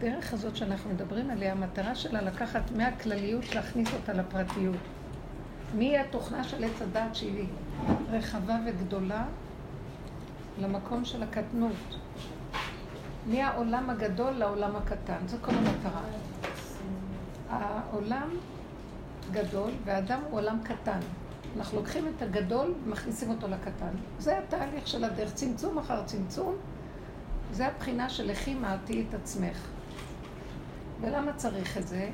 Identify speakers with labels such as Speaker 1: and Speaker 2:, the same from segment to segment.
Speaker 1: הדרך הזאת שאנחנו מדברים עליה, המטרה שלה לקחת מהכלליות, להכניס אותה לפרטיות. מי התוכנה של עץ הדת שהיא רחבה וגדולה למקום של הקטנות. מהעולם הגדול לעולם הקטן, זו כל המטרה. העולם גדול והאדם הוא עולם קטן. אנחנו לוקחים את הגדול ומכניסים אותו לקטן. זה התהליך של הדרך, צמצום אחר צמצום. זה הבחינה של לכי מעטי את עצמך. ולמה צריך את זה?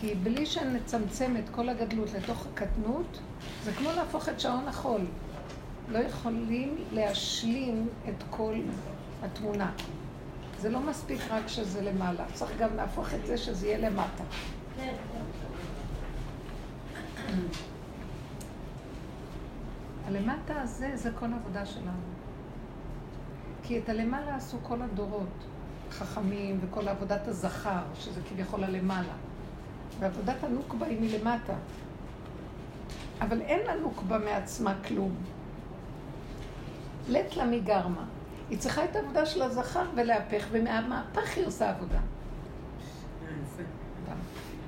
Speaker 1: כי בלי שנצמצם את כל הגדלות לתוך הקטנות, זה כמו להפוך את שעון החול. לא יכולים להשלים את כל התמונה. זה לא מספיק רק שזה למעלה, צריך גם להפוך את זה שזה יהיה למטה. הלמטה הזה, זה כל העבודה שלנו. כי את הלמעלה עשו כל הדורות, חכמים וכל עבודת הזכר, שזה כביכול הלמעלה. ועבודת הנוקבה היא מלמטה. אבל אין לנוקבה מעצמה כלום. לית לה מגרמה. היא צריכה את העבודה של הזכר ולהפך, ומהמהפך היא עושה עבודה.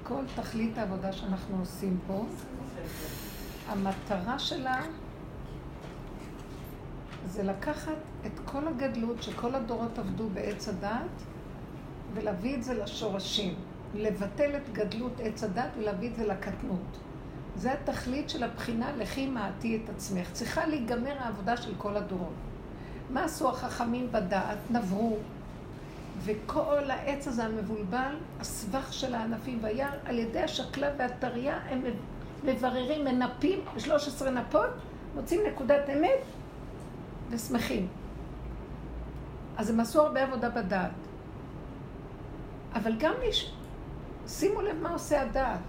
Speaker 1: כל תכלית העבודה שאנחנו עושים פה, המטרה שלה זה לקחת את כל הגדלות שכל הדורות עבדו בעץ הדת ולהביא את זה לשורשים. לבטל את גדלות עץ הדת ולהביא את זה לקטנות. זה התכלית של הבחינה, לכי מעטי את עצמך. צריכה להיגמר העבודה של כל הדורות. מה עשו החכמים בדעת? נברו. וכל העץ הזה המבולבל, הסבך של הענפים והיער, על ידי השקלה והטריה הם מבררים, מנפים, 13 נפות, מוצאים נקודת אמת ושמחים. אז הם עשו הרבה עבודה בדעת. אבל גם מי, שימו לב מה עושה הדעת,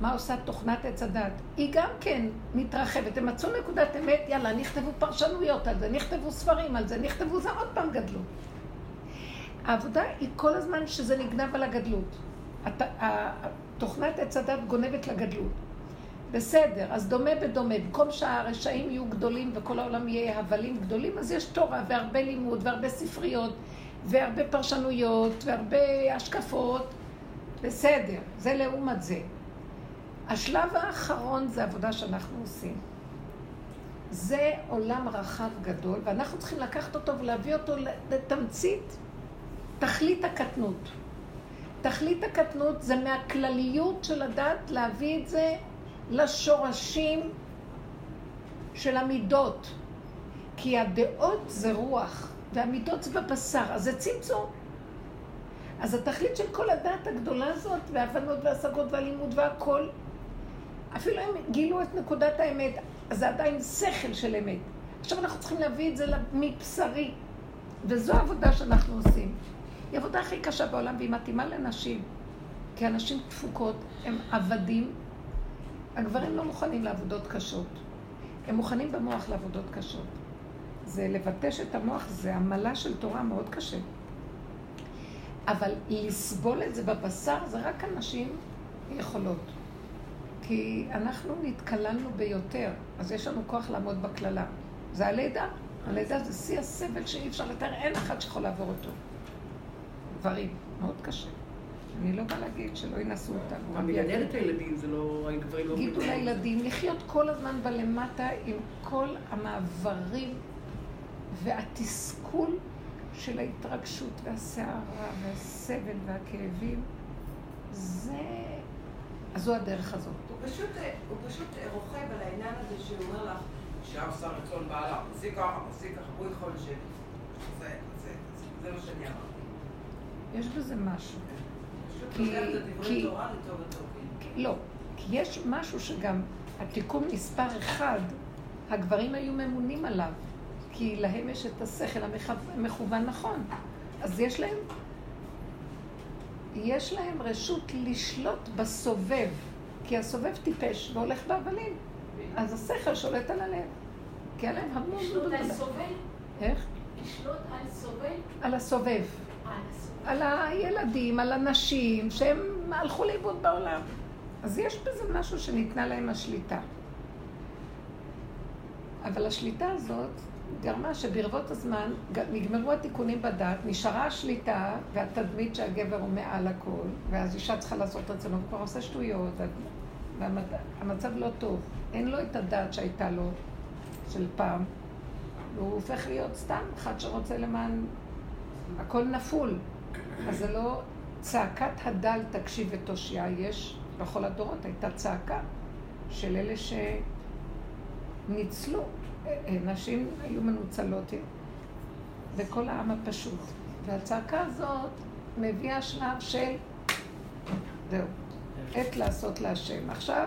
Speaker 1: מה עושה תוכנת עץ הדעת. היא גם כן מתרחבת. הם מצאו נקודת אמת, יאללה, נכתבו פרשנויות על זה, נכתבו ספרים על זה, נכתבו זה, עוד פעם גדלות. העבודה היא כל הזמן שזה נגנב על הגדלות. תוכנת עץ הדת גונבת לגדלות. בסדר, אז דומה בדומה. במקום שהרשעים יהיו גדולים וכל העולם יהיה הבלים גדולים, אז יש תורה והרבה לימוד והרבה ספריות והרבה פרשנויות והרבה השקפות. בסדר, זה לעומת זה. השלב האחרון זה עבודה שאנחנו עושים. זה עולם רחב גדול, ואנחנו צריכים לקחת אותו ולהביא אותו לתמצית תכלית הקטנות. תכלית הקטנות זה מהכלליות של הדת להביא את זה לשורשים של המידות. כי הדעות זה רוח, והמידות זה בבשר, אז זה צמצום. אז התכלית של כל הדת הגדולה הזאת, וההבנות וההשגות והלימוד והכל, אפילו הם גילו את נקודת האמת, אז זה עדיין שכל של אמת. עכשיו אנחנו צריכים להביא את זה מבשרי, וזו העבודה שאנחנו עושים. היא העבודה הכי קשה בעולם, והיא מתאימה לנשים. כי הנשים תפוקות, הם עבדים. הגברים לא מוכנים לעבודות קשות. הם מוכנים במוח לעבודות קשות. זה לבטש את המוח, זה עמלה של תורה מאוד קשה. אבל לסבול את זה בבשר זה רק הנשים יכולות. כי אנחנו נתקללנו ביותר, אז יש לנו כוח לעמוד בקללה. זה הלידה. הלידה זה שיא הסבל שאי אפשר לתאר, אין אחד שיכול לעבור אותו. גברים, מאוד קשה. אני לא באה להגיד שלא ינסו אותנו.
Speaker 2: גם לגדל את הילדים זה לא... גברים לא...
Speaker 1: גידול לילדים, לחיות כל הזמן בלמטה עם כל המעברים והתסכול של ההתרגשות והסערה והסבל והכאבים, זה... אז זו הדרך הזאת.
Speaker 3: הוא פשוט, הוא פשוט רוכב על העניין הזה שהוא אומר לך, שעשה רצון בעלה, עשי ככה, עשי ככה, הוא יכול לשבת. זה, זה, זה מה שאני אמרתי.
Speaker 1: יש בזה משהו.
Speaker 3: כי, כי,
Speaker 1: לא, כי יש משהו שגם התיקון מספר אחד, הגברים היו ממונים עליו, כי להם יש את השכל המכוון נכון. אז יש להם, יש להם רשות לשלוט בסובב, כי הסובב טיפש והולך באבנים. אז השכל שולט על הלב. כי היה להם המון...
Speaker 4: לשלוט על סובל?
Speaker 1: איך?
Speaker 4: לשלוט על סובל?
Speaker 1: על הסובב. על הילדים, על הנשים, שהם הלכו לאיבוד בעולם. אז יש בזה משהו שניתנה להם השליטה. אבל השליטה הזאת גרמה שברבות הזמן נגמרו התיקונים בדת, נשארה השליטה והתדמית שהגבר הוא מעל הכל, ואז אישה צריכה לעשות רצונו, הוא כבר עושה שטויות, והמצב לא טוב. אין לו את הדת שהייתה לו של פעם, והוא הופך להיות סתם אחד שרוצה למען... הכל נפול. אז זה לא צעקת הדל תקשיב ותושיע, יש בכל הדורות, הייתה צעקה של אלה שניצלו. נשים היו מנוצלות וכל העם הפשוט. והצעקה הזאת מביאה שלב של, זהו, עת לעשות להשם. עכשיו,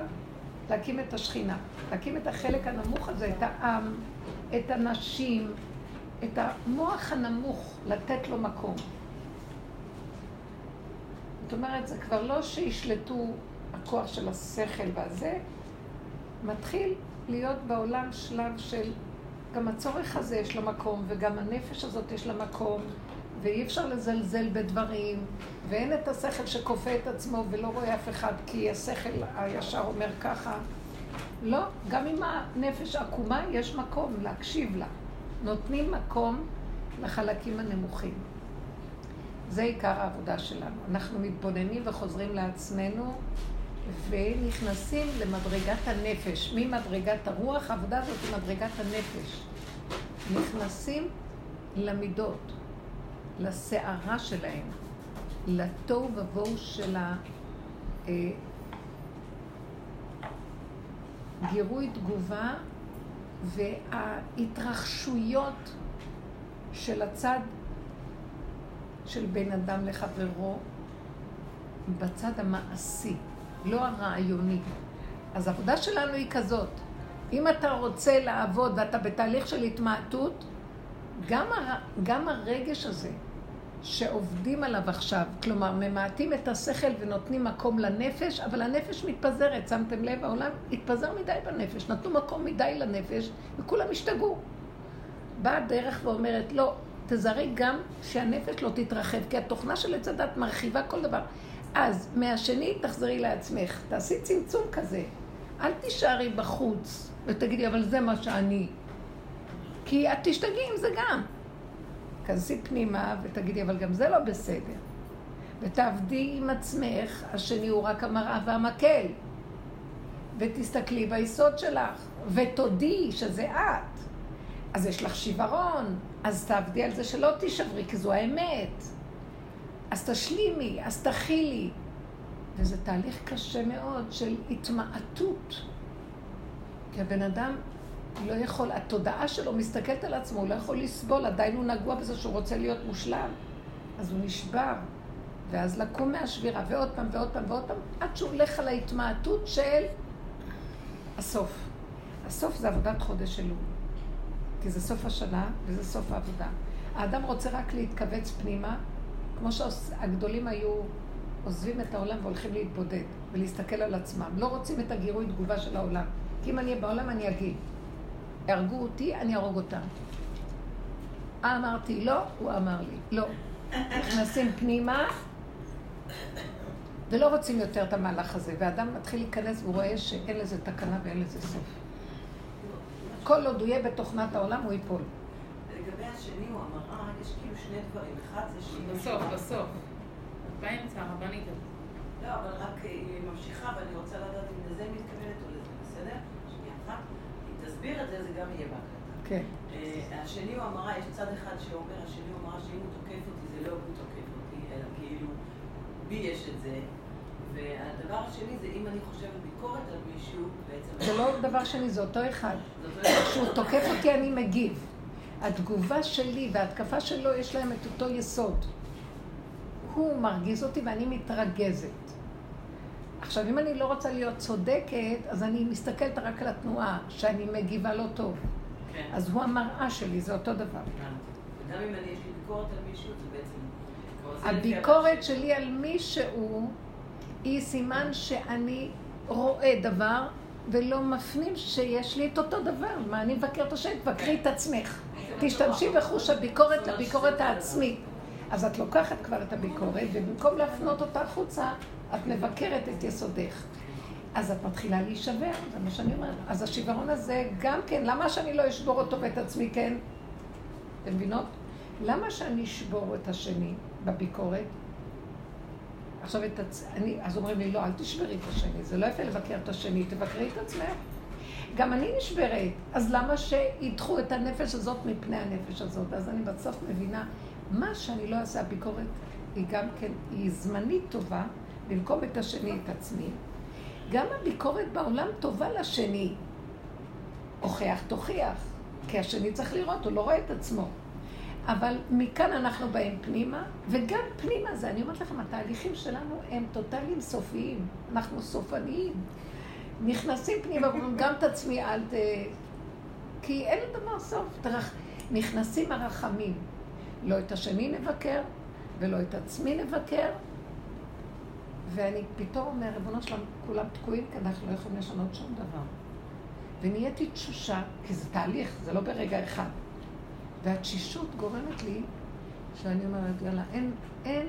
Speaker 1: להקים את השכינה, להקים את החלק הנמוך הזה, את העם, את הנשים, את המוח הנמוך, לתת לו מקום. זאת אומרת, זה כבר לא שישלטו הכוח של השכל והזה, מתחיל להיות בעולם שלב של גם הצורך הזה יש לו מקום, וגם הנפש הזאת יש לה מקום, ואי אפשר לזלזל בדברים, ואין את השכל שכופה את עצמו ולא רואה אף אחד, כי השכל הישר אומר ככה. לא, גם עם הנפש עקומה יש מקום להקשיב לה. נותנים מקום לחלקים הנמוכים. זה עיקר העבודה שלנו. אנחנו מתבוננים וחוזרים לעצמנו ונכנסים למדרגת הנפש. ממדרגת הרוח, העבודה הזאת היא מדרגת הנפש. נכנסים למידות, לסערה שלהם, לתוהו ובוהו של הגירוי אה, תגובה וההתרחשויות של הצד של בן אדם לחברו בצד המעשי. לא הרעיוני. אז העבודה שלנו היא כזאת, אם אתה רוצה לעבוד ואתה בתהליך של התמעטות, גם, הר... גם הרגש הזה שעובדים עליו עכשיו, כלומר ממעטים את השכל ונותנים מקום לנפש, אבל הנפש מתפזרת, שמתם לב? העולם התפזר מדי בנפש, נתנו מקום מדי לנפש וכולם השתגעו. באה הדרך ואומרת, לא, תזרי גם שהנפש לא תתרחב, כי התוכנה של עץ הדת מרחיבה כל דבר. אז מהשני תחזרי לעצמך, תעשי צמצום כזה. אל תישארי בחוץ ותגידי, אבל זה מה שאני. כי את תשתגעי עם זה גם. כנסי פנימה ותגידי, אבל גם זה לא בסדר. ותעבדי עם עצמך, השני הוא רק המראה והמקל. ותסתכלי ביסוד שלך, ותודי שזה את. אז יש לך שיוורון, אז תעבדי על זה שלא תישברי, כי זו האמת. אז תשלימי, אז תכילי. וזה תהליך קשה מאוד של התמעטות. כי הבן אדם לא יכול, התודעה שלו מסתכלת על עצמו, הוא לא יכול לסבול, עדיין הוא נגוע בזה שהוא רוצה להיות מושלם. אז הוא נשבר. ואז לקום מהשבירה, ועוד פעם ועוד פעם ועוד פעם, עד שהוא הולך על ההתמעטות של הסוף. הסוף זה עבודת חודש אלול. כי זה סוף השנה וזה סוף העבודה. האדם רוצה רק להתכווץ פנימה, כמו שהגדולים היו עוזבים את העולם והולכים להתבודד ולהסתכל על עצמם. לא רוצים את הגירוי תגובה של העולם. כי אם אני אהיה בעולם אני אגיד. הרגו אותי, אני אהרוג אותם. אמרתי לא, הוא אמר לי. לא. נכנסים פנימה ולא רוצים יותר את המהלך הזה. ואדם מתחיל להיכנס והוא רואה שאין לזה תקנה ואין לזה סוף. כל עוד הוא יהיה בתוכנת העולם, הוא ייפול.
Speaker 3: לגבי השני הוא אמר, אה, יש כאילו שני דברים. אחד זה שהיא...
Speaker 2: בסוף, בסוף. באמצע, הרבנית.
Speaker 3: לא, אבל רק היא ממשיכה, ואני רוצה לדעת אם לזה היא מתכוונת או לזה, בסדר? שנייה אחת. היא תסביר את זה, זה גם יהיה בהקלטה.
Speaker 1: כן.
Speaker 3: אה, השני הוא אמרה, יש צד אחד שאומר, השני הוא אמרה שאם הוא תוקף אותי, זה לא הוא תוקף אותי, אלא כאילו, בי יש את זה. והדבר השני זה אם אני חושבת ביקורת על מישהו, בעצם...
Speaker 1: זה לא דבר שני, זה אותו אחד. כשהוא תוקף אותי, אני מגיב. התגובה שלי וההתקפה שלו, יש להם את אותו יסוד. הוא מרגיז אותי ואני מתרגזת. עכשיו, אם אני לא רוצה להיות צודקת, אז אני מסתכלת רק על התנועה, שאני מגיבה לא טוב.
Speaker 3: כן.
Speaker 1: אז הוא המראה שלי, זה אותו דבר.
Speaker 3: וגם אם אני יש לי ביקורת על מישהו, זה בעצם...
Speaker 1: הביקורת שלי על מישהו היא סימן שאני רואה דבר ולא מפנים שיש לי את אותו דבר. מה, אני מבקר את השם? תבקרי את עצמך. תשתמשי בחוש הביקורת לביקורת העצמית. אז את לוקחת כבר את הביקורת, ובמקום להפנות אותה החוצה, את מבקרת את יסודך. אז את מתחילה להישבר, זה מה שאני אומרת. אז השיוורון הזה, גם כן, למה שאני לא אשבור אותו ואת עצמי כן? אתם מבינות? למה שאני אשבור את השני בביקורת? עכשיו את עצ... אני, אז אומרים לי, לא, אל תשברי את השני, זה לא יפה לבקר את השני, תבקרי את עצמך. גם אני נשברת, אז למה שידחו את הנפש הזאת מפני הנפש הזאת? אז אני בסוף מבינה, מה שאני לא אעשה, הביקורת היא גם כן, היא זמנית טובה, במקום את השני, את עצמי. גם הביקורת בעולם טובה לשני. הוכח תוכיח, כי השני צריך לראות, הוא לא רואה את עצמו. אבל מכאן אנחנו באים פנימה, וגם פנימה זה, אני אומרת לכם, התהליכים שלנו הם טוטאליים סופיים, אנחנו סופניים. נכנסים פנימה, ואומרים גם את עצמי אל ת... כי אין לדבר סוף. תרח... נכנסים הרחמים. לא את השני נבקר, ולא את עצמי נבקר. ואני פתאום אומר, ריבונו שלם, כולם תקועים, כי אנחנו לא יכולים לשנות שום דבר. ונהייתי תשושה, כי זה תהליך, זה לא ברגע אחד. והתשישות גורמת לי, שאני אומרת, יאללה, אין, אין,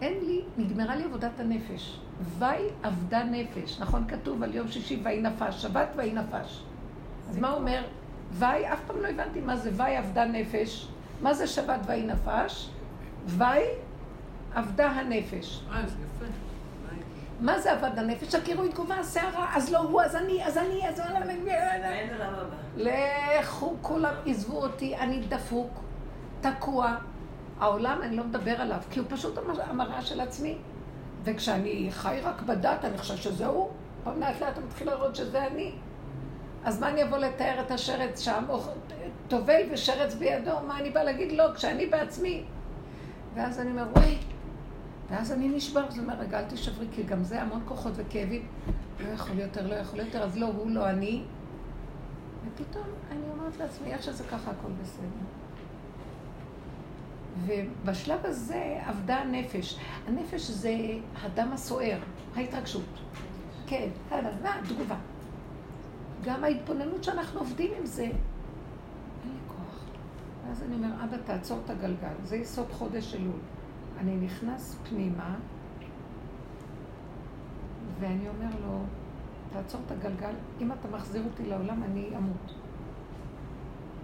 Speaker 1: אין לי, נגמרה לי עבודת הנפש. ויהי אבדה נפש, נכון כתוב על יום שישי ויהי נפש, שבת ויהי נפש. אז מה אומר? ויהי, אף פעם לא הבנתי מה זה ויהי אבדה נפש, מה זה שבת ויהי נפש? ויהי אבדה הנפש.
Speaker 5: אה, זה יפה.
Speaker 1: מה זה אבד הנפש? הקירוי תגובה, הסערה, אז לא הוא, אז אני, אז אני, אז אני...
Speaker 3: ואין עולם הבא.
Speaker 1: לכו, כולם עזבו אותי, אני דפוק, תקוע. העולם, אני לא מדבר עליו, כי הוא פשוט המ- המראה של עצמי. וכשאני חי רק בדת, אני חושב שזה הוא. אבל לאט לאט אני מתחילה לראות שזה אני. אז מה אני אבוא לתאר את השרץ שם, או טובל ושרץ בידו? מה אני באה להגיד? לא, כשאני בעצמי. ואז אני אומר, וואי, ואז אני נשבר, אז אני אומר, רגע, אל תשברי, כי גם זה המון כוחות וכאבים. לא יכול יותר, לא יכול יותר, אז לא הוא, לא אני. ופתאום אני אומרת לעצמי, איך שזה ככה, הכל בסדר. ובשלב הזה עבדה הנפש. הנפש זה הדם הסוער, ההתרגשות. כן, הלאה, תגובה. גם ההתבוננות שאנחנו עובדים עם זה, אין לי כוח. ואז אני אומר, אבא, תעצור את הגלגל. זה יסוד חודש אלול. אני נכנס פנימה, ואני אומר לו, תעצור את הגלגל, אם אתה מחזיר אותי לעולם, אני אמות.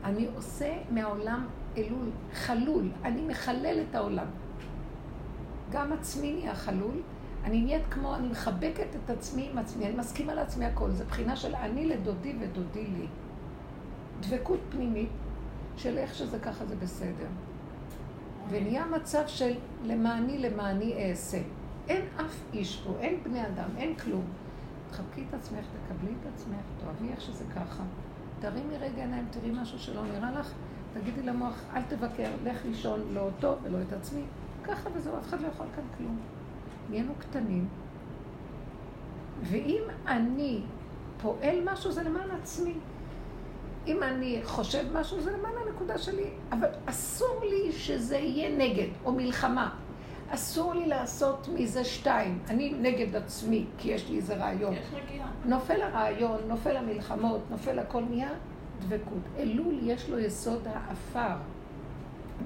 Speaker 1: אני עושה מהעולם אלול, חלול, אני מחלל את העולם. גם עצמי נהיה חלול, אני נהיית כמו, אני מחבקת את עצמי עם עצמי, אני מסכימה לעצמי הכל, זה בחינה של אני לדודי ודודי לי. דבקות פנימית של איך שזה ככה זה בסדר. ונהיה מצב של למעני למעני אעשה. אין אף איש פה, אין בני אדם, אין כלום. תחבקי את עצמך, תקבלי את עצמך, תאהבי איך שזה ככה. תרימי רגע עיניים, תראי משהו שלא נראה לך, תגידי למוח, אל תבקר, לך לישון, לא אותו ולא את עצמי. ככה וזהו, אף אחד לא יכול כאן כלום. נהיינו קטנים, ואם אני פועל משהו, זה למען עצמי. אם אני חושב משהו, זה למען הנקודה שלי, אבל אסור לי שזה יהיה נגד או מלחמה. אסור לי לעשות מזה שתיים. אני נגד עצמי, כי יש לי איזה רעיון.
Speaker 2: יש רגיעה.
Speaker 1: נופל הרעיון, נופל המלחמות, נופל הכל נהיה דבקות. אלול יש לו יסוד האפר.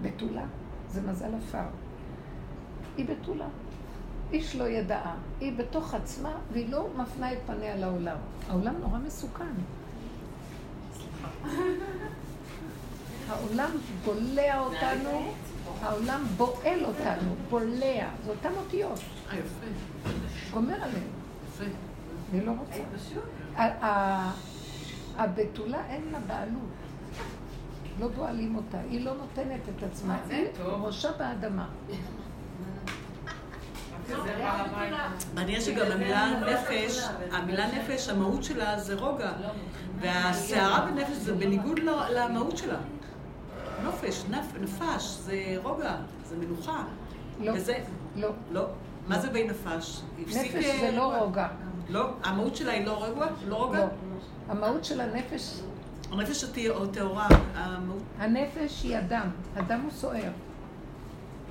Speaker 1: בתולה זה מזל עפר. היא בתולה. איש לא ידעה. היא בתוך עצמה, והיא לא מפנה את פניה לעולם. העולם נורא מסוכן. העולם בולע אותנו, העולם בועל אותנו, בולע. זה אותן אותיות,
Speaker 5: אה, יפה.
Speaker 1: גומר עלינו.
Speaker 5: יפה.
Speaker 1: אני לא רוצה. הבתולה אין לה בעלות. לא בועלים אותה, היא לא נותנת את עצמה,
Speaker 2: זה
Speaker 1: היא
Speaker 2: טוב.
Speaker 1: ראשה באדמה.
Speaker 5: מעניין שגם המילה נפש, המילה נפש, המהות שלה זה רוגע. והסערה בנפש זה בניגוד למהות שלה. נופש, נפ, נפש, זה רוגע, זה מנוחה.
Speaker 1: לא,
Speaker 5: וזה,
Speaker 1: לא.
Speaker 5: לא. מה זה בי נפש?
Speaker 1: נפש
Speaker 5: אה,
Speaker 1: זה לא רוגע.
Speaker 5: לא? המהות שלה היא לא רגוע? לא רוגע?
Speaker 1: לא. המהות של הנפש,
Speaker 5: הנפש הטה- או טהורה, המהות...
Speaker 1: הנפש היא אדם, אדם הוא סוער.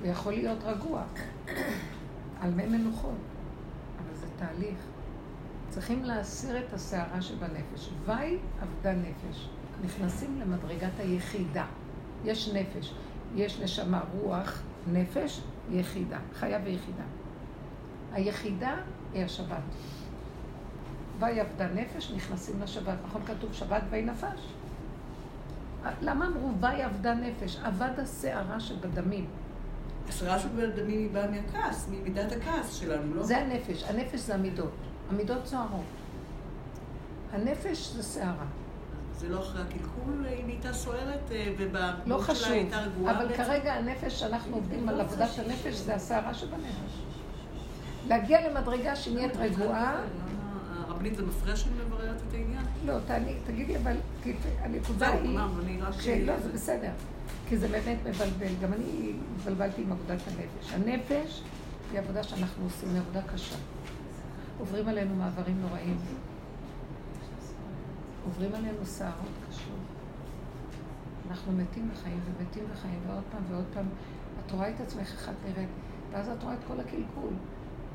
Speaker 1: הוא יכול להיות רגוע, על מי מנוחות, אבל זה תהליך. צריכים להסיר את הסערה שבנפש. ויהי אבדה נפש. נכנסים למדרגת היחידה. יש נפש, יש נשמה, רוח, נפש, יחידה, חיה ויחידה. היחידה היא השבת. רובה יעבדה נפש, נכנסים לשבת. נכון כתוב שבת ויהי נפש. למה אמרו ויהי עבדה נפש? אבד השערה שבדמים.
Speaker 5: הסערה שבדמים היא באה מהכעס, ממידת הכעס שלנו, לא?
Speaker 1: זה הנפש. הנפש זה המידות. המידות סוערות. הנפש זה שערה.
Speaker 5: זה לא אחרי הקלקול, היא נהייתה סוערת, אה,
Speaker 1: לא
Speaker 5: ובמהות
Speaker 1: חשוב,
Speaker 5: הייתה רגועה
Speaker 1: אבל
Speaker 5: בעצם?
Speaker 1: כרגע הנפש שאנחנו עובדים על עבודת הנפש זה הסערה שבנפש. להגיע למדרגה שהיא נהיית רגועה,
Speaker 5: הרבנית זה מפריע שאני מבררת את העניין?
Speaker 1: לא, תעני, תגידי, אבל כי הנקודה היא. שלא, זה בסדר, כי זה באמת מבלבל, גם אני התבלבלתי עם עבודת הנפש. הנפש היא עבודה שאנחנו עושים, היא עבודה קשה. עוברים עלינו מעברים נוראים, עוברים עלינו סערות קשות. אנחנו מתים וחיים ומתים וחיים, ועוד פעם ועוד פעם. את רואה את עצמך איך את נראית, ואז את רואה את כל הקלקול.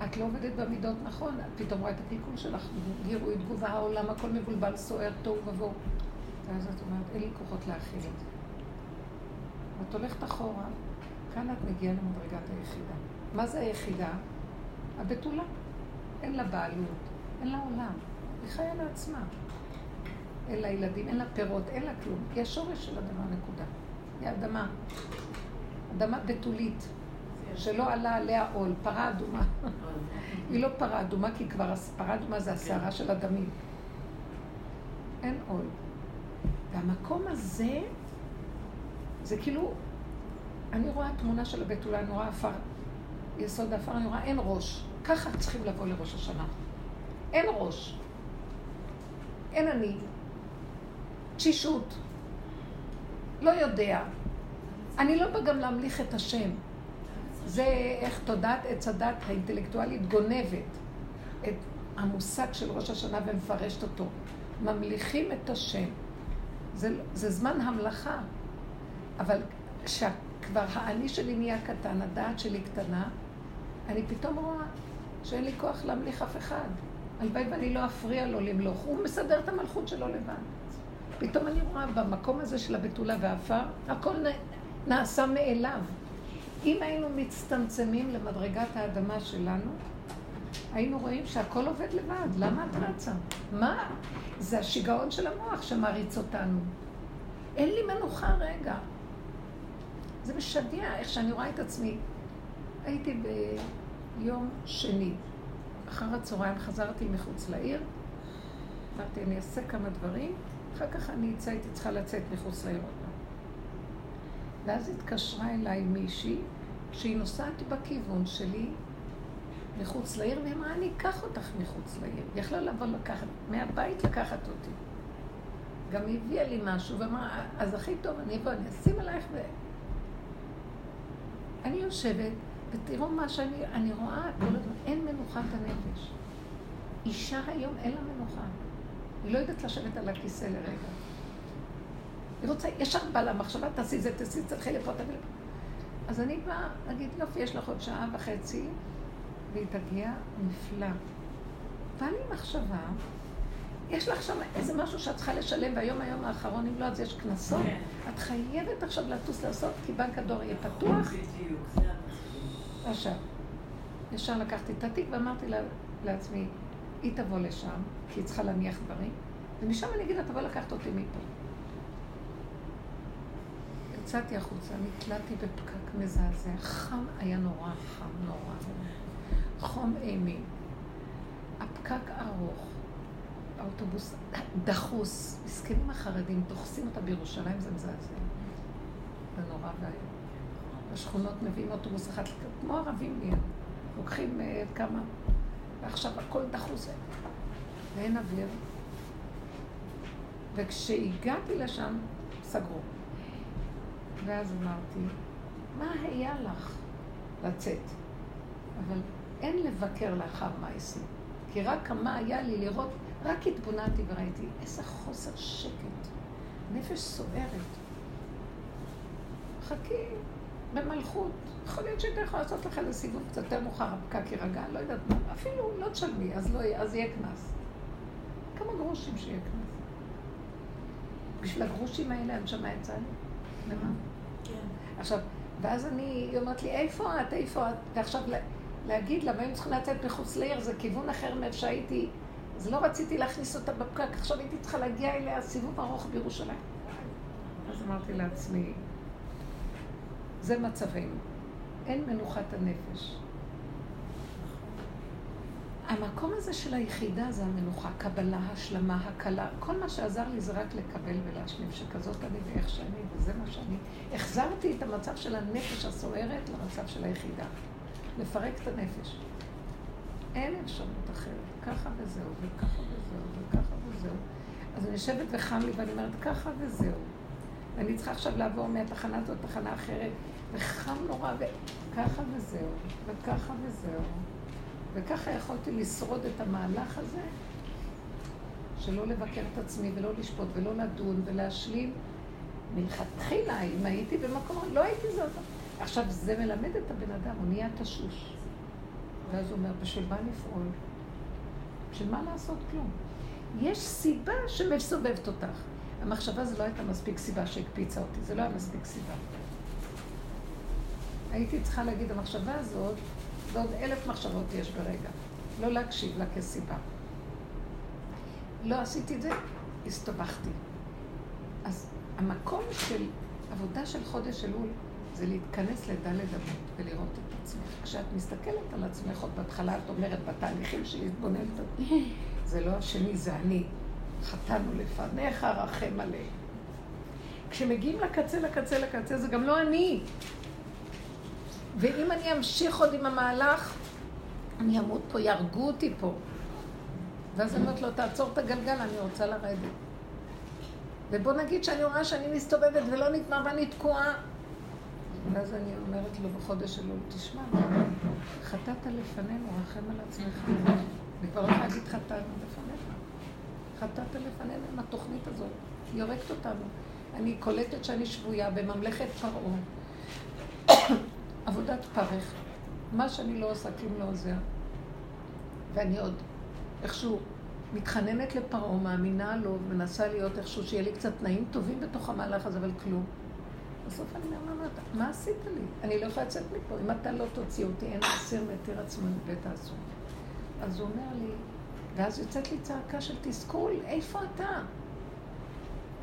Speaker 1: את לא עובדת במידות נכון, את פתאום רואה את הקלקול שלך, גירוי, תגובה, העולם, הכל מבולבל, סוער, תוהו ובוהו. ואז את אומרת, אין לי כוחות להכיל את זה. ואת הולכת אחורה, כאן את מגיעה למדרגת היחידה. מה זה היחידה? הבתולה. אין לה בעלות, אין לה עולם. היא חיה לעצמה. אין לה ילדים, אין לה פירות, אין לה כלום. היא השורש של אדמה, נקודה. היא אדמה. אדמה בתולית, שלא עלה עליה עול, פרה אדומה. היא לא פרה אדומה, כי כבר פרה אדומה זה הסערה של הדמים. אין עול. והמקום הזה, זה כאילו, אני רואה תמונה של הבתולה, אני רואה עפר, יסוד העפר, אני רואה אין ראש. ככה צריכים לבוא לראש השנה. אין ראש. אין אני. תשישות. לא יודע. אני לא בא גם להמליך את השם. זה איך תודעת עץ הדת האינטלקטואלית גונבת את המושג של ראש השנה ומפרשת אותו. ממליכים את השם. זה, זה זמן המלאכה. אבל כשכבר האני שלי נהיה קטן, הדעת שלי קטנה, אני פתאום רואה שאין לי כוח להמליך אף אחד. הלוואי ואני לא אפריע לו למלוך. הוא מסדר את המלכות שלו לבד. פתאום אני רואה במקום הזה של הבתולה והעפר, הכל נעשה מאליו. אם היינו מצטמצמים למדרגת האדמה שלנו, היינו רואים שהכל עובד לבד. למה את רצה? מה? זה השיגעון של המוח שמריץ אותנו. אין לי מנוחה רגע. זה משגע איך שאני רואה את עצמי. הייתי ביום שני, אחר הצהריים חזרתי מחוץ לעיר, אמרתי, אני אעשה כמה דברים, אחר כך אני אצא, הייתי צריכה לצאת מחוץ לעיר עוד. ואז התקשרה אליי מישהי, כשהיא נוסעת בכיוון שלי, מחוץ לעיר, והיא אמרה, אני אקח אותך מחוץ לעיר. היא יכלה לבוא לקחת, מהבית לקחת אותי. גם היא הביאה לי משהו, ואמרה, אז הכי טוב, אני אבוא, אני אשים עלייך ו... אני יושבת, ותראו מה שאני אני רואה כל הזמן, אין מנוחת הנפש. אישה היום אין לה מנוחה. היא לא יודעת לשבת על הכיסא לרגע. היא רוצה, ישר בא לה מחשבה, תעשי זה, תעשי, תלכי לפה, תביא לפה. אז אני באה להגיד, יופי, יש לך עוד שעה וחצי, והיא תגיע נפלא. בא לי מחשבה, יש לך שם איזה משהו שאת צריכה לשלם, והיום היום האחרון, אם לא, אז יש קנסות.
Speaker 3: כן.
Speaker 1: את חייבת עכשיו לטוס לעשות, כי בנק הדואר יהיה פתוח. עכשיו, ישר לקחתי את התיק ואמרתי לה, לעצמי, היא תבוא לשם, כי היא צריכה להניח דברים, ומשם אני אגיד לה, תבוא לקחת אותי מפה. יצאתי החוצה, נתלתי בפקק מזעזע, חם היה נורא, חם נורא. חום אימים. הפקק ארוך, האוטובוס דחוס, מסכנים החרדים, דוחסים אותה בירושלים, זה מזעזע. זה נורא ואיום. בשכונות מביאים אוטובוס אחד, כמו ערבים נהיה. לוקחים uh, כמה, ועכשיו הכל דחוס, ואין אוויר. וכשהגעתי לשם, סגרו. ואז אמרתי, מה היה לך לצאת? אבל אין לבקר לאחר מעשים. כי רק מה היה לי לראות, רק התבוננתי וראיתי איזה חוסר שקט. נפש סוערת. חכי במלכות. יכול להיות שהיית יכולה לעשות לך איזה סיבוב קצת יותר מאוחר, הפקק יירגע, לא יודעת מה. אפילו לא תשלמי, אז, לא, אז יהיה קנס. כמה גרושים שיהיה קנס. בשביל הגרושים האלה הנשמה יצאה לי. למה?
Speaker 3: כן.
Speaker 1: עכשיו, ואז אני, היא אומרת לי, איפה את, איפה את? ועכשיו לה- להגיד לה, והיינו צריכים לצאת מחוץ לעיר, זה כיוון אחר מאיפה שהייתי אז לא רציתי להכניס אותה בפקק, עכשיו הייתי צריכה להגיע אליה סיבוב ארוך בירושלים. אז אמרתי לעצמי, זה מצבנו. אין מנוחת הנפש. המקום הזה של היחידה זה המנוחה, קבלה, השלמה, הקלה. כל מה שעזר לי זה רק לקבל ולהשלים, שכזאת אני ואיך שאני, וזה מה שאני. החזרתי את המצב של הנפש הסוערת למצב של היחידה. לפרק את הנפש. אין אפשרות אחרת. ככה וזהו, וככה וזהו, וככה וזהו. אז אני יושבת וחם לי ואני אומרת, ככה וזהו. ואני צריכה עכשיו לעבור מהתחנה הזאת לתחנה אחרת, וחם נורא, וככה וזהו, וככה וזהו. וככה יכולתי לשרוד את המהלך הזה, שלא לבקר את עצמי ולא לשפוט ולא לדון ולהשלים. מלכתחילה, אם הייתי במקום, לא הייתי זאת. עכשיו, זה מלמד את הבן אדם, הוא נהיה תשוש. ואז הוא אומר, בשביל מה לפעול? בשביל מה לעשות כלום? יש סיבה שמסובבת אותך. המחשבה זו לא הייתה מספיק סיבה שהקפיצה אותי, זה לא היה מספיק סיבה. הייתי צריכה להגיד, המחשבה הזאת, ועוד אלף מחשבות יש ברגע. לא להקשיב לה כסיבה. לא עשיתי את זה, הסתבכתי. אז המקום של עבודה של חודש אלול זה להתכנס לדלת אמות ולראות את עצמך. כשאת מסתכלת על עצמך, עוד בהתחלה את אומרת בתהליכים של להתבונן, זה לא השני, זה אני. חטאנו לפניך, רחם עליהם. כשמגיעים לקצה, לקצה, לקצה, זה גם לא אני. ואם אני אמשיך עוד עם המהלך, אני אמות פה, יהרגו אותי פה. ואז אני אומרת לו, תעצור את הגלגל, אני רוצה לרדת. ובוא נגיד שאני רואה שאני מסתובבת ולא נגמר ואני תקועה. ואז אני אומרת לו בחודש אלול, תשמע, חטאת לפנינו, רחם על עצמך. אני כבר לא יכולה להגיד חטאנו לפניך. חטאת לפנינו עם התוכנית הזאת, היא הורגת אותנו. אני קולטת שאני שבויה בממלכת פרעה. עבודת פרך. מה שאני לא עושה, כלום לא עוזר. ואני עוד איכשהו מתחננת לפרעה, מאמינה לו, מנסה להיות איכשהו שיהיה לי קצת תנאים טובים בתוך המהלך הזה, אבל כלום. בסוף אני אומרת, מה עשית לי? אני לא יכולה לצאת מפה. אם אתה לא תוציא אותי, אין אסיר מתיר עצמו מבית האסור. אז הוא אומר לי, ואז יוצאת לי צעקה של תסכול, איפה אתה?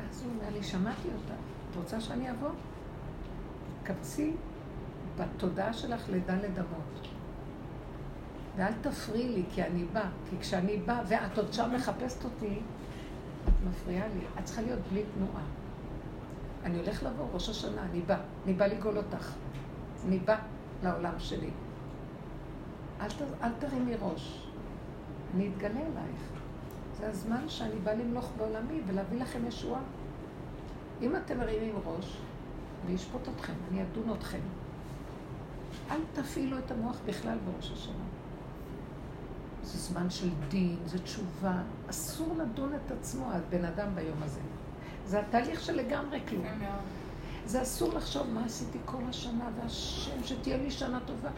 Speaker 1: אז הוא אומר לי, שמעתי אותה, את רוצה שאני אבוא? קבצי בתודעה שלך לדלת אמות. ואל תפריעי לי, כי אני באה. כי כשאני באה, ואת עוד שם מחפשת אותי, את מפריעה לי. את צריכה להיות בלי תנועה. אני הולך לבוא, ראש השנה, אני בא. אני בא לגאול אותך. אני בא לעולם שלי. אל, ת, אל תרימי ראש. אני אתגלה אלייך. זה הזמן שאני באה למלוך בעולמי ולהביא לכם ישועה. אם אתם מרימים ראש, אני אשפוט אתכם, אני אדון אתכם. אל תפעילו את המוח בכלל בראש השנה. זה זמן של דין, זה תשובה. אסור לדון את עצמו, הבן אדם ביום הזה. זה התהליך של לגמרי כלום. זה אסור לחשוב מה עשיתי כל השנה, והשם, שתהיה לי שנה טובה,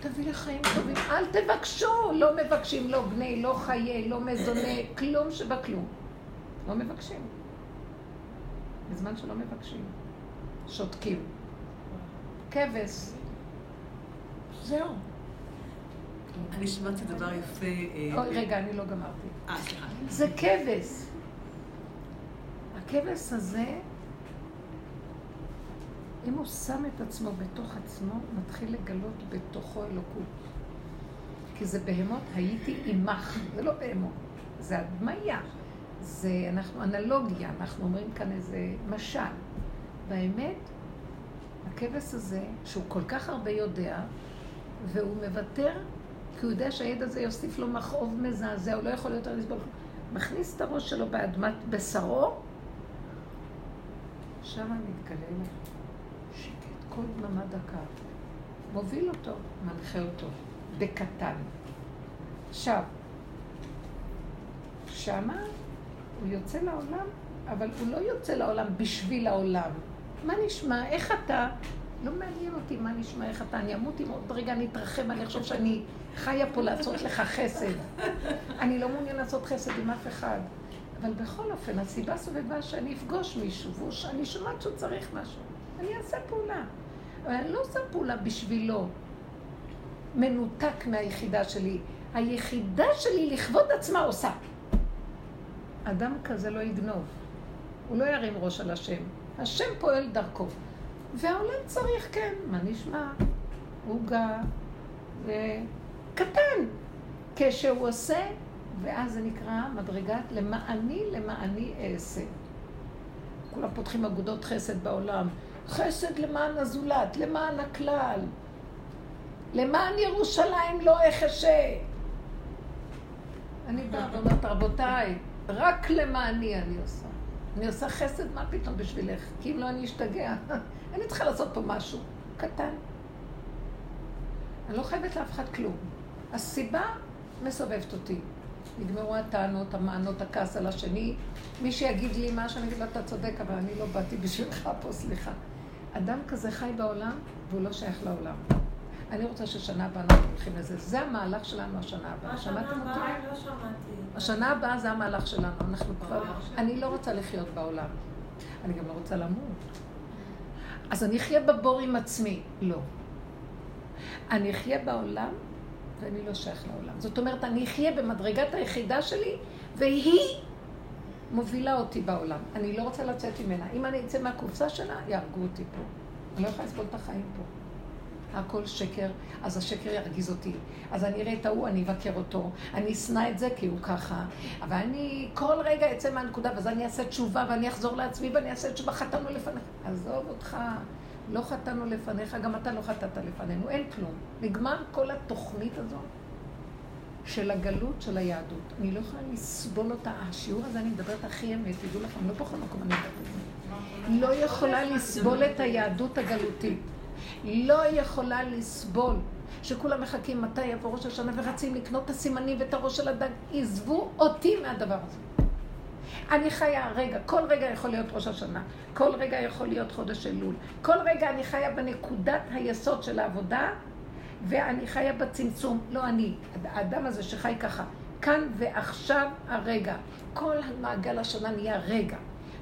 Speaker 1: תביא לי חיים טובים. אל תבקשו, לא מבקשים, לא בני, לא חיי, לא מזוני, כלום שבכלום. לא מבקשים. בזמן שלא מבקשים. שותקים. כבש. זהו.
Speaker 5: אני שמעתי דבר יפה. אה,
Speaker 1: רגע, אני לא גמרתי.
Speaker 5: אה, סליחה.
Speaker 1: זה כבש. הכבש הזה, אם הוא שם את עצמו בתוך עצמו, מתחיל לגלות בתוכו אלוקות. כי זה בהמות, הייתי עמך. זה לא בהמות, זה הדמיה. זה, אנחנו אנלוגיה, אנחנו אומרים כאן איזה משל. באמת, הכבש הזה, שהוא כל כך הרבה יודע, והוא מוותר, כי הוא יודע שהעד הזה יוסיף לו מכאוב מזעזע, הוא לא יכול יותר לסבול. מכניס את הראש שלו באדמת בשרו, שם מתגלה שקט, כל דממה דקה. מוביל אותו, מנחה אותו, בקטן. עכשיו, שמה הוא יוצא לעולם, אבל הוא לא יוצא לעולם בשביל העולם. מה נשמע? איך אתה? לא מעניין אותי מה נשמע, איך אתה. אני אמות אם עוד רגע אני אתרחם, אני חושב שאני חיה פה לעשות לך חסד. אני לא מעוניין לעשות חסד עם אף אחד. אבל בכל אופן, הסיבה סובבה שאני אפגוש מישהו, ואני שומעת שהוא צריך משהו. אני אעשה פעולה. אבל אני לא עושה פעולה בשבילו, מנותק מהיחידה שלי. היחידה שלי לכבוד עצמה עושה. אדם כזה לא יגנוב. הוא לא ירים ראש על השם. השם פועל דרכו. והעולם צריך, כן, מה נשמע? עוגה, וקטן. כשהוא עושה, ואז זה נקרא מדרגת למעני למעני אעשה. כולם פותחים אגודות חסד בעולם. חסד למען הזולת, למען הכלל. למען ירושלים לא אחשה. אני באה ואומרת, רבותיי, רק למעני אני עושה. אני עושה חסד, מה פתאום בשבילך? כי אם לא אני אשתגע. אני צריכה לעשות פה משהו קטן. אני לא חייבת לאף אחד כלום. הסיבה מסובבת אותי. נגמרו הטענות, המענות, הכעס על השני. מי שיגיד לי מה שאני אגיד לו, אתה צודק, אבל אני לא באתי בשבילך פה, סליחה. אדם כזה חי בעולם, והוא לא שייך לעולם. אני רוצה ששנה הבאה אנחנו הולכים לזה. זה המהלך שלנו השנה הבאה. שמעתם אותי?
Speaker 4: לא שמעתי.
Speaker 1: השנה הבאה זה המהלך שלנו. אנחנו כבר... אני לא רוצה לחיות בעולם. אני גם לא רוצה למות. אז אני אחיה בבור עם עצמי. לא. אני אחיה בעולם, ואני לא שייך לעולם. זאת אומרת, אני אחיה במדרגת היחידה שלי, והיא מובילה אותי בעולם. אני לא רוצה לצאת ממנה. אם אני אצא מהקופסה שלה, יהרגו אותי פה. אני לא יכולה לסבול את החיים פה. הכל שקר, אז השקר ירגיז אותי. אז אני אראה את ההוא, אני אבקר אותו. אני אשנא את זה כי הוא ככה. אבל אני כל רגע אצא מהנקודה, ואז אני אעשה תשובה, ואני אחזור לעצמי, ואני אעשה תשובה, חטאנו לפניך. עזוב אותך, לא חטאנו לפניך, גם אתה לא חטאת לפנינו, אין כלום. נגמר כל התוכנית הזו של הגלות של היהדות. אני לא יכולה לסבול אותה. השיעור הזה אני מדברת הכי אמת, תדעו לכם, לא בכל מקום אני מדברת. לא יכולה לסבול את היהדות הגלותית. לא יכולה לסבול שכולם מחכים מתי יבוא ראש השנה ורצים לקנות את הסימנים ואת הראש של הדג. עזבו אותי מהדבר הזה. אני חיה רגע, כל רגע יכול להיות ראש השנה, כל רגע יכול להיות חודש אלול, כל רגע אני חיה בנקודת היסוד של העבודה ואני חיה בצמצום, לא אני, האדם הזה שחי ככה, כאן ועכשיו הרגע. כל מעגל השנה נהיה רגע,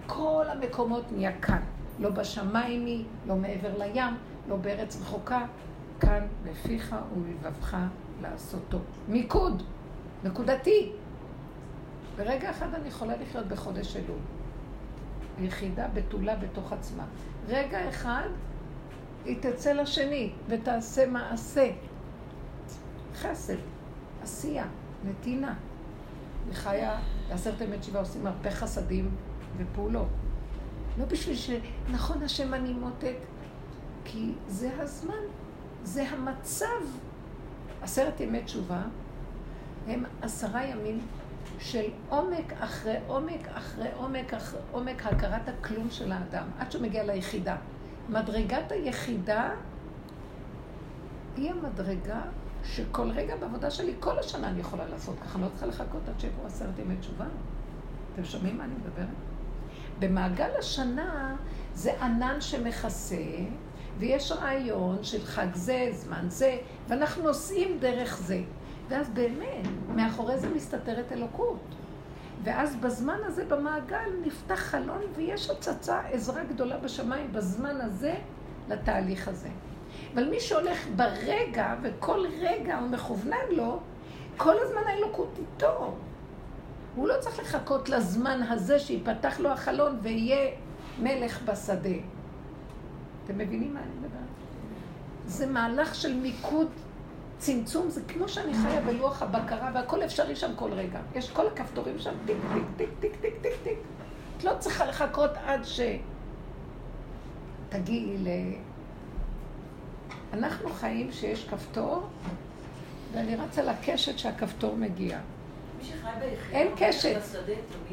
Speaker 1: כל המקומות נהיה כאן. לא בשמיים היא, לא מעבר לים, לא בארץ רחוקה, כאן בפיך ולבבך לעשותו. מיקוד, נקודתי. ברגע אחד אני יכולה לחיות בחודש אלול. יחידה בתולה בתוך עצמה. רגע אחד היא תצא לשני ותעשה מעשה. חסד, עשייה, נתינה. היא חיה, בעשרת ימי תשיבה עושים הרבה חסדים ופעולות. לא בשביל ש... נכון, השם אני מותק, כי זה הזמן, זה המצב. עשרת ימי תשובה הם עשרה ימים של עומק אחרי עומק אחרי עומק אחרי עומק הכרת הכלום של האדם, עד שהוא מגיע ליחידה. מדרגת היחידה היא המדרגה שכל רגע בעבודה שלי, כל השנה אני יכולה לעשות ככה, אני לא צריכה לחכות עד שיבואו עשרת ימי תשובה. אתם שומעים מה אני מדברת? במעגל השנה זה ענן שמכסה, ויש רעיון של חג זה, זמן זה, ואנחנו נוסעים דרך זה. ואז באמת, מאחורי זה מסתתרת אלוקות. ואז בזמן הזה במעגל נפתח חלון ויש הצצה, עזרה גדולה בשמיים בזמן הזה לתהליך הזה. אבל מי שהולך ברגע, וכל רגע הוא מכוונן לו, כל הזמן האלוקות איתו. הוא לא צריך לחכות לזמן הזה שיפתח לו החלון ויהיה מלך בשדה. אתם מבינים מה אני מדברת? זה מהלך של מיקוד, צמצום, זה כמו שאני חיה בלוח הבקרה והכל אפשרי שם כל רגע. יש כל הכפתורים שם, טיק, טיק, טיק, טיק, טיק, טיק, טיק. את לא צריכה לחכות עד שתגיעי ל... אנחנו חיים שיש כפתור, ואני רצה לקשת שהכפתור מגיע.
Speaker 3: מי שחי ביחידה,
Speaker 1: אין קשת.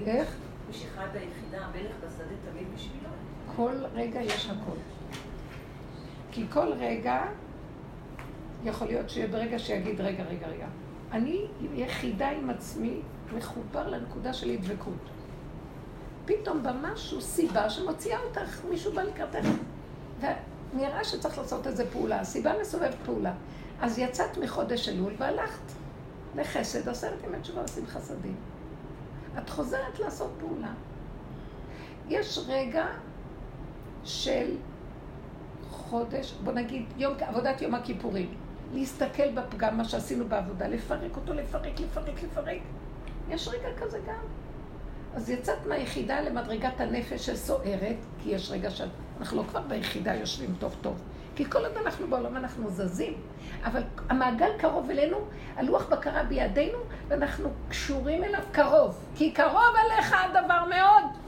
Speaker 1: איך?
Speaker 3: מי שחי ביחידה, המלך בשדה תמיד בשבילו.
Speaker 1: כל רגע יש הכל. כי כל רגע יכול להיות שיהיה ברגע שיגיד, רגע, רגע, רגע. אני יחידה עם עצמי, מחובר לנקודה של הדבקות. פתאום בא משהו, סיבה שמוציאה אותך, מישהו בא לקראתך. ונראה שצריך לעשות איזה פעולה, הסיבה מסובבת פעולה. אז יצאת מחודש אלול והלכת לחסד, עשרת ימי תשובה עושים חסדים. את חוזרת לעשות פעולה. יש רגע של חודש, בוא נגיד, יום, עבודת יום הכיפורים. להסתכל בפגם, מה שעשינו בעבודה, לפרק אותו, לפרק, לפרק, לפרק. יש רגע כזה גם. אז יצאת מהיחידה למדרגת הנפש שסוערת, כי יש רגע שאנחנו לא כבר ביחידה יושבים טוב טוב. כי כל עוד אנחנו בעולם אנחנו זזים, אבל המעגל קרוב אלינו, הלוח בקרה בידינו, ואנחנו קשורים אליו קרוב. כי קרוב אליך הדבר מאוד.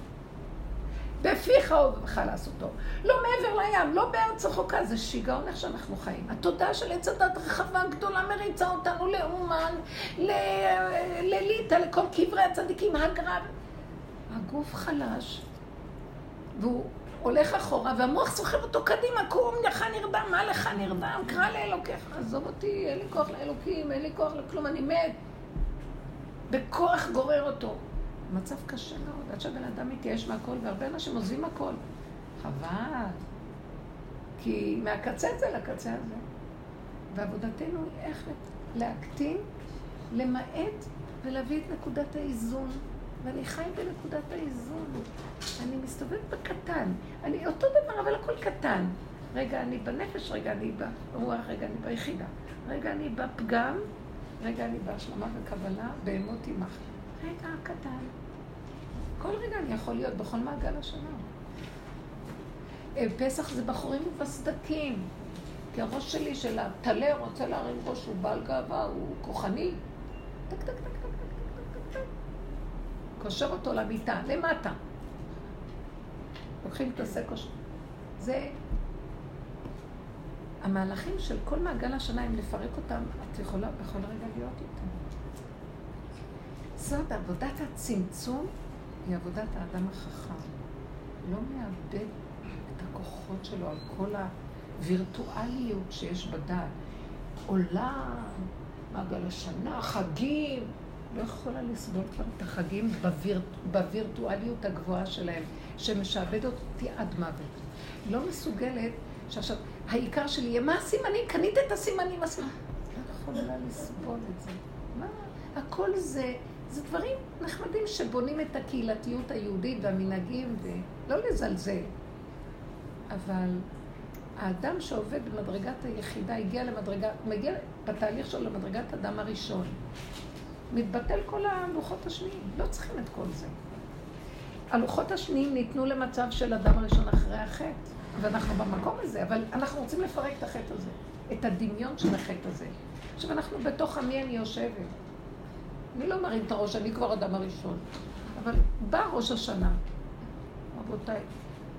Speaker 1: בפיך ובך לעשותו. לא מעבר לים, לא בארץ רחוקה, זה שיגעון איך שאנחנו חיים. התודעה של עץ הדת רחבה גדולה מריצה אותנו לאומן, לליטא, לכל קברי הצדיקים, הגרב. הגוף חלש, והוא הולך אחורה, והמוח סוחב אותו קדימה, קום, לך נרדם, מה לך נרדם? קרא לאלוקיך. עזוב אותי, אין לי כוח לאלוקים, אין לי כוח לכלום, אני מת. בכוח גורר אותו. מצב קשה מאוד, עד שהבן אדם מתייאש מהכל, והרבה אנשים עוזבים הכל. חבל. כי מהקצה זה לקצה הזה. ועבודתנו היא איך להקטין, למעט ולהביא את נקודת האיזון. ואני חי בנקודת האיזון. אני מסתובבת בקטן. אני אותו דבר, אבל הכל קטן. רגע אני בנפש, רגע אני ברוח, רגע אני ביחידה. רגע אני בפגם, רגע אני בהשלמה וקבלה, בהמות עמך. רגע קטן. כל רגע אני יכול להיות בכל מעגל השנה. אה, פסח זה בחורים ובסדקים. כי הראש שלי של הטלה רוצה להרים ראש, הוא בעל גאווה, הוא כוחני. טק, טק, טק, טק, טק, טק, טק. קושר אותו למיטה, למטה. לוקחים את הסקוש. זה המהלכים של כל מעגל השנה, אם לפרק אותם, את יכולה בכל רגע להיות איתם. זאת עבודת הצמצום, היא עבודת האדם החכם. לא מאבד את הכוחות שלו על כל הווירטואליות שיש בדעת. עולם, מעגל השנה, חגים. לא יכולה לסבול כבר את החגים בוויר, בווירטואליות הגבוהה שלהם, שמשעבד אותי עד מוות. לא מסוגלת שעכשיו, העיקר שלי יהיה, מה הסימנים? קנית את הסימנים? הסימנים. לא יכולה לסבול את זה. מה? הכל זה, זה דברים נחמדים שבונים את הקהילתיות היהודית והמנהגים, ולא לזלזל. אבל האדם שעובד במדרגת היחידה הגיע למדרגה, הוא מגיע בתהליך שלו למדרגת אדם הראשון. מתבטל כל הלוחות השניים, לא צריכים את כל זה. הלוחות השניים ניתנו למצב של אדם הראשון אחרי החטא, ואנחנו במקום הזה, אבל אנחנו רוצים לפרק את החטא הזה, את הדמיון של החטא הזה. עכשיו אנחנו בתוך עמי אני יושבת. אני לא מרים את הראש, אני כבר אדם הראשון. אבל בא ראש השנה, רבותיי,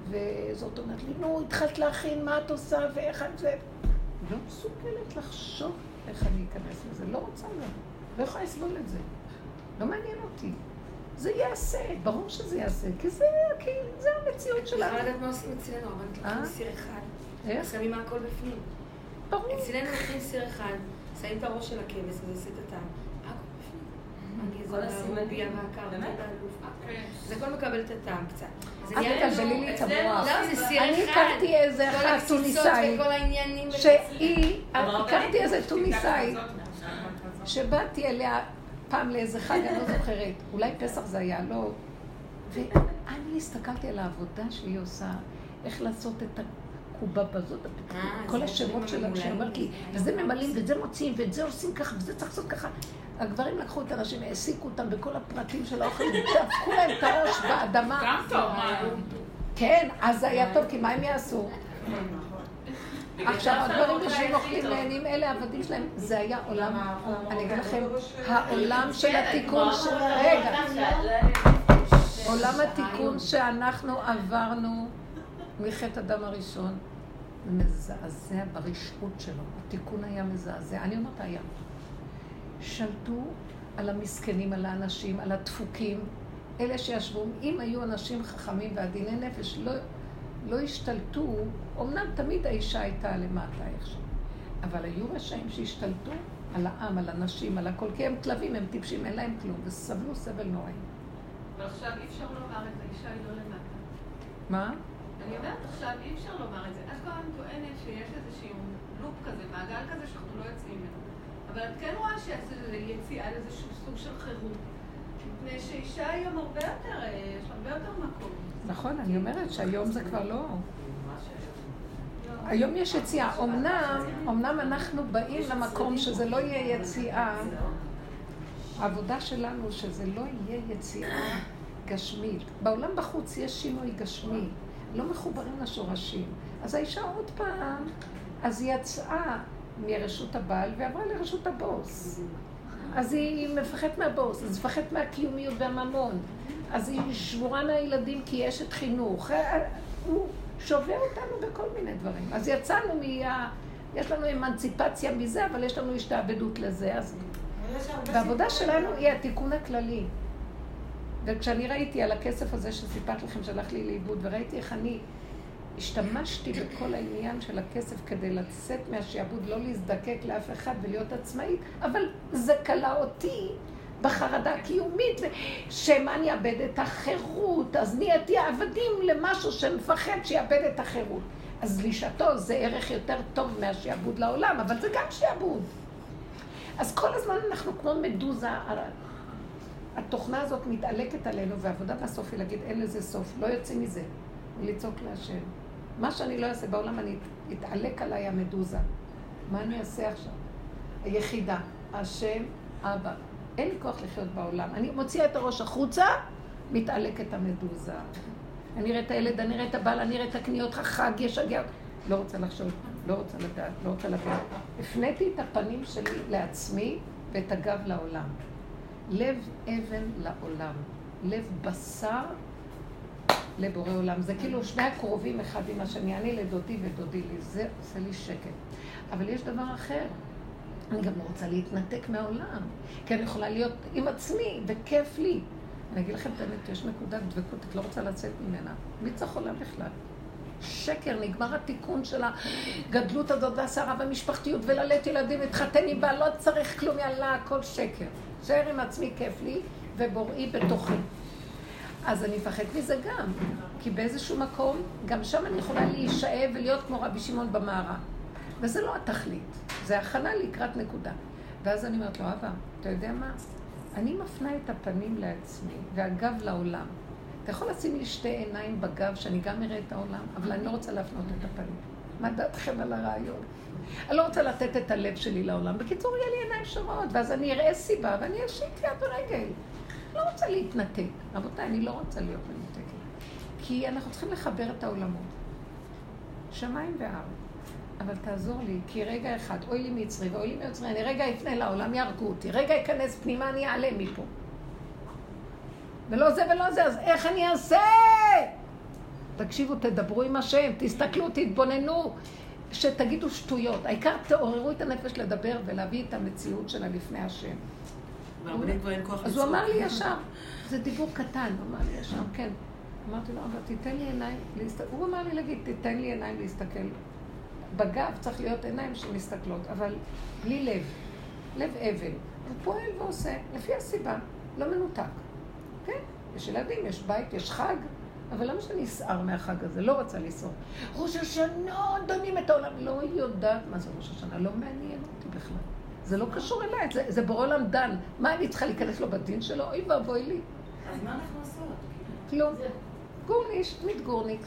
Speaker 1: וזאת אומרת לי, נו, התחלת להכין, מה את עושה, ואיך את זה... לא מסוגלת לחשוב איך אני אכנס לזה, לא רוצה גם. לא יכולה לסבול את זה. לא מעניין אותי. זה יעשה, ברור שזה יעשה, כי זה, כי זה המציאות שלנו.
Speaker 6: אני לא יודעת מה עושים אצלנו, אבל לוקחים סיר אחד.
Speaker 1: איך?
Speaker 6: שמים הכל בפנים.
Speaker 1: ברור.
Speaker 6: אצלנו לוקחים סיר אחד, שמים את הראש של הכבש, וזה עושה את הטעם.
Speaker 3: כל הסימנים.
Speaker 6: זה הכל מקבל את הטעם קצת.
Speaker 1: אל תבלבלי לי את המוח.
Speaker 6: לא, זה סיר אחד.
Speaker 1: אני הכרתי איזה אחת טוניסאית. שהיא, הכרתי איזה טוניסאית, שבאתי אליה פעם לאיזה חג, אני לא זוכרת, אולי פסח זה היה, לא. ואני הסתכלתי על העבודה שהיא עושה, איך לעשות את הקובבה הזאת, כל השמות שלה, שהיא אומרת לי, וזה ממלאים, ואת זה מוציאים, ואת זה עושים ככה, וזה צריך לעשות ככה. הגברים לקחו את הנשים, העסיקו אותם בכל הפרטים של האוכל, דפקו להם את הראש באדמה.
Speaker 2: גם טוב, מה?
Speaker 1: כן, אז זה היה טוב, כי מה הם יעשו? עכשיו הדברים יושבים אוכלים נהנים, אלה העבדים שלהם, זה היה עולם, אני אגיד לכם, העולם של התיקון של... רגע, עולם התיקון שאנחנו עברנו מחטא הדם הראשון, מזעזע ברשעות שלו, התיקון היה מזעזע, אני אומרת היה. שלטו על המסכנים, על האנשים, על הדפוקים, אלה שישבו, אם היו אנשים חכמים ועדיני נפש, לא... לא השתלטו, אמנם תמיד האישה הייתה למטה איכשהו, אבל היו רשעים שהשתלטו על העם, על הנשים, על הכל, כי הם כלבים, הם טיפשים, אין להם כלום, וסבלו סבל נוראי.
Speaker 4: ועכשיו אי אפשר לומר את זה, אישה היא לא למטה.
Speaker 1: מה?
Speaker 4: אני אומרת עכשיו, אי אפשר לומר את זה. את כל הזמן טוענת שיש איזשהו לופ כזה, מעגל כזה שאנחנו לא יוצאים ממנו. אבל את כן רואה שיש יציאה לאיזשהו סוג של חירום. מפני שאישה היום הרבה יותר, אה, יש הרבה יותר מקום.
Speaker 1: נכון, אני אומרת שהיום זה כבר לא... היום יש יציאה. אמנם, אמנם אנחנו באים למקום שזה לא יהיה יציאה, העבודה שלנו שזה לא יהיה יציאה גשמית. בעולם בחוץ יש שינוי גשמי, לא מחוברים לשורשים. אז האישה עוד פעם, אז היא יצאה מרשות הבעל ועברה לרשות הבוס. אז היא מפחדת מהבוס, אז היא מפחדת מהקיומיות והממון. אז היא שבורה מהילדים כי יש את חינוך. הוא שובר אותנו בכל מיני דברים. אז יצאנו מה... יש לנו אמנציפציה מזה, אבל יש לנו השתעבדות לזה. אז... והעבודה שלנו היא התיקון הכללי. וכשאני ראיתי על הכסף הזה שסיפרתי לכם שהלך לי לאיבוד, וראיתי איך אני השתמשתי בכל העניין של הכסף כדי לצאת מהשעבוד, לא להזדקק לאף אחד ולהיות עצמאית, אבל זה כלה אותי בחרדה קיומית, שמא אני אאבד את החירות, אז נהייתי עבדים למשהו שמפחד שיאבד את החירות. אז לשעתו זה ערך יותר טוב מהשעבוד לעולם, אבל זה גם שעבוד. אז כל הזמן אנחנו כמו מדוזה, התוכנה הזאת מתעלקת עלינו, והעבודה בסוף היא להגיד, אין לזה סוף, לא יוצאים מזה, ולצעוק להשם. מה שאני לא אעשה בעולם, אני אתעלק עליי המדוזה. מה אני אעשה עכשיו? היחידה, השם, אבא. אין לי כוח לחיות בעולם. אני מוציאה את הראש החוצה, מתעלקת המדוזה. אני אראה את הילד, אני אראה את הבעל, אני אראה את הקניות, החג, ישגע. לא רוצה לחשוב, לא רוצה לדעת, לא רוצה להבין. הפניתי את הפנים שלי לעצמי ואת הגב לעולם. לב אבן לעולם, לב בשר לבורא עולם. זה כאילו שני הקרובים אחד עם השני, אני לדודי ודודי לי, זה עושה לי שקט. אבל יש דבר אחר, אני גם רוצה להתנתק מהעולם, כי אני יכולה להיות עם עצמי, וכיף לי. אני אגיד לכם את האמת, יש נקודת דבקות, את לא רוצה לצאת ממנה. מי צריך עולם בכלל? שקר, נגמר התיקון של הגדלות הזאת והסערה והמשפחתיות וללט ילדים, להתחתן עם בעל, לא צריך כלום, יאללה, הכל שקר. שער עם עצמי כיף לי, ובוראי בתוכי. אז אני מפחד מזה גם, כי באיזשהו מקום, גם שם אני יכולה להישאב ולהיות כמו רבי שמעון במערה. וזה לא התכלית, זה הכנה לקראת נקודה. ואז אני אומרת לו, אבא, אתה יודע מה? אני מפנה את הפנים לעצמי והגב לעולם. אתה יכול לשים לי שתי עיניים בגב, שאני גם אראה את העולם, אבל אני לא רוצה להפנות את הפנים. מה דעתכם על הרעיון? אני לא רוצה לתת את הלב שלי לעולם. בקיצור, יהיה לי עיניים שרות, ואז אני אראה סיבה ואני אשיט יד ורגל. לא רוצה להתנתק. רבותיי, אני לא רוצה להיות מנותקת. כי אנחנו צריכים לחבר את העולמות. שמיים וארץ. אבל תעזור לי, כי רגע אחד, אוי לי מצרי ואוי לי מיוצרי, אני רגע אפנה לעולם, יהרגו אותי, רגע אכנס פנימה, אני אעלה מפה. ולא זה ולא זה, אז איך אני אעשה? תקשיבו, תדברו עם השם, תסתכלו, תתבוננו, שתגידו שטויות. העיקר תעוררו את הנפש לדבר ולהביא את המציאות שלה לפני השם. אז הוא אמר לי ישר, זה דיבור קטן, הוא אמר לי ישר, כן. אמרתי לו, אבל תיתן לי עיניים להסתכל, הוא אמר לי להגיד, תיתן לי עיניים להסתכל. בגב צריך להיות עיניים שמסתכלות, אבל בלי לב, לב אבל. הוא פועל ועושה, לפי הסיבה, לא מנותק. כן, יש ילדים, יש בית, יש חג, אבל למה שאני אסער מהחג הזה? לא רוצה לסעור. ראש השנה דנים את העולם. לא יודעת מה זה ראש השנה, לא מעניין אותי בכלל. זה לא קשור אליי, זה, זה בורא עולם דן. מה אני צריכה להיכנס לו בדין שלו? אוי ואבוי לי.
Speaker 3: אז מה אנחנו עושות?
Speaker 1: כלום. גורניש, מתגורניק.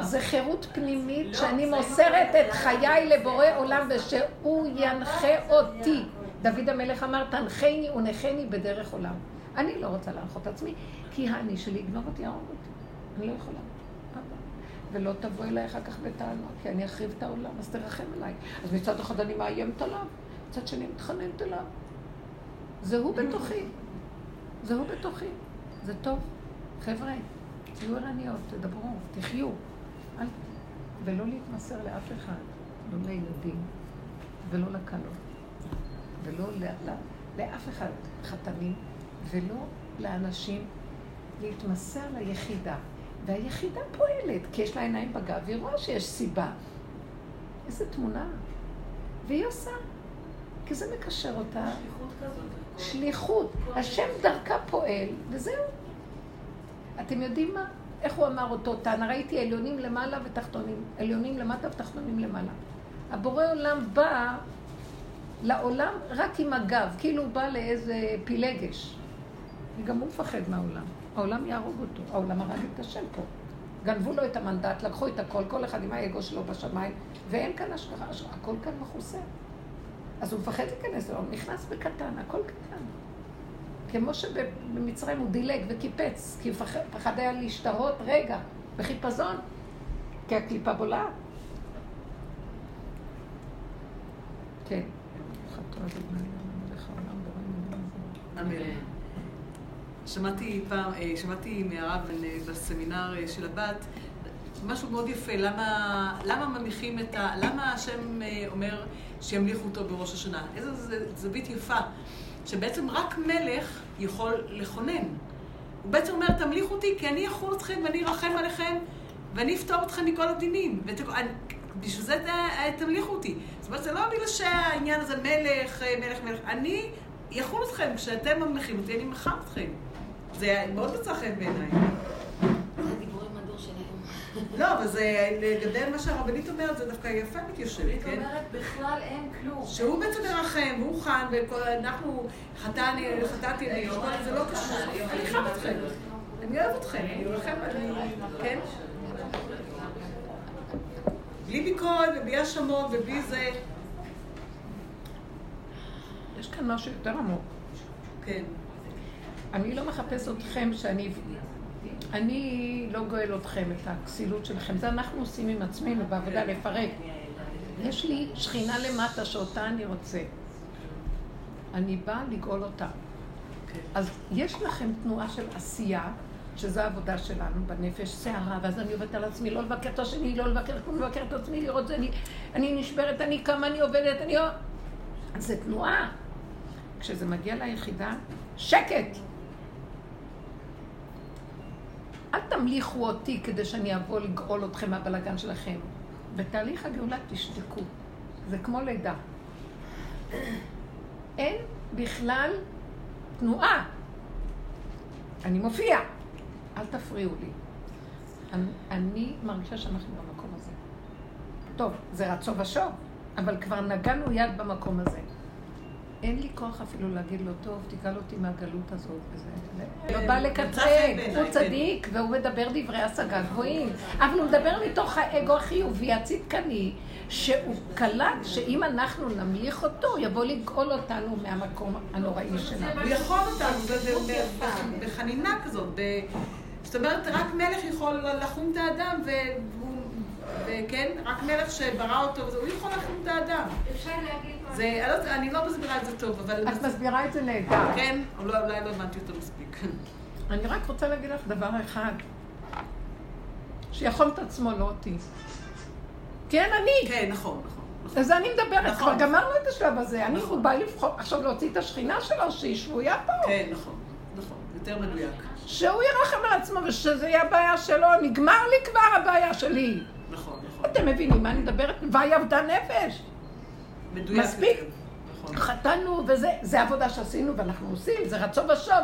Speaker 1: זה חירות פנימית שאני מוסרת את חיי לבורא עולם ושהוא ינחה אותי. דוד המלך אמר, תנחני ונחני בדרך עולם. אני לא רוצה להנחות עצמי, כי האני שלי יגנוב אותי, יהרוג אותי. אני לא יכולה. ולא תבוא אליי אחר כך בטענות, כי אני אחריב את העולם, אז תרחם עליי. אז מצד אחד אני מאיימת עליו, מצד שני מתחננת אליו. זה הוא בתוכי. זה הוא בתוכי. זה טוב. חבר'ה, תהיו ערניות, תדברו, תחיו. אל... ולא להתמסר לאף אחד, לא לילדים, ולא לקלות, ולא לא, לאף אחד, חתנים, ולא לאנשים, להתמסר ליחידה. והיחידה פועלת, כי יש לה עיניים בגב, והיא רואה שיש סיבה. איזה תמונה. והיא עושה, כי זה מקשר אותה.
Speaker 3: שליחות כזאת.
Speaker 1: שליחות. השם דרכה פועל, וזהו. אתם יודעים מה? איך הוא אמר אותו טענה? ראיתי עליונים למעלה ותחתונים. עליונים למטה ותחתונים למעלה. הבורא עולם בא לעולם רק עם הגב, כאילו הוא בא לאיזה פילגש. וגם הוא מפחד מהעולם. העולם יהרוג אותו. העולם הרג את השם פה. גנבו לו את המנדט, לקחו את הכל, כל אחד עם האגו שלו בשמיים, ואין כאן השגחה, הכל כאן מכוסה. אז הוא מפחד להיכנס לעולם, נכנס בקטן, הכל קטן. כמו שבמצרים הוא דילג וקיפץ, כי פחד, פחד היה להשתהות רגע, בחיפזון, כי הקליפה בולעת. כן.
Speaker 5: אמן. שמעתי פעם, אה, שמעתי מהרב אה, בסמינר אה, של הבת, משהו מאוד יפה, למה, למה מניחים את ה... למה השם אומר שימליכו אותו בראש השנה? איזו זווית יפה, שבעצם רק מלך יכול לכונן. הוא בעצם אומר, תמליכו אותי כי אני יכול אתכם ואני ארחם עליכם ואני אפתור אתכם מכל הדינים. בשביל זה תמליכו אותי. זאת אומרת, זה לא בגלל שהעניין הזה מלך, מלך, מלך. אני יכול אתכם, כשאתם ממליכים אותי, אני מחם אתכם. זה מאוד מצא חן בעיניי.
Speaker 6: זה דיבורים מהדור שלהם.
Speaker 5: לא, אבל זה לגבי מה שהרבנית אומרת, זה דווקא יפה מתיישבת,
Speaker 3: כן? היא אומרת, בכלל אין כלום.
Speaker 5: שהוא בעצם מרחם, והוא חם, ואנחנו, חטאתי, חטאתי אני, זה לא קשור. אני חם אתכם. אני אוהב אתכם, אני מרחם, אני... כן? בלי ביקורת ובלי האשמות ובלי זה.
Speaker 1: יש כאן משהו יותר עמוק.
Speaker 5: כן.
Speaker 1: אני לא מחפש אתכם שאני... אני לא גואל אתכם, את הכסילות שלכם. זה אנחנו עושים עם עצמנו בעבודה לפרק. יש לי שכינה למטה שאותה אני רוצה. אני באה לגאול אותה. אז יש לכם תנועה של עשייה, שזו העבודה שלנו בנפש, סערה, ואז אני עובדת על עצמי, לא לבקר את השני, לא לבקר כלום, לבקר את עצמי, לראות זה, אני, אני נשברת, אני קמה, אני עובדת, אני... זה תנועה. כשזה מגיע ליחידה, שקט. אל תמליכו אותי כדי שאני אבוא לגאול אתכם מהבלגן שלכם. בתהליך הגאולה תשתקו. זה כמו לידה. אין בכלל תנועה. אני מופיע. אל תפריעו לי. אני, אני מרגישה שאנחנו במקום הזה. טוב, זה רצו ושוב, אבל כבר נגענו יד במקום הזה. אין לי כוח אפילו להגיד לו, טוב, תגאל אותי מהגלות הזאת. וזה לא בא לקטרג, הוא כן. צדיק, והוא מדבר דברי השגה גבוהים. אבל הוא מדבר מתוך האגו החיובי, הצדקני, שהוא קלט שאם אנחנו נמליך אותו, הוא יבוא לגאול אותנו מהמקום הנוראי שלנו.
Speaker 5: הוא יכול אותנו, בחנינה כזאת. זאת אומרת, רק מלך יכול לחום את האדם, והוא וכן, רק מלך שברא אותו, הוא יכול להחליט את האדם.
Speaker 4: אפשר להגיד מה...
Speaker 5: זה, אני לא מסבירה את זה טוב, אבל...
Speaker 1: את מסבירה את זה נהדר.
Speaker 5: כן, לא, אולי לא הבנתי אותו מספיק.
Speaker 1: אני רק רוצה להגיד לך דבר אחד, שיכול את עצמו, לא אותי. כן, אני.
Speaker 5: כן, נכון, נכון.
Speaker 1: נכון. אז אני מדברת, נכון. כבר גמרנו את השלב הזה. אני, הוא בא לבחור עכשיו להוציא את השכינה שלו, שהיא שבויה פה.
Speaker 5: כן, נכון, נכון, יותר מדויק.
Speaker 1: שהוא ירחם על עצמו ושזה יהיה הבעיה שלו, נגמר לי כבר הבעיה שלי. אתם מבינים מה אני מדברת? והיא עבדה נפש.
Speaker 5: מדויק.
Speaker 1: מספיק. נכון. חתנו, וזה עבודה שעשינו ואנחנו עושים, זה רצון ושוב.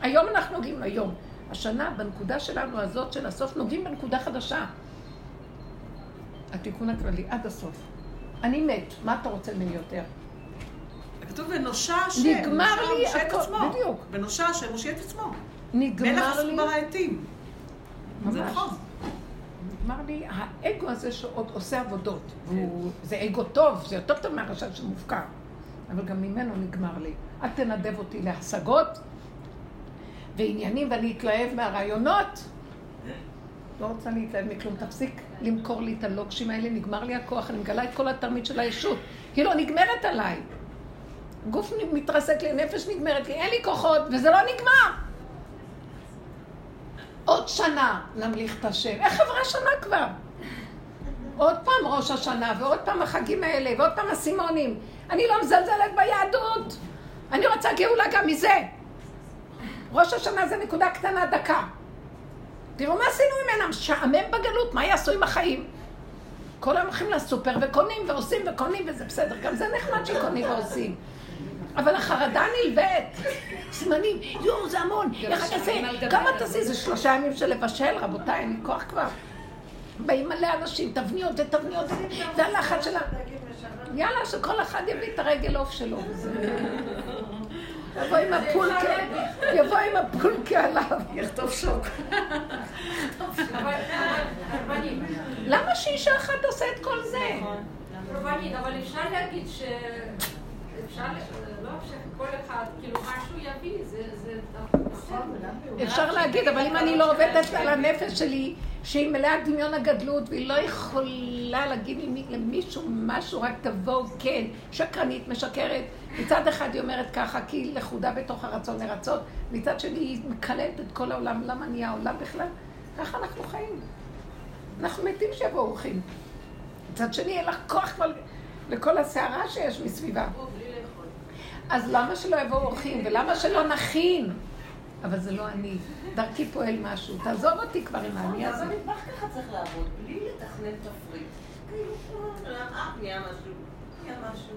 Speaker 1: היום אנחנו נוגעים, היום. השנה, בנקודה שלנו הזאת של הסוף, נוגעים בנקודה חדשה. התיקון הכללי, עד הסוף. אני מת, מה אתה רוצה ממני יותר?
Speaker 5: כתוב ונושע השם.
Speaker 1: נגמר לי
Speaker 5: הכל, בדיוק. ונושע השם, מושיע את עצמו.
Speaker 1: נגמר לי... מלך
Speaker 5: עשו ברעייתים. זה נכון.
Speaker 1: אמר לי, האגו הזה שעוד עושה עבודות, והוא, זה אגו טוב, זה יותר טוב מהרשע שמופקר, אבל גם ממנו נגמר לי. אל תנדב אותי להשגות ועניינים ואני אתלהב מהרעיונות. לא רוצה להתלהב מכלום, תפסיק למכור לי את הלוקשים האלה, נגמר לי הכוח, אני מגלה את כל התרמית של הישות. כאילו, נגמרת עליי. גוף מתרסק לי, נפש נגמרת לי, אין לי כוחות, וזה לא נגמר. עוד שנה נמליך את השם. איך עברה שנה כבר? עוד פעם ראש השנה, ועוד פעם החגים האלה, ועוד פעם הסימונים. אני לא מזלזלת ביהדות. אני רוצה גאולה גם מזה. ראש השנה זה נקודה קטנה, דקה. תראו מה עשינו ממנה, משעמם בגלות, מה יעשו עם החיים? כל היום הולכים לסופר וקונים ועושים וקונים וזה בסדר, גם זה נחמד שקונים ועושים. אבל החרדה נלווית. סימנים, יואו, זה המון, איך אני אעשה? כמה תעשי? זה שלושה ימים של לבשל, רבותיי, אין לי כוח כבר. באים מלא אנשים, תבניות ותבניות, זה הלחץ שלה. יאללה, שכל אחד יביא את הרגל עוף שלו. יבוא עם הפולקה, יבוא עם הפולקה עליו.
Speaker 5: יכתוב שוק.
Speaker 1: למה שאישה אחת עושה את כל זה?
Speaker 4: רבנית, אבל אפשר להגיד ש... אפשר, שכל אחד, כאילו משהו יביא, זה, זה בסדר.
Speaker 1: אפשר להגיד, אבל אם אני לא עובדת על הנפש שלי, שהיא מלאה דמיון הגדלות, והיא לא יכולה להגיד למי- למישהו משהו, רק תבואו, כן, שקרנית, משקרת. מצד אחד היא אומרת ככה, כי היא לכודה בתוך הרצון לרצות, מצד שני היא מקללת את כל העולם, למה נהיה העולם בכלל? ככה אנחנו חיים. אנחנו מתים שיבואו אורחים. מצד שני, אין לך כוח כבר לכל הסערה שיש מסביבה. אז למה שלא יבואו אורחים, ולמה שלא נכין? אבל זה לא אני. דרכי פועל משהו. תעזוב אותי כבר עם האני הזה.
Speaker 3: אבל המטבח ככה צריך לעבוד, בלי לתכנן תפריט. כאילו, אה, נהיה משהו, נהיה משהו.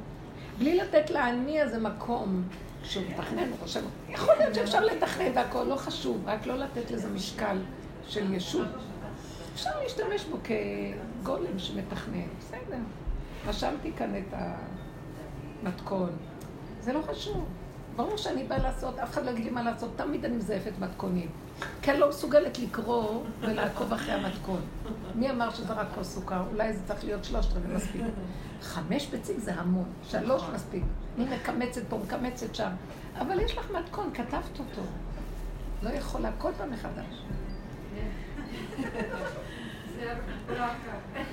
Speaker 1: בלי לתת לאני הזה מקום. כשהוא מתכנן, הוא חושב, יכול להיות שאפשר לתכנן והכל, לא חשוב, רק לא לתת לזה משקל של ישות. אפשר להשתמש בו כגולם שמתכנן, בסדר. רשמתי כאן את המתכון. זה לא חשוב. ברור שאני באה לעשות, אף אחד לא יגיד לי מה לעשות, תמיד אני מזייפת מתכונים. כי אני לא מסוגלת לקרוא ולעקוב אחרי המתכון. מי אמר שזה רק כוס סוכר? אולי זה צריך להיות שלושת רבעי מספיק. חמש ביצים זה המון, שלוש מספיק. אני מקמצת פה, מקמצת שם. אבל יש לך מתכון, כתבת אותו. לא יכולה כל פעם מחדש.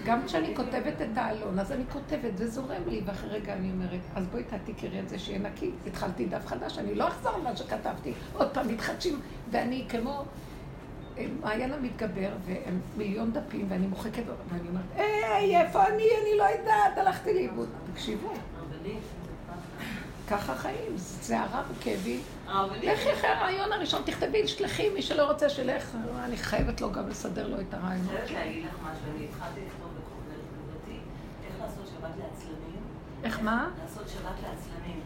Speaker 1: גם כשאני כותבת את העלון, אז אני כותבת, זה זורם לי, ואחרי רגע אני אומרת, אז בואי תעתיקי את זה שיהיה נקי. התחלתי דף חדש, אני לא אחזור על מה שכתבתי. עוד פעם מתחדשים, ואני כמו אה, מעיין המתגבר, והם מיליון דפים, ואני מוחקת, ואני אומרת, היי, איפה אני? אני לא יודעת, הלכתי לאיבוד. תקשיבו, ככה חיים, סערה וכאבי.
Speaker 3: הרבנית,
Speaker 1: לכי אחרי הרעיון הראשון, תכתבי, תשלחי, מי שלא רוצה שילך, אני חייבת לו גם לסדר לו את
Speaker 3: אני
Speaker 1: הרעיון.
Speaker 3: חייבת להגיד לך משהו, אני התחלתי לכתוב בכותרת חברתי, איך לעשות שבת לעצלנים.
Speaker 1: איך מה?
Speaker 3: לעשות שבת לעצלנים.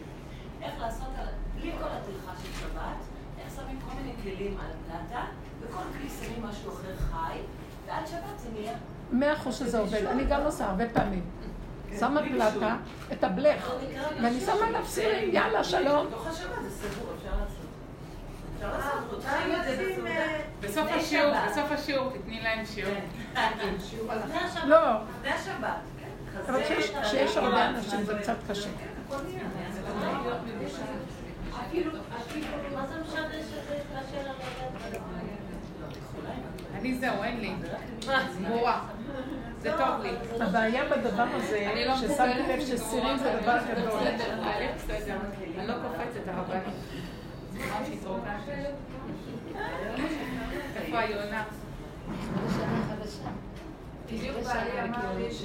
Speaker 3: איך לעשות, בלי כל הטרחה של שבת, איך שמים כל מיני כלים על הפלטה, וכל כלי שמים משהו אחר חי, ועד שבת זה נהיה.
Speaker 1: מאה אחוז שזה עובד, אני גם עושה הרבה פעמים. שמה פלטה, את הבלך, ואני שמה עליו סירים, יאללה, שלום.
Speaker 2: בסוף השיעור. בסוף השיעור תתני להם שיעור.
Speaker 3: השבת.
Speaker 1: לא.
Speaker 3: כן.
Speaker 1: אבל כשיש- כשיש הרבה אנשים זה קצת קשה.
Speaker 2: אני זהו, אין לי. גמורה. זה טוב לי.
Speaker 1: הבעיה בדבר הזה,
Speaker 2: לא
Speaker 1: ששמתי לב שסירים זה דבר גדול.
Speaker 2: אני לא קופצת הרבנית. איפה היונה?
Speaker 4: בדיוק בעלי אמר לי ש-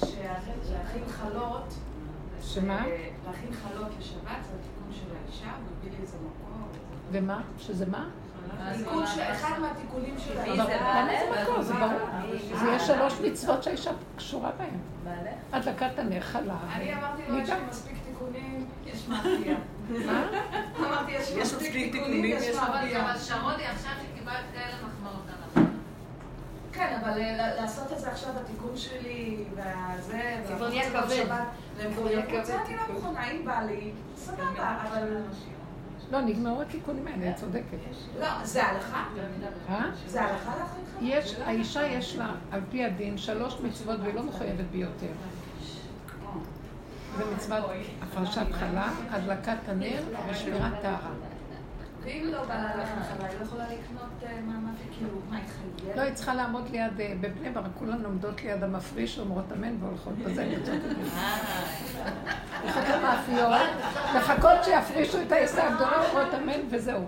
Speaker 4: שלהכין חלות,
Speaker 1: שמה?
Speaker 4: אה, להכין חלות לשבת זה התיקון של האישה, הוא הביא לי איזה מקור.
Speaker 1: ומה? שזה מה?
Speaker 4: אחד מהתיקונים של
Speaker 1: אבל
Speaker 4: האישה.
Speaker 1: למה זה מקור? זה ברור. זה יש שלוש מצוות שהאישה קשורה בהן. הדלקת הנר, חלה.
Speaker 4: אני אמרתי לו, יש מספיק תיקונים, יש מאפייה.
Speaker 1: מה?
Speaker 4: אמרתי, יש מספיק תיקונים, יש מאפייה.
Speaker 7: אבל שרוני, עכשיו שקיבלת כאלה מחמאות עליו.
Speaker 4: כן, אבל אה, ל- לעשות את זה עכשיו, התיקון שלי, והזה,
Speaker 6: כבד.
Speaker 4: בשבת,
Speaker 6: כבד
Speaker 4: זה אני לא. מוכנה, אם בא לי, סבבה, אבל...
Speaker 1: לא, נגמרו התיקונים האלה, היא צודקת.
Speaker 4: לא, זה הלכה?
Speaker 1: אה?
Speaker 4: זה הלכה?
Speaker 1: יש, האישה יש לה, על פי הדין, שלוש מצוות והיא לא מחויבת ביותר. זה מצוות הפרשת חלה, הדלקת הנר ושמירת טהרה.
Speaker 4: ואם לא בא לה חלה, היא לא יכולה לקנות אה, מה, מה זה, כאילו, מה היא חייבת?
Speaker 1: לא, היא צריכה לעמוד ליד, אה, בבני ברק, כולן עומדות ליד המפריש, אומרות אמן והולכות בזה, יוצאות את זה. לחכות מאפיות, לחכות שיפרישו את העסקה הגדולה, אומרות אמן וזהו.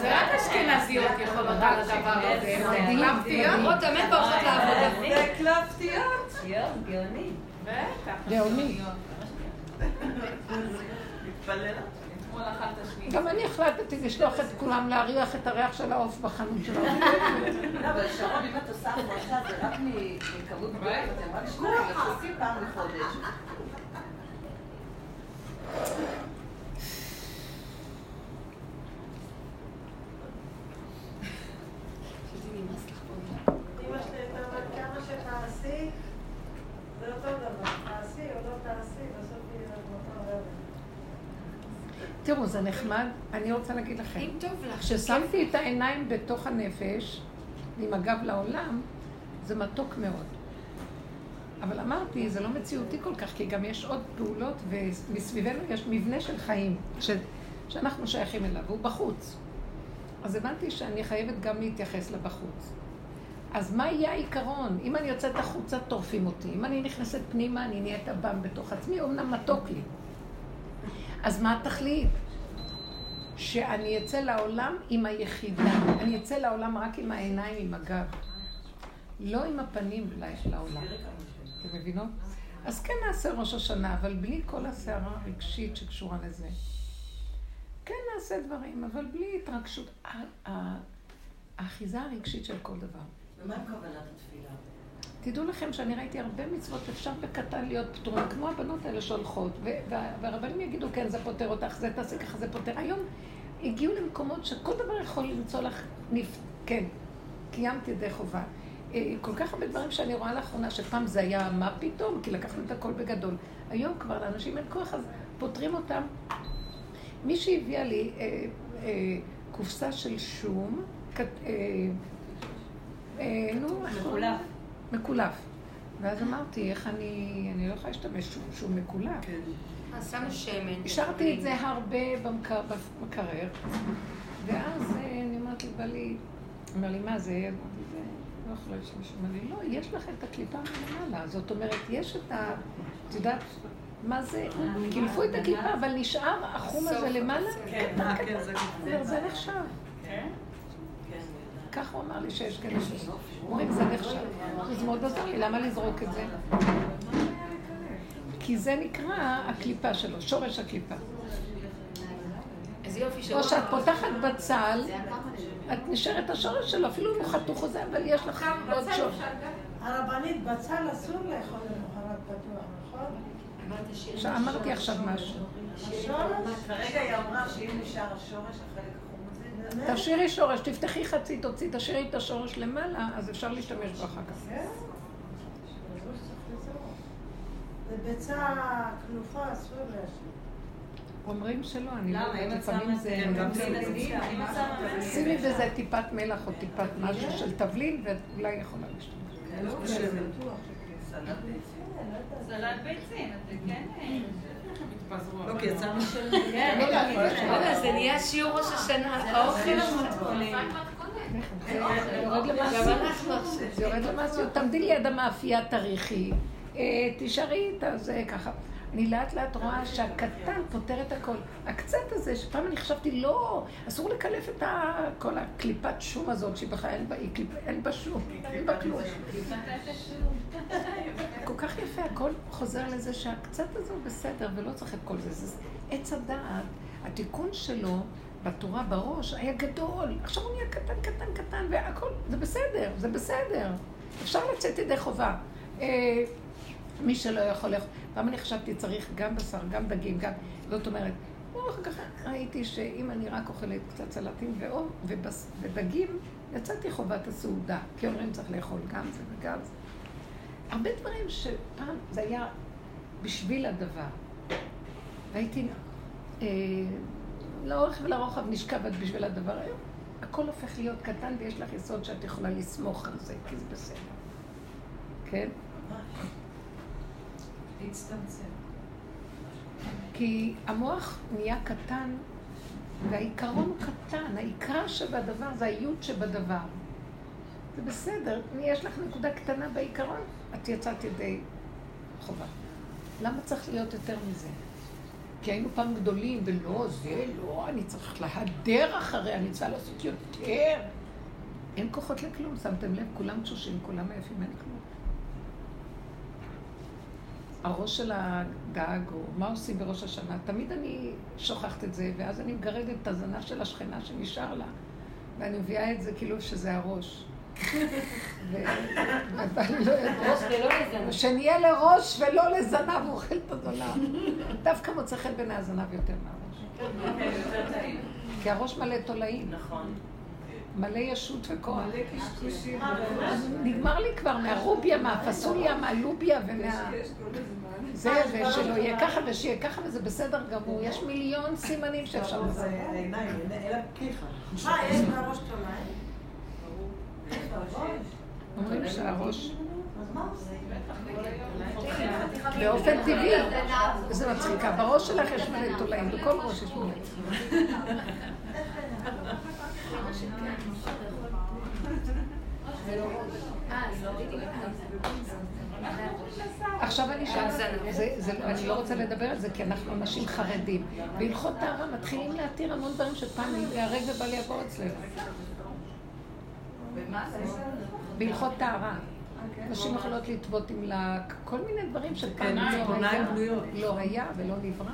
Speaker 2: זה רק אשכנזיות יכולות על הדבר הזה. זה קלאפטיות.
Speaker 6: אומרות אמן והולכות לעבודה.
Speaker 3: זה קלפטיות. יואו, גאוני.
Speaker 2: בטח.
Speaker 1: גאוני.
Speaker 3: מתפללת.
Speaker 1: גם אני החלטתי לשלוח את כולם להריח את הריח של העוף בחנות שלנו.
Speaker 3: לא, אבל שרון, אם את עושה הפרשה, זה רק מ- מכמות גדולה, אתם רק שניים, עושים פעם בחודש.
Speaker 8: אמא שלי הייתה אומרת, כמה שתעשי, זה אותו דבר. תעשי או לא תעשי, בסוף יהיה אותו רווח.
Speaker 1: תראו, זה נחמד, אני רוצה להגיד לכם.
Speaker 6: אם טוב לך.
Speaker 1: כששמתי את העיניים בתוך הנפש, עם הגב לעולם, זה מתוק מאוד. אבל אמרתי, זה לא מציאותי כל כך, כי גם יש עוד פעולות, ומסביבנו יש מבנה של חיים, ש... שאנחנו שייכים אליו, והוא בחוץ. אז הבנתי שאני חייבת גם להתייחס לבחוץ. אז מה יהיה העיקרון? אם אני יוצאת החוצה, טורפים אותי. אם אני נכנסת פנימה, אני נהיית עב"ם בתוך עצמי, אמנם מתוק לי. אז מה התכלית? שאני אצא לעולם עם היחידה. אני אצא לעולם רק עם העיניים, עם הגב. לא עם הפנים לעולם. אתם מבינות? אז כן נעשה ראש השנה, אבל בלי כל הסערה הרגשית שקשורה לזה. כן נעשה דברים, אבל בלי התרגשות. האחיזה הרגשית של כל דבר.
Speaker 3: ומה עם כוונת התפילה?
Speaker 1: תדעו לכם שאני ראיתי הרבה מצוות, אפשר בקטן להיות פטורים, כמו הבנות האלה שהולכות, והרבנים יגידו, כן, זה פותר אותך, זה תעשי ככה, זה פותר. היום הגיעו למקומות שכל דבר יכול למצוא לך, נפ... כן, קיימת ידי חובה. אה, כל כך הרבה דברים שאני רואה לאחרונה, שפעם זה היה מה פתאום, כי לקחנו את הכל בגדול. היום כבר לאנשים אין כוח, אז פותרים אותם. מישהי הביאה לי אה, אה, קופסה של שום, אה, אה, נו,
Speaker 5: מקולף.
Speaker 1: מקולף. ואז אמרתי, איך אני, אני לא יכולה להשתמש שום מקולף.
Speaker 5: כן.
Speaker 6: אז שמו שמן.
Speaker 1: השארתי את זה הרבה במקר, במקרר, ואז אה, אני אומרת לבעלי, אומר לי, מה זה? אמרתי, זה לא יכולה להשתמש. אמר לי, לא, יש לך את הקליפה מלמעלה. זאת אומרת, יש את ה... את יודעת, מה זה? קילפו את הקליפה, אבל נשאר החום הזה למעלה?
Speaker 5: כן, כן, זה
Speaker 1: נחשב. ככה הוא אמר לי שיש כאלה שאומרים, זה נחשב. זה מאוד עזר לי, למה לזרוק את זה? כי זה נקרא הקליפה שלו, שורש הקליפה. או שאת פותחת בצל, את נשארת השורש שלו, אפילו אם הוא חתוך או זה, אבל יש לך עוד שורש.
Speaker 8: הרבנית, בצל אסור לאכול למחרת פתוח, נכון?
Speaker 1: עכשיו אמרתי עכשיו משהו.
Speaker 3: כרגע היא אמרה שאם נשאר השורש, החלק הזה,
Speaker 1: תשאירי שורש, תפתחי חצי, תוציא, תשאירי את השורש למעלה, אז אפשר להשתמש בו אחר כך.
Speaker 8: כן? זה ביצה כלופה, אסור להשאיר.
Speaker 1: אומרים שלא, אני לא? יודעת,
Speaker 5: את
Speaker 1: לפעמים זה...
Speaker 5: כן, את.
Speaker 1: שימי בזה טיפת מלח או טיפת משהו של תבלין, ואולי יכולה להשתמש.
Speaker 5: לא.
Speaker 3: סלט ביצים.
Speaker 7: סלט ביצים, זה כן...
Speaker 5: לא, כי יצאנו של...
Speaker 6: כן, רגע, זה נהיה שיעור ראש השנה, האוכל המתכונים.
Speaker 1: זה יורד למעשיות. זה יורד למעשיות. תעמדי ליד המאפייה, תריחי, אה, תישארי איתה, זה ככה. אני לאט לאט רואה שהקטן פותר את הכל. הקצת הזה, שפעם אני חשבתי, לא, אסור לקלף את כל הקליפת שום הזאת, שהיא בכלל אין בה שום, אין בה כלום. כך יפה, הכל חוזר לזה שהקצת הזה הוא בסדר, ולא צריך את כל זה. זה עץ הדעת, התיקון שלו בתורה בראש היה גדול. עכשיו הוא נהיה קטן, קטן, קטן, והכל, זה בסדר, זה בסדר. אפשר לצאת ידי חובה. אה, מי שלא יכול. פעם אני חשבתי, צריך גם בשר, גם דגים, גם... זאת אומרת, אחר כך ראיתי שאם אני רק אוכלת קצת סלטים ואור ובס... ודגים, יצאתי חובת הסעודה. כי אומרים צריך לאכול גם זה וגם זה. הרבה דברים שפעם זה היה בשביל הדבר. והייתי אה, לאורך ולרוחב נשכבת בשביל הדבר. היום הכל הופך להיות קטן ויש לך יסוד שאת יכולה לסמוך על זה, כי זה בסדר. כן?
Speaker 2: להצטמצם.
Speaker 1: כי המוח נהיה קטן, והעיקרון קטן, העיקר שבדבר זה היוד שבדבר. זה בסדר, יש לך נקודה קטנה בעיקרון, את יצאת ידי חובה. למה צריך להיות יותר מזה? כי היינו פעם גדולים, ולא, זה לא, אני צריך להדר אחרי המצווה, לעשות יותר. אין כוחות לכלום, שמתם לב? כולם תשושים, כולם עייפים, אין כלום. הראש של הגג, או מה עושים בראש השנה, תמיד אני שוכחת את זה, ואז אני מגרדת את הזנה של השכנה שנשאר לה, ואני מביאה את זה כאילו שזה הראש. שנהיה לראש ולא לזנב, הוא אוכל את הזנב. דווקא מוצא חן בעיני הזנב יותר מהראש. כי הראש מלא תולעים,
Speaker 3: נכון.
Speaker 1: מלא ישות וכוח.
Speaker 2: מלא קשקושים.
Speaker 1: אז נגמר לי כבר מהרוביה, מהפסוליה, מהלוביה ומה... זה, ושלא יהיה ככה ושיהיה ככה, וזה בסדר גמור. יש מיליון סימנים שאפשר לעשות.
Speaker 8: העיניים, אלא פיך.
Speaker 3: מה, יש בראש תולעים?
Speaker 1: אומרים שהראש... באופן טבעי. זה מצחיקה. בראש שלך יש מלא תולעים, בכל ראש יש מלא. עכשיו אני זה- אני לא רוצה לדבר על זה כי אנחנו אנשים חרדים. בהלכות טהרה מתחילים להתיר המון דברים שפעם ייהרג ובל יעבור אצלנו. בהלכות טהרה. נשים יכולות לטבעות עם לק, כל מיני דברים שפעם לא
Speaker 5: ציפורניים
Speaker 1: היה,
Speaker 5: בנויות.
Speaker 1: לא היה ולא נברא.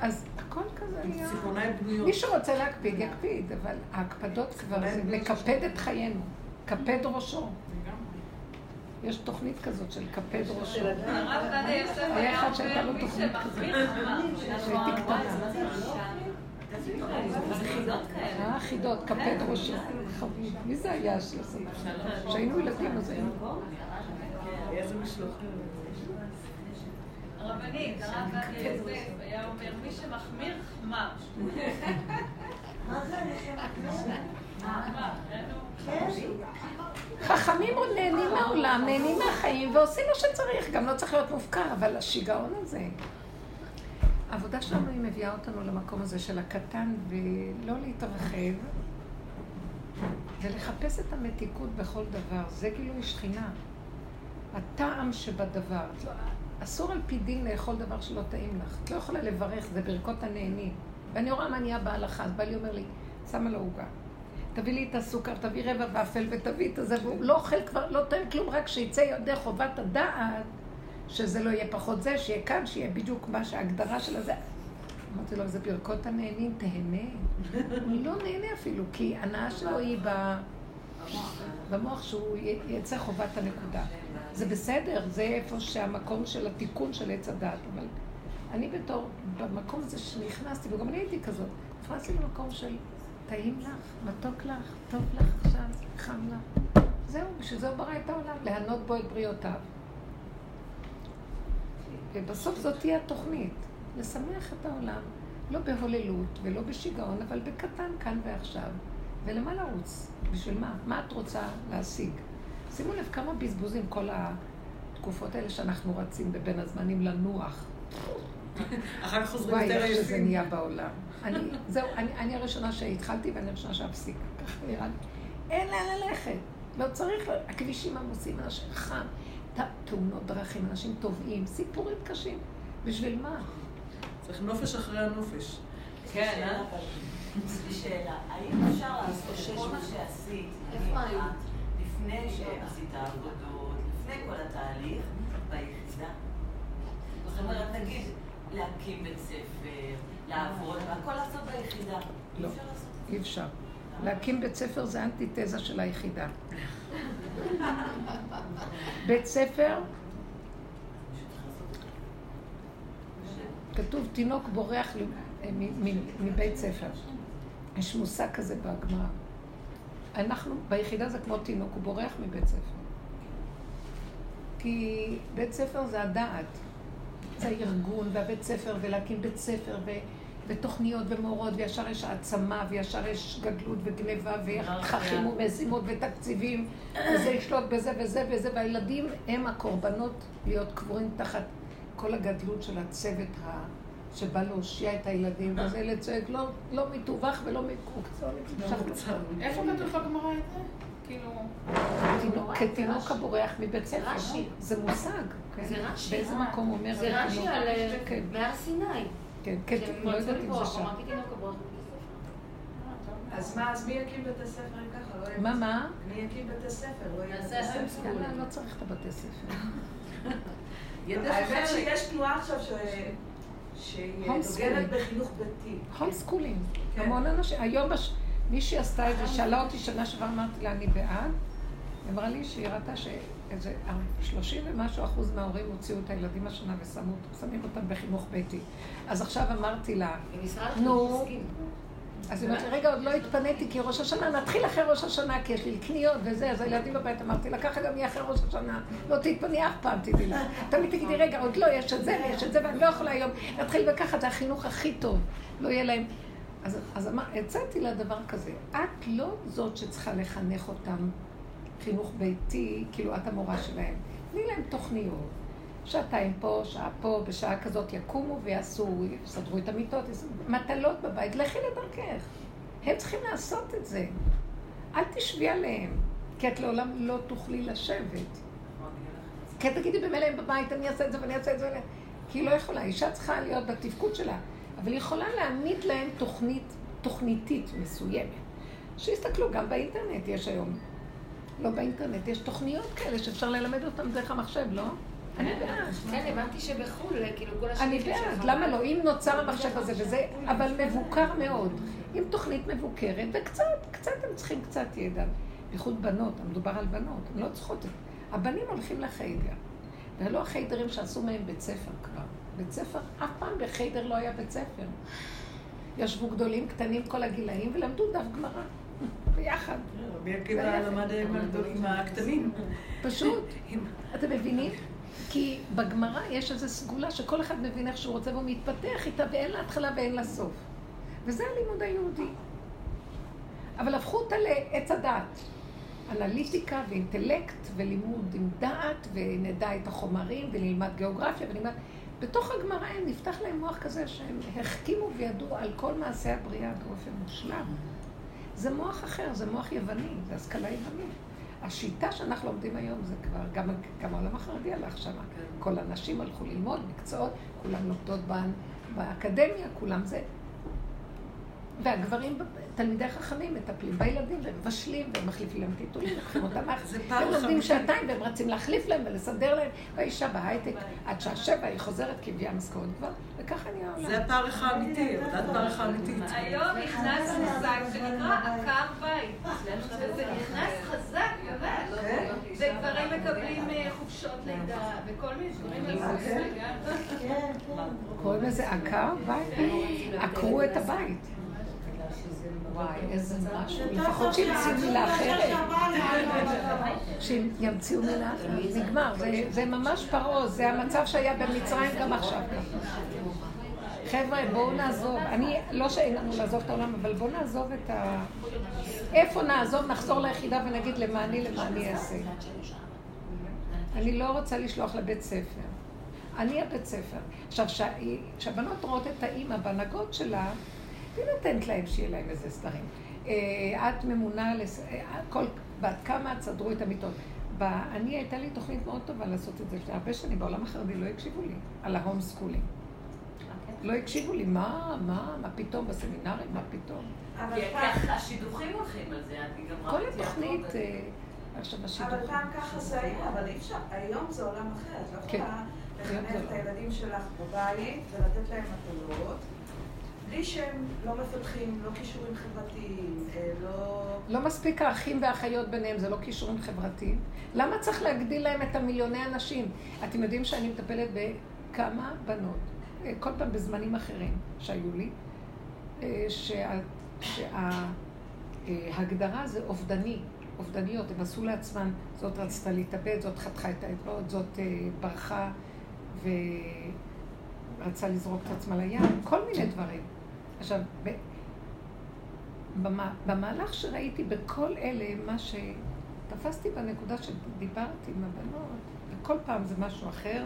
Speaker 1: אז הכל כזה נהיה...
Speaker 5: ציפורניים בנויות.
Speaker 1: מי שרוצה להקפיד, יקפיד, אבל ההקפדות כבר זה לקפד את חיינו, קפד ראשו. יש תוכנית כזאת של קפד ראשו.
Speaker 4: הרב גדי יוסף
Speaker 1: היה
Speaker 4: היה
Speaker 1: אחד שהייתה לו תוכנית
Speaker 4: חמר.
Speaker 1: שהייתי קטנה.
Speaker 3: חידות כאלה.
Speaker 1: אה, חידות, קפד ראשו. חביב. מי זה היה שעשה? כשהיינו ילדים אז היינו.
Speaker 5: איזה משלוחים.
Speaker 4: הרבנית, הרב גדי יוסף היה אומר, מי שמחמיר חמר.
Speaker 8: מה זה אני שמחמיר?
Speaker 4: חמר, אין לו-
Speaker 8: כן.
Speaker 1: חכמים עוד נהנים מהעולם, נהנים מהחיים ועושים מה שצריך, גם לא צריך להיות מופקר, אבל השיגעון הזה. העבודה שלנו היא מביאה אותנו למקום הזה של הקטן ולא להתרחב ולחפש את המתיקות בכל דבר. זה גילוי שכינה. הטעם שבדבר. אסור על פי דין לאכול דבר שלא טעים לך. את לא יכולה לברך, זה ברכות הנהנים. ואני רואה מה נהיה בהלכה, אז בעלי אומר לי, שמה לו עוגה. תביא לי את הסוכר, תביא רבע ואפל ותביא את הזה, והוא לא אוכל כבר, לא טעים כלום, רק שיצא ידי חובת הדעת, שזה לא יהיה פחות זה, שיהיה כאן, שיהיה בדיוק מה שההגדרה של הזה. אמרתי לו, זה ברכות הנהנים, תהנה. הוא לא נהנה אפילו, כי הנאה שלו היא. במוח שהוא יצא חובת הנקודה. זה בסדר, זה איפה שהמקום של התיקון של עץ הדת, אבל אני בתור, במקום הזה שנכנסתי, וגם אני הייתי כזאת, נכנסתי למקום של טעים לך, מתוק לך, טוב לך עכשיו, חם לך. זהו, בשביל זה הוא ברא את העולם, ליהנות בו את בריאותיו. ובסוף זאת תהיה התוכנית, לשמח את העולם, לא בהוללות ולא בשיגעון, אבל בקטן כאן ועכשיו. ולמה לרוץ? בשביל מה? מה את רוצה להשיג? שימו לב כמה בזבוזים כל התקופות האלה שאנחנו רצים בבין הזמנים לנוח.
Speaker 5: אחר כך חוזרים
Speaker 1: וואי,
Speaker 5: יותר
Speaker 1: איך שזה
Speaker 5: עייפים.
Speaker 1: נהיה בעולם. אני, זהו, אני, אני הראשונה שהתחלתי ואני הראשונה שאפסיק. ככה נראה לי. אין לאן ללכת. לא צריך, הכבישים עמוסים, אנשים חם, תאונות דרכים, אנשים טובעים, סיפורים קשים. בשביל מה?
Speaker 5: צריך נופש אחרי הנופש.
Speaker 3: כן, אה? יש לי שאלה, האם אפשר לעשות כל מה שעשית? את, לפני שעשית עבודות, לפני כל התהליך, ביחידה? זאת אומרת, נגיד, להקים בית ספר, לעבוד, והכל לעשות ביחידה.
Speaker 1: לא. אי אפשר. להקים בית ספר זה אנטיתזה של היחידה. בית ספר, כתוב תינוק בורח מ- מבית ספר. יש מושג כזה בגמרא. אנחנו, ביחידה זה כמו תינוק, הוא בורח מבית ספר. כי בית ספר זה הדעת. זה הארגון והבית ספר, ולהקים בית ספר, ו... ותוכניות ומורות, וישר יש העצמה, וישר יש גדלות וגניבה, ותככים ומשימות ותקציבים, וזה ישלוט בזה וזה וזה, והילדים הם הקורבנות להיות קבורים תחת כל הגדלות של הצוות ה... שבא להושיע את הילדים, ואז הילד צועק, לא, לא מטווח ולא מקוצר,
Speaker 2: איפה כתוב בגמרא את זה? כאילו...
Speaker 1: תינוק- כתינוק הבורח מבית ספר.
Speaker 6: רש"י.
Speaker 1: זה מושג, כן.
Speaker 6: זה רש"י.
Speaker 1: באיזה מקום אומר
Speaker 6: זה רש"י? על אה,
Speaker 1: כן,
Speaker 6: סיני.
Speaker 1: כן, כן, לא יודעת אם זה שם.
Speaker 8: אז מה, אז מי יקים בתי ספר אם ככה? לא
Speaker 1: מה,
Speaker 8: בית
Speaker 1: מה?
Speaker 8: מי יקים בתי ספר? לא יהיה בתי ספר.
Speaker 1: לא צריך את הבתי ספר.
Speaker 8: האמת. שיש תנועה עכשיו ש- שהיא. דוגלת בחינוך דתי.
Speaker 1: home schooling.
Speaker 8: כן.
Speaker 1: המון אנשים. היום מישהי עשתה את זה, שאלה אותי שנה שעברה, אמרתי לה, אני בעד. היא אמרה לי שהיא ראתה שאיזה 30 ומשהו אחוז מההורים הוציאו את הילדים השנה ושמו שמים אותם בחינוך ביתי. אז עכשיו אמרתי לה, נו. אז היא אומרת לי, רגע, עוד לא התפניתי כי ראש השנה, נתחיל אחרי ראש השנה, כי יש לי קניות וזה, אז הילדים בבית, אמרתי לה, ככה גם יהיה אחרי ראש השנה, לא תתפני אף פעם, תדעי לך. תמיד תגידי, רגע, עוד לא, יש את זה ויש את זה, ואני לא יכולה היום, נתחיל וככה, זה החינוך הכי טוב, לא יהיה להם... אז, אז אמר, הצעתי לה דבר כזה, את לא זאת שצריכה לחנך אותם חינוך ביתי, כאילו את המורה שלהם. תני להם תוכניות, שעתיים פה, שעה פה, בשעה כזאת יקומו ויעשו, יסדרו את המיטות, מטלות בבית, לכי לדרכך. הם צריכים לעשות את זה. אל תשבי עליהם, כי את לעולם לא תוכלי לשבת. כי תגידי במילא הם בבית, אני אעשה את זה ואני אעשה את זה. כי היא לא יכולה, אישה צריכה להיות בתפקוד שלה, אבל היא יכולה להעמיד להם תוכנית, תוכניתית מסוימת. שיסתכלו, גם באינטרנט יש היום. לא באינטרנט, יש תוכניות כאלה שאפשר ללמד אותן דרך המחשב, לא? אני בעד.
Speaker 6: כן, הבנתי שבחו"ל, כאילו כל
Speaker 1: אני בעד, למה לא? אם נוצר המחשב הזה וזה, אבל מבוקר מאוד. עם תוכנית מבוקרת, וקצת, קצת הם צריכים קצת ידע. בייחוד בנות, מדובר על בנות, הן לא צריכות את זה. הבנים הולכים לחיידר. ולא החיידרים שעשו מהם בית ספר כבר. בית ספר, אף פעם בחיידר לא היה בית ספר. ישבו גדולים, קטנים, כל הגילאים, ולמדו דף גמרא. ביחד.
Speaker 5: רבי עקיבא למד עם הקטנים.
Speaker 1: פשוט. אתם מבינים? כי בגמרא יש איזו סגולה שכל אחד מבין איך שהוא רוצה והוא מתפתח איתה ואין לה התחלה ואין לה סוף. וזה הלימוד היהודי. אבל הפכו אותה לעץ הדעת. אנליטיקה ואינטלקט ולימוד עם דעת ונדע את החומרים ונלמד גיאוגרפיה ונלמד... בתוך הגמרא הם נפתח להם מוח כזה שהם החכימו וידעו על כל מעשי הבריאה באופן מושלם. זה מוח אחר, זה מוח יווני, זה השכלה יוונית. השיטה שאנחנו לומדים היום זה כבר, גם, גם העולם החרדי הלך שם. כן. כל הנשים הלכו ללמוד מקצועות, כולם לומדות באקדמיה, כולם זה. והגברים, תלמידי חכמים, מטפלים בילדים, והם מבשלים, והם מחליפים להם טיטולים, לוקחים אותם. הם לומדים שעתיים, והם רצים להחליף להם ולסדר להם. והאישה בהייטק, עד שעה שבע היא חוזרת, כי הביאה משכורת כבר, וככה נהיה העולם.
Speaker 5: זה הפרך האמיתי, עבודת פרך האמיתית.
Speaker 4: היום נכנס מושג שנקרא עקר בית. זה נכנס חזק, באמת. וגברים מקבלים אה, חופשות לידה, וכל מיני דברים.
Speaker 1: קוראים לזה עקר בית? עקרו את הבית. וואי, איזה משהו. לפחות שימציאו מילה אחרת. שימציאו מילה אחרת. נגמר. זה ממש פרעה, זה המצב שהיה במצרים גם עכשיו חבר'ה, בואו נעזוב. אני, לא שאין לנו לעזוב את העולם, אבל בואו נעזוב את ה... איפה נעזוב, נחזור ליחידה ונגיד למה אני, למה אני אעשה. אני לא רוצה לשלוח לבית ספר. אני הבית ספר. עכשיו, כשהבנות רואות את האימא בהנהגות שלה, היא נותנת להם שיהיה להם איזה סדרים. אה, את ממונה, לס... אה, כל... בת כמה תסדרו את המיטות. אני, הייתה לי תוכנית מאוד טובה לעשות את זה לפני הרבה שנים, בעולם החרדי לא הקשיבו לי, על ה home schooling. לא הקשיבו לי, מה, מה, מה פתאום בסמינרים, מה פתאום.
Speaker 3: אבל השידוכים הולכים על זה, אני גם
Speaker 1: כל התוכנית, אה, עכשיו השידוכים.
Speaker 8: אבל פעם ככה זה היה, אבל אי אפשר, היום זה עולם אחר, את לא יכולה כן. לחנך את לא. הילדים שלך בבית ולתת להם מטלות. בלי שהם לא מפתחים, לא כישורים חברתיים, אה, לא...
Speaker 1: לא מספיק האחים והאחיות ביניהם, זה לא כישורים חברתיים. למה צריך להגדיל להם את המיליוני אנשים? אתם יודעים שאני מטפלת בכמה בנות, אה, כל פעם בזמנים אחרים שהיו לי, אה, שההגדרה זה אובדני, אובדניות, הם עשו לעצמן, זאת רצתה להתאבד, זאת חתכה את האצבעות, זאת ברחה ורצה לזרוק את עצמה לים, כל מיני דברים. עכשיו. במהלך שראיתי בכל אלה, מה שתפסתי בנקודה שדיברתי עם הבנות, וכל פעם זה משהו אחר,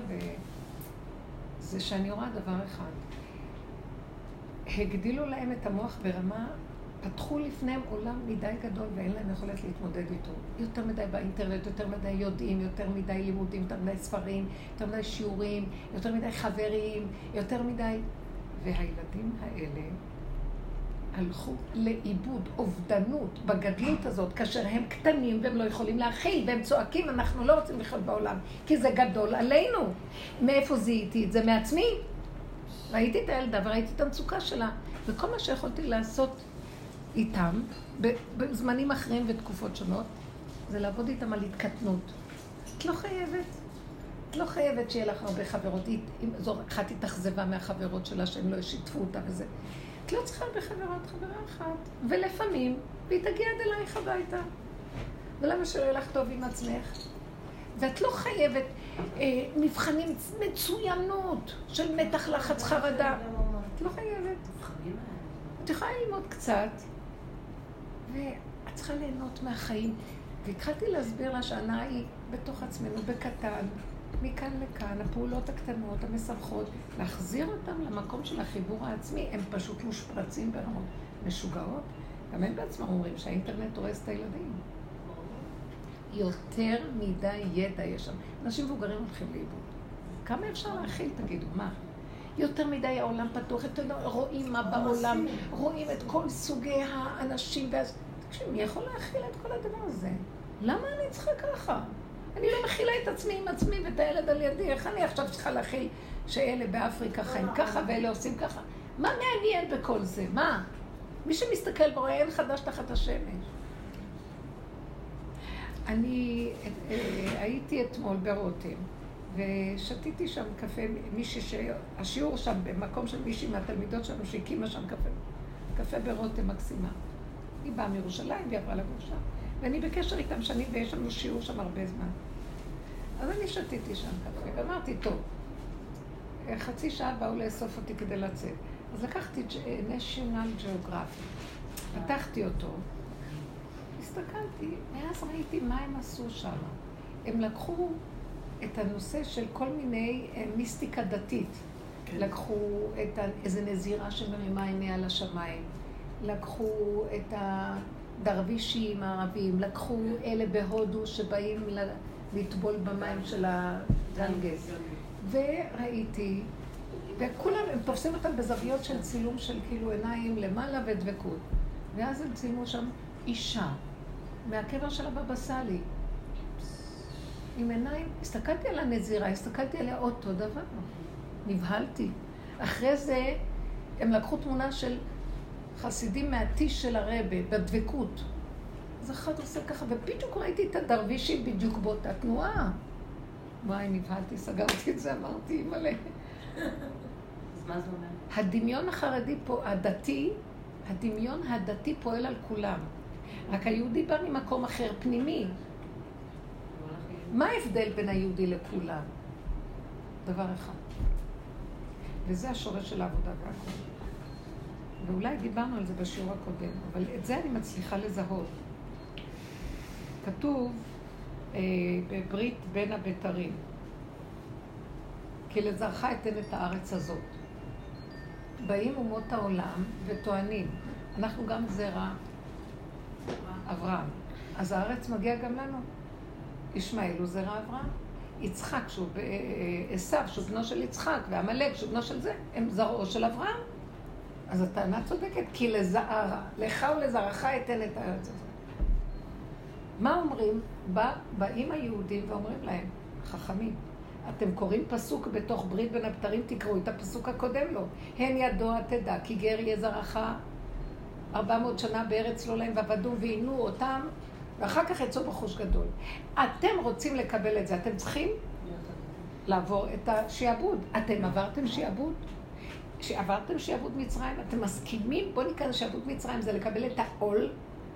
Speaker 1: וזה שאני רואה דבר אחד. הגדילו להם את המוח ברמה, פתחו לפניהם עולם מדי גדול ואין להם יכולת להתמודד איתו. יותר מדי באינטרנט, יותר מדי יודעים, יותר מדי לימודים, יותר מדי ספרים, יותר מדי שיעורים, יותר מדי חברים, יותר מדי והילדים האלה הלכו לאיבוד, אובדנות, בגדלות הזאת, כאשר הם קטנים והם לא יכולים להכיל, והם צועקים, אנחנו לא רוצים לחיות בעולם, כי זה גדול עלינו. מאיפה זיהיתי את זה? מעצמי. ראיתי את הילדה וראיתי את המצוקה שלה, וכל מה שיכולתי לעשות איתם, בזמנים אחרים ותקופות שונות, זה לעבוד איתם על התקטנות. את לא חייבת. את לא חייבת שיהיה לך הרבה חברות. זו אחת התאכזבה מהחברות שלה שהם לא שיתפו אותה וזה. את לא צריכה הרבה חברות, חברה אחת. ולפעמים, והיא תגיע עד אלייך הביתה. ולמה שלא יהיה לך טוב עם עצמך? ואת לא חייבת אה, מבחנים מצוינות של מתח לחץ חרדה. את לא חייבת. את יכולה ללמוד קצת, ואת צריכה ליהנות מהחיים. והתחלתי להסביר לה שהנאה היא בתוך עצמנו, בקטן, מכאן לכאן, הפעולות הקטנות, המשמחות, להחזיר אותם למקום של החיבור העצמי, הם פשוט מושפרצים ברמות משוגעות. גם הם בעצמם אומרים שהאינטרנט הורס את הילדים. יותר מדי ידע יש שם. אנשים מבוגרים הולכים לאיבוד. כמה אפשר להכיל, תגידו, מה? יותר מדי העולם פתוח, יותר רואים מה בעולם, רואים את כל סוגי האנשים, ואז... תקשיב, מי יכול להכיל את כל הדבר הזה? למה אני צריכה ככה? אני לא מכילה את עצמי עם עצמי ואת הילד על ידי, איך אני עכשיו צריכה להכיל שאלה באפריקה חיים ככה ואלה עושים ככה? מה מעניין בכל זה? מה? מי שמסתכל ורואה אין חדש תחת השמש. אני אה, הייתי אתמול ברותם, ושתיתי שם קפה, מישהי שהשיעור שם במקום של מישהי מהתלמידות שלנו שהקימה שם קפה, קפה ברותם מקסימה. היא באה מירושלים והיא עברה לגור שם. ואני בקשר איתם שנים ויש לנו שיעור שם הרבה זמן. אז אני שתיתי שם קפה ואמרתי, טוב, חצי שעה באו לאסוף אותי כדי לצאת. אז לקחתי national geography, פתחתי אותו, הסתכלתי, מאז ראיתי מה הם עשו שם. הם לקחו את הנושא של כל מיני אה, מיסטיקה דתית. כן. לקחו את איזה נזירה שמרימה עיניה לשמיים. לקחו את הדרווישים הערבים. לקחו אלה בהודו שבאים לטבול במים של הגנגס. וראיתי, וכולם, הם תופסים אותם בזוויות של צילום של כאילו עיניים למעלה ודבקות. ואז הם צילמו שם אישה מהקבר של הבבא סאלי. עם עיניים, הסתכלתי על הנזירה, הסתכלתי עליה אותו דבר. נבהלתי. אחרי זה הם לקחו תמונה של חסידים מהטיש של הרבה, בדבקות. אז אחד עושה ככה, ובדיוק ראיתי את הדרווישים בדיוק באותה תנועה. וואי, נבהלתי, סגרתי את זה, אמרתי, אימא'לה.
Speaker 3: אז מה זה אומר?
Speaker 1: הדמיון החרדי פה, הדתי, הדמיון הדתי פועל על כולם. רק היהודי בא ממקום אחר, פנימי. מה ההבדל בין היהודי לכולם? דבר אחד. וזה השורש של העבודה והכל. ואולי דיברנו על זה בשיעור הקודם, אבל את זה אני מצליחה לזהות. כתוב אה, בברית בין הבתרים, כי לזרעך אתן את הארץ הזאת. באים אומות העולם וטוענים, אנחנו גם זרע אברהם. אז הארץ מגיע גם לנו. ישמעאל הוא זרע אברהם. יצחק, שהוא אה, אה, עשיו, שהוא בנו של יצחק, ועמלק, שהוא בנו של זה, הם זרעו של אברהם. אז הטענה צודקת, כי לזער, לך ולזרעך אתן את הארץ הזאת. מה אומרים? בא, באים היהודים ואומרים להם, חכמים, אתם קוראים פסוק בתוך ברית בין הבתרים, תקראו את הפסוק הקודם לו. הן ידוע תדע, כי גר יהיה זרעך ארבע מאות שנה בארץ לא להם ועבדו ועינו אותם, ואחר כך יצאו בחוש גדול. אתם רוצים לקבל את זה, אתם צריכים לעבור את השעבוד. אתם עברתם שעבוד? שעברתם שעבוד מצרים, אתם מסכימים? בואו ניכנס שעבוד מצרים, זה לקבל את העול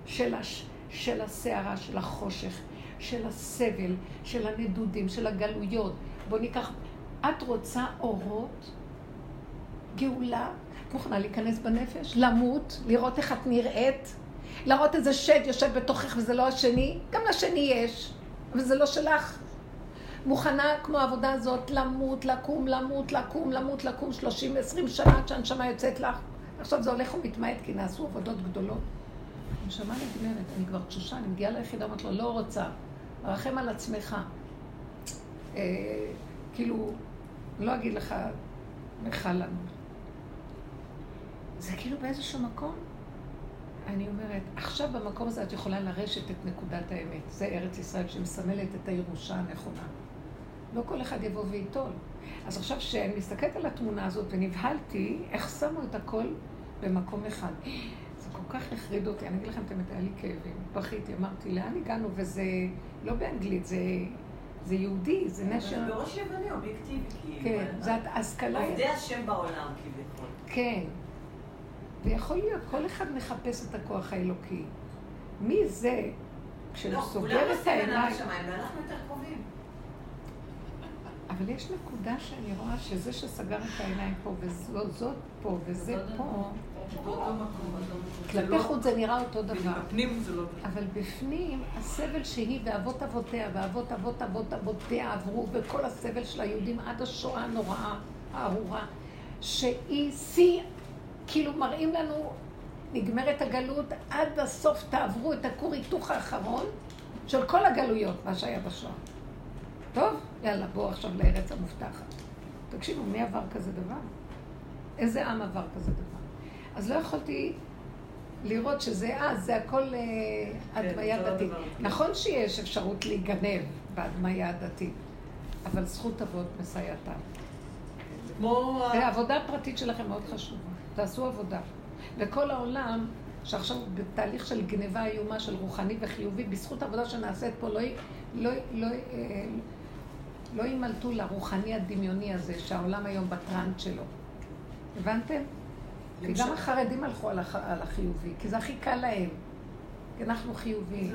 Speaker 1: של, הש, של הסערה, של החושך, של הסבל, של הנדודים, של הגלויות. בואו ניקח, את רוצה אורות, גאולה, את מוכנה להיכנס בנפש, למות, לראות איך את נראית, להראות איזה שד יושב בתוכך וזה לא השני, גם לשני יש, אבל זה לא שלך. מוכנה כמו העבודה הזאת למות, לקום, למות, לקום, למות, לקום 30, 20 שנה עד שהנשמה יוצאת לך. עכשיו זה הולך ומתמעט כי נעשו עבודות גדולות. הנשמה נגמרת, אני כבר תשושה, אני מגיעה ליחידה, אומרת לו, לא רוצה, רחם על עצמך. אה, כאילו, לא אגיד לך, נכה לנו. זה כאילו באיזשהו מקום, אני אומרת, עכשיו במקום הזה את יכולה לרשת את נקודת האמת. זה ארץ ישראל שמסמלת את הירושה הנכונה. לא כל אחד יבוא וייטול. אז עכשיו כשאני מסתכלת על התמונה הזאת ונבהלתי, איך שמו את הכל במקום אחד. זה כל כך החריד אותי, אני אגיד לכם את האמת, היה לי כאבים. בכיתי, אמרתי, לאן הגענו? וזה לא באנגלית, זה, זה יהודי, זה נשר...
Speaker 3: זה בראש יווני, אובייקטיבי, כאילו.
Speaker 1: כן, זה השכלה...
Speaker 3: עובדי השם בעולם, כביכול.
Speaker 1: כן. ויכול להיות, כל אחד מחפש את הכוח האלוקי. מי זה, כשהוא סוגר את העיניים...
Speaker 3: ואנחנו יותר.
Speaker 1: אבל יש נקודה שאני רואה שזה שסגר את העיניים פה, וזאת פה, וזה פה. כלפי חוץ זה נראה אותו דבר.
Speaker 5: בפנים זה לא...
Speaker 1: אבל בפנים, הסבל שהיא ואבות אבותיה ואבות אבות אבות אבותיה עברו, וכל הסבל של היהודים עד השואה הנוראה, הארורה, שהיא שיא, כאילו מראים לנו, נגמרת הגלות, עד הסוף תעברו את הכור היתוך האחרון של כל הגלויות, מה שהיה בשואה. טוב? יאללה, בואו עכשיו לארץ המובטחת. תקשיבו, מי עבר כזה דבר? איזה עם עבר כזה דבר? אז לא יכולתי לראות שזה, אה, זה הכל אה, הדמיה
Speaker 5: זה לא
Speaker 1: דתית.
Speaker 5: דבר.
Speaker 1: נכון שיש אפשרות להיגנב בהדמיה הדתית, אבל זכות אבות מסייעתם. העבודה הפרטית שלכם מאוד חשובה. תעשו עבודה. וכל העולם, שעכשיו בתהליך של גניבה איומה של רוחני וחיובי, בזכות העבודה שנעשית פה, לא, לא, לא, אה, לא יימלטו לרוחני הדמיוני הזה, שהעולם היום בטראנט שלו. הבנתם? כי גם החרדים הלכו על, הח... על החיובי, כי זה הכי קל להם. כי אנחנו חיוביים.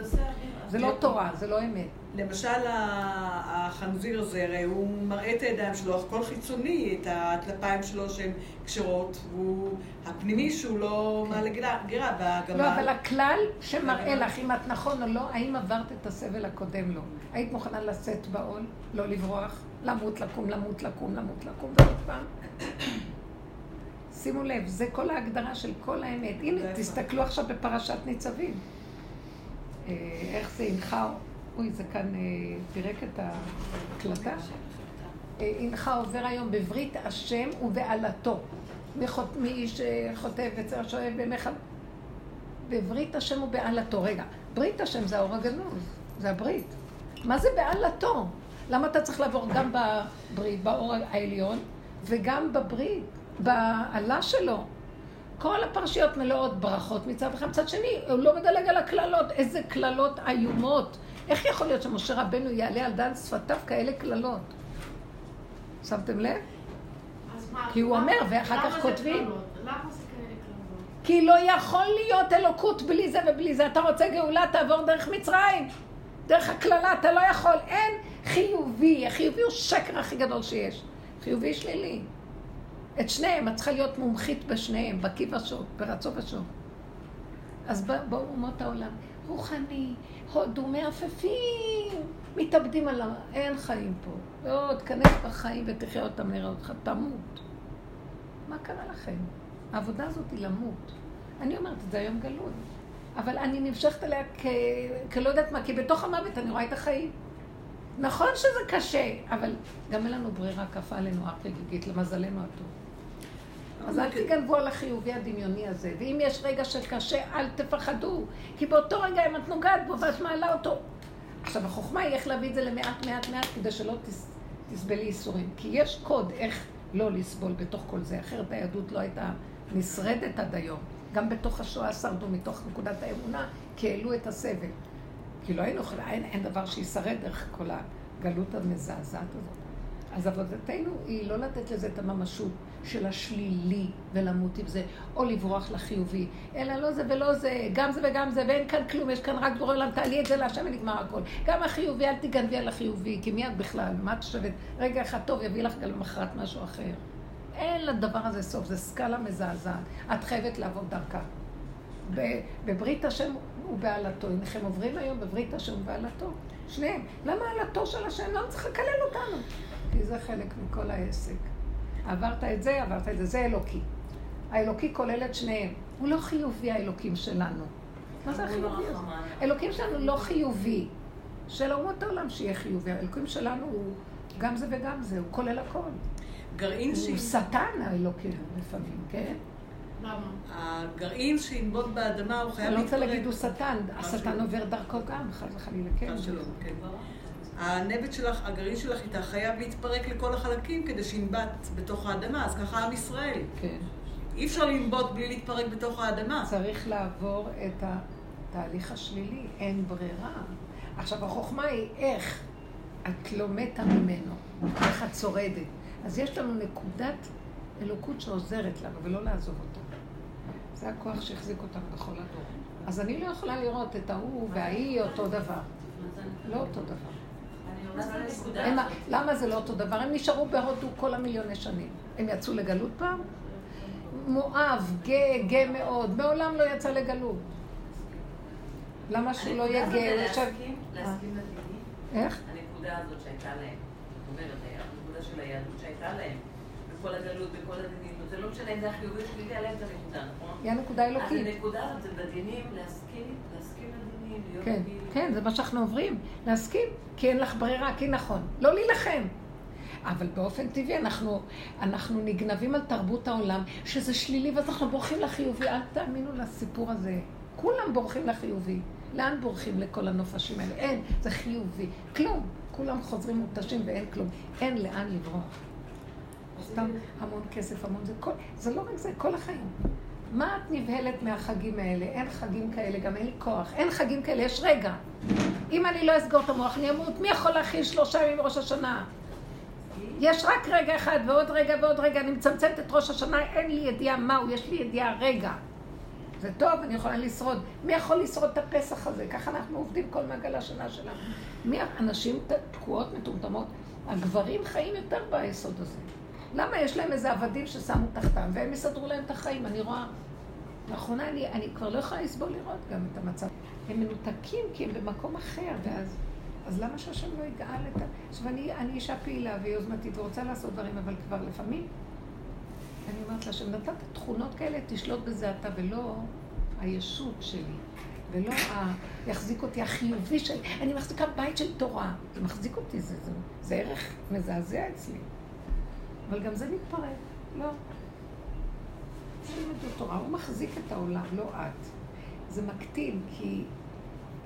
Speaker 3: זה
Speaker 1: לא תורה, זה לא אמת.
Speaker 5: למשל, החנזיר הזה, הרי הוא מראה את הידיים שלו, הכל חיצוני, את הטלפיים שלו שהן כשרות, והוא הפנימי שהוא לא מעלה גירה, גירה, והגמל...
Speaker 1: לא, אבל הכלל שמראה לך אם את נכון או לא, האם עברת את הסבל הקודם לו. היית מוכנה לשאת בעול, לא לברוח, למות, לקום, למות, לקום, למות, לקום, ועוד פעם. שימו לב, זה כל ההגדרה של כל האמת. הנה, תסתכלו עכשיו בפרשת ניצבים. אה, איך זה הנחה, אוי, זה כאן אה, פירק את ההקלטה. אה, הנך עובר היום בברית השם ובעלתו. מי שחוטא וצריך שואב בימיך. בברית השם ובעלתו. רגע, ברית השם זה האור הגנוז, זה הברית. מה זה בעלתו? למה אתה צריך לעבור גם בברית, באור העליון, וגם בברית, בעלה שלו? כל הפרשיות מלאות ברכות מצד אחד, מצד שני, הוא לא מדלג על הקללות. איזה קללות איומות. איך יכול להיות שמשה רבנו יעלה על דל שפתיו כאלה קללות? שמתם לב? כי הוא אומר, ואחר כך כותבים. כי לא יכול להיות אלוקות בלי זה ובלי זה. אתה רוצה גאולה, תעבור דרך מצרים. דרך הקללה, אתה לא יכול. אין חיובי. החיובי הוא שקר הכי גדול שיש. חיובי שלילי. את שניהם, את צריכה להיות מומחית בשניהם, בקיא ושוב, ברצו ושוב. אז בא- באו אומות העולם, רוחני, הודו, מעפפים, מתאבדים על ה... אין חיים פה. לא, תכנס בחיים ותחיה אותם נראה אותך, תמות. מה קרה לכם? העבודה הזאת היא למות. אני אומרת את זה היום גלוי. אבל אני נמשכת אליה כ... כלא יודעת מה, כי בתוך המוות אני רואה את החיים. נכון שזה קשה, אבל גם אין לנו ברירה, כפה עלינו הר כגיגית, למזלנו הטוב. אז אל תגנבו על החיובי הדמיוני הזה, ואם יש רגע של קשה, אל תפחדו, כי באותו רגע אם את נוגעת בו ואת מעלה אותו. עכשיו, החוכמה היא איך להביא את זה למעט, מעט, מעט, כדי שלא תס... תסבלי ייסורים. כי יש קוד איך לא לסבול בתוך כל זה, אחרת היהדות לא הייתה נשרדת עד היום. גם בתוך השואה שרדו מתוך נקודת האמונה, כי העלו את הסבל. כי לא היינו יכולים, אין, אין דבר שישרד דרך כל הגלות המזעזעת הזאת. אז עבודתנו היא לא לתת לזה את הממשות של השלילי ולמות עם זה, או לברוח לחיובי, אלא לא זה ולא זה, גם זה וגם זה, ואין כאן כלום, יש כאן רק בורא עולם, תעלי את זה להשם ונגמר הכל. גם החיובי, אל תגנבי על החיובי, כי מי את בכלל? מה את חושבת? רגע אחד טוב יביא לך גם למחרת משהו אחר. אין לדבר הזה סוף, זה סקאלה מזעזעת. את חייבת לעבור דרכה. בברית השם ובעלתו. הנכם עוברים היום בברית השם ובעלתו. שניהם. למה עלתו של השם? למה צריך לקלל אותנו? כי זה חלק מכל העסק. עברת את זה, עברת את זה, זה אלוקי. האלוקי כולל את שניהם. הוא לא חיובי האלוקים שלנו. מה זה החיובי הזה? אלוקים שלנו לא חיובי. של אומות העולם שיהיה חיובי. האלוקים שלנו הוא גם זה וגם זה, הוא כולל הכל.
Speaker 5: גרעין
Speaker 1: הוא
Speaker 5: ש...
Speaker 1: שטן האלוקים לפעמים, כן?
Speaker 4: למה?
Speaker 5: הגרעין שינבוט באדמה הוא חייב
Speaker 1: אני לא
Speaker 5: להתפרק.
Speaker 1: רוצה להגיד הוא שטן. השטן עובר דרכו גם, חס וחלילה, כן.
Speaker 5: כן. הנבט שלך, הגרעין שלך איתה חייב להתפרק לכל החלקים כדי שינבט בתוך האדמה, אז ככה עם ישראל.
Speaker 1: כן.
Speaker 5: אי אפשר לנבוט בלי להתפרק בתוך האדמה.
Speaker 1: צריך לעבור את התהליך השלילי, אין ברירה. עכשיו, החוכמה היא איך את לא מתה ממנו, איך את שורדת. אז יש לנו נקודת אלוקות שעוזרת לנו, ולא לעזוב אותה. זה הכוח שהחזיק אותנו בכל הדור. אז אני לא יכולה לראות את ההוא וההיא אותו דבר. לא אותו דבר. הם? למה זה לא אותו דבר? הם נשארו בהודו כל המיליוני שנים. הם יצאו לגלות פעם? מואב, גאה, גאה מאוד, מעולם לא יצא לגלות. למה שהוא לא יהיה גאה?
Speaker 3: להסכים,
Speaker 1: אה.
Speaker 3: להסכים לדינים.
Speaker 1: איך?
Speaker 3: הנקודה הזאת שהייתה להם. היהדות שהייתה להם. בכל הגלות, בכל הדינים. זה לא משנה אם זה החיובי שלילי, עליהם את הנקודה, נכון?
Speaker 1: היא הנקודה
Speaker 3: אז
Speaker 1: האלוקית.
Speaker 3: הנקודה הזאת זה בדינים, להסכים, להסכים לדינים, להיות
Speaker 1: כן, כן, זה מה שאנחנו עוברים. להסכים, כי אין לך ברירה, כי נכון. לא להילחם. אבל באופן טבעי אנחנו, אנחנו נגנבים על תרבות העולם, שזה שלילי, ואז אנחנו בורחים לחיובי. אל תאמינו לסיפור הזה. כולם בורחים לחיובי. לאן בורחים לכל הנופשים האלה? אין, זה חיובי. כלום. כולם חוזרים מותשים ואין כלום. אין לאן לברוח. סתם המון כסף, המון זה כל... זה לא רק זה, כל החיים. מה את נבהלת מהחגים האלה? אין חגים כאלה, גם אין לי כוח. אין חגים כאלה, יש רגע. אם אני לא אסגור את המוח, אני אמות. מי יכול להכיל שלושה ימים ראש השנה? יש רק רגע אחד, ועוד רגע ועוד רגע. אני מצמצמת את ראש השנה, אין לי ידיעה מהו, יש לי ידיעה רגע. זה טוב, אני יכולה לשרוד. מי יכול לשרוד את הפסח הזה? ככה אנחנו עובדים כל מעגל השנה שלנו. מי הנשים תקועות, מטומטמות? הגברים חיים יותר ביסוד הזה. למה יש להם איזה עבדים ששמו תחתם, והם יסדרו להם את החיים? אני רואה... לאחרונה אני, אני כבר לא יכולה לסבול לראות גם את המצב. הם מנותקים כי הם במקום אחר, ואז... אז למה שהשם לא יגאל את ה... עכשיו, אני, אני אישה פעילה ויוזמתית ורוצה לעשות דברים, אבל כבר לפעמים אני אומרת לה, שנתת תכונות כאלה, תשלוט בזה אתה, ולא הישות שלי, ולא ה... יחזיק אותי החיובי שלי. אני מחזיקה בית של תורה, זה מחזיק אותי, זה, זה, זה ערך מזעזע אצלי. אבל גם זה מתפרק, לא. תלמדו תורה, הוא מחזיק את העולם, לא את. זה מקטין, כי,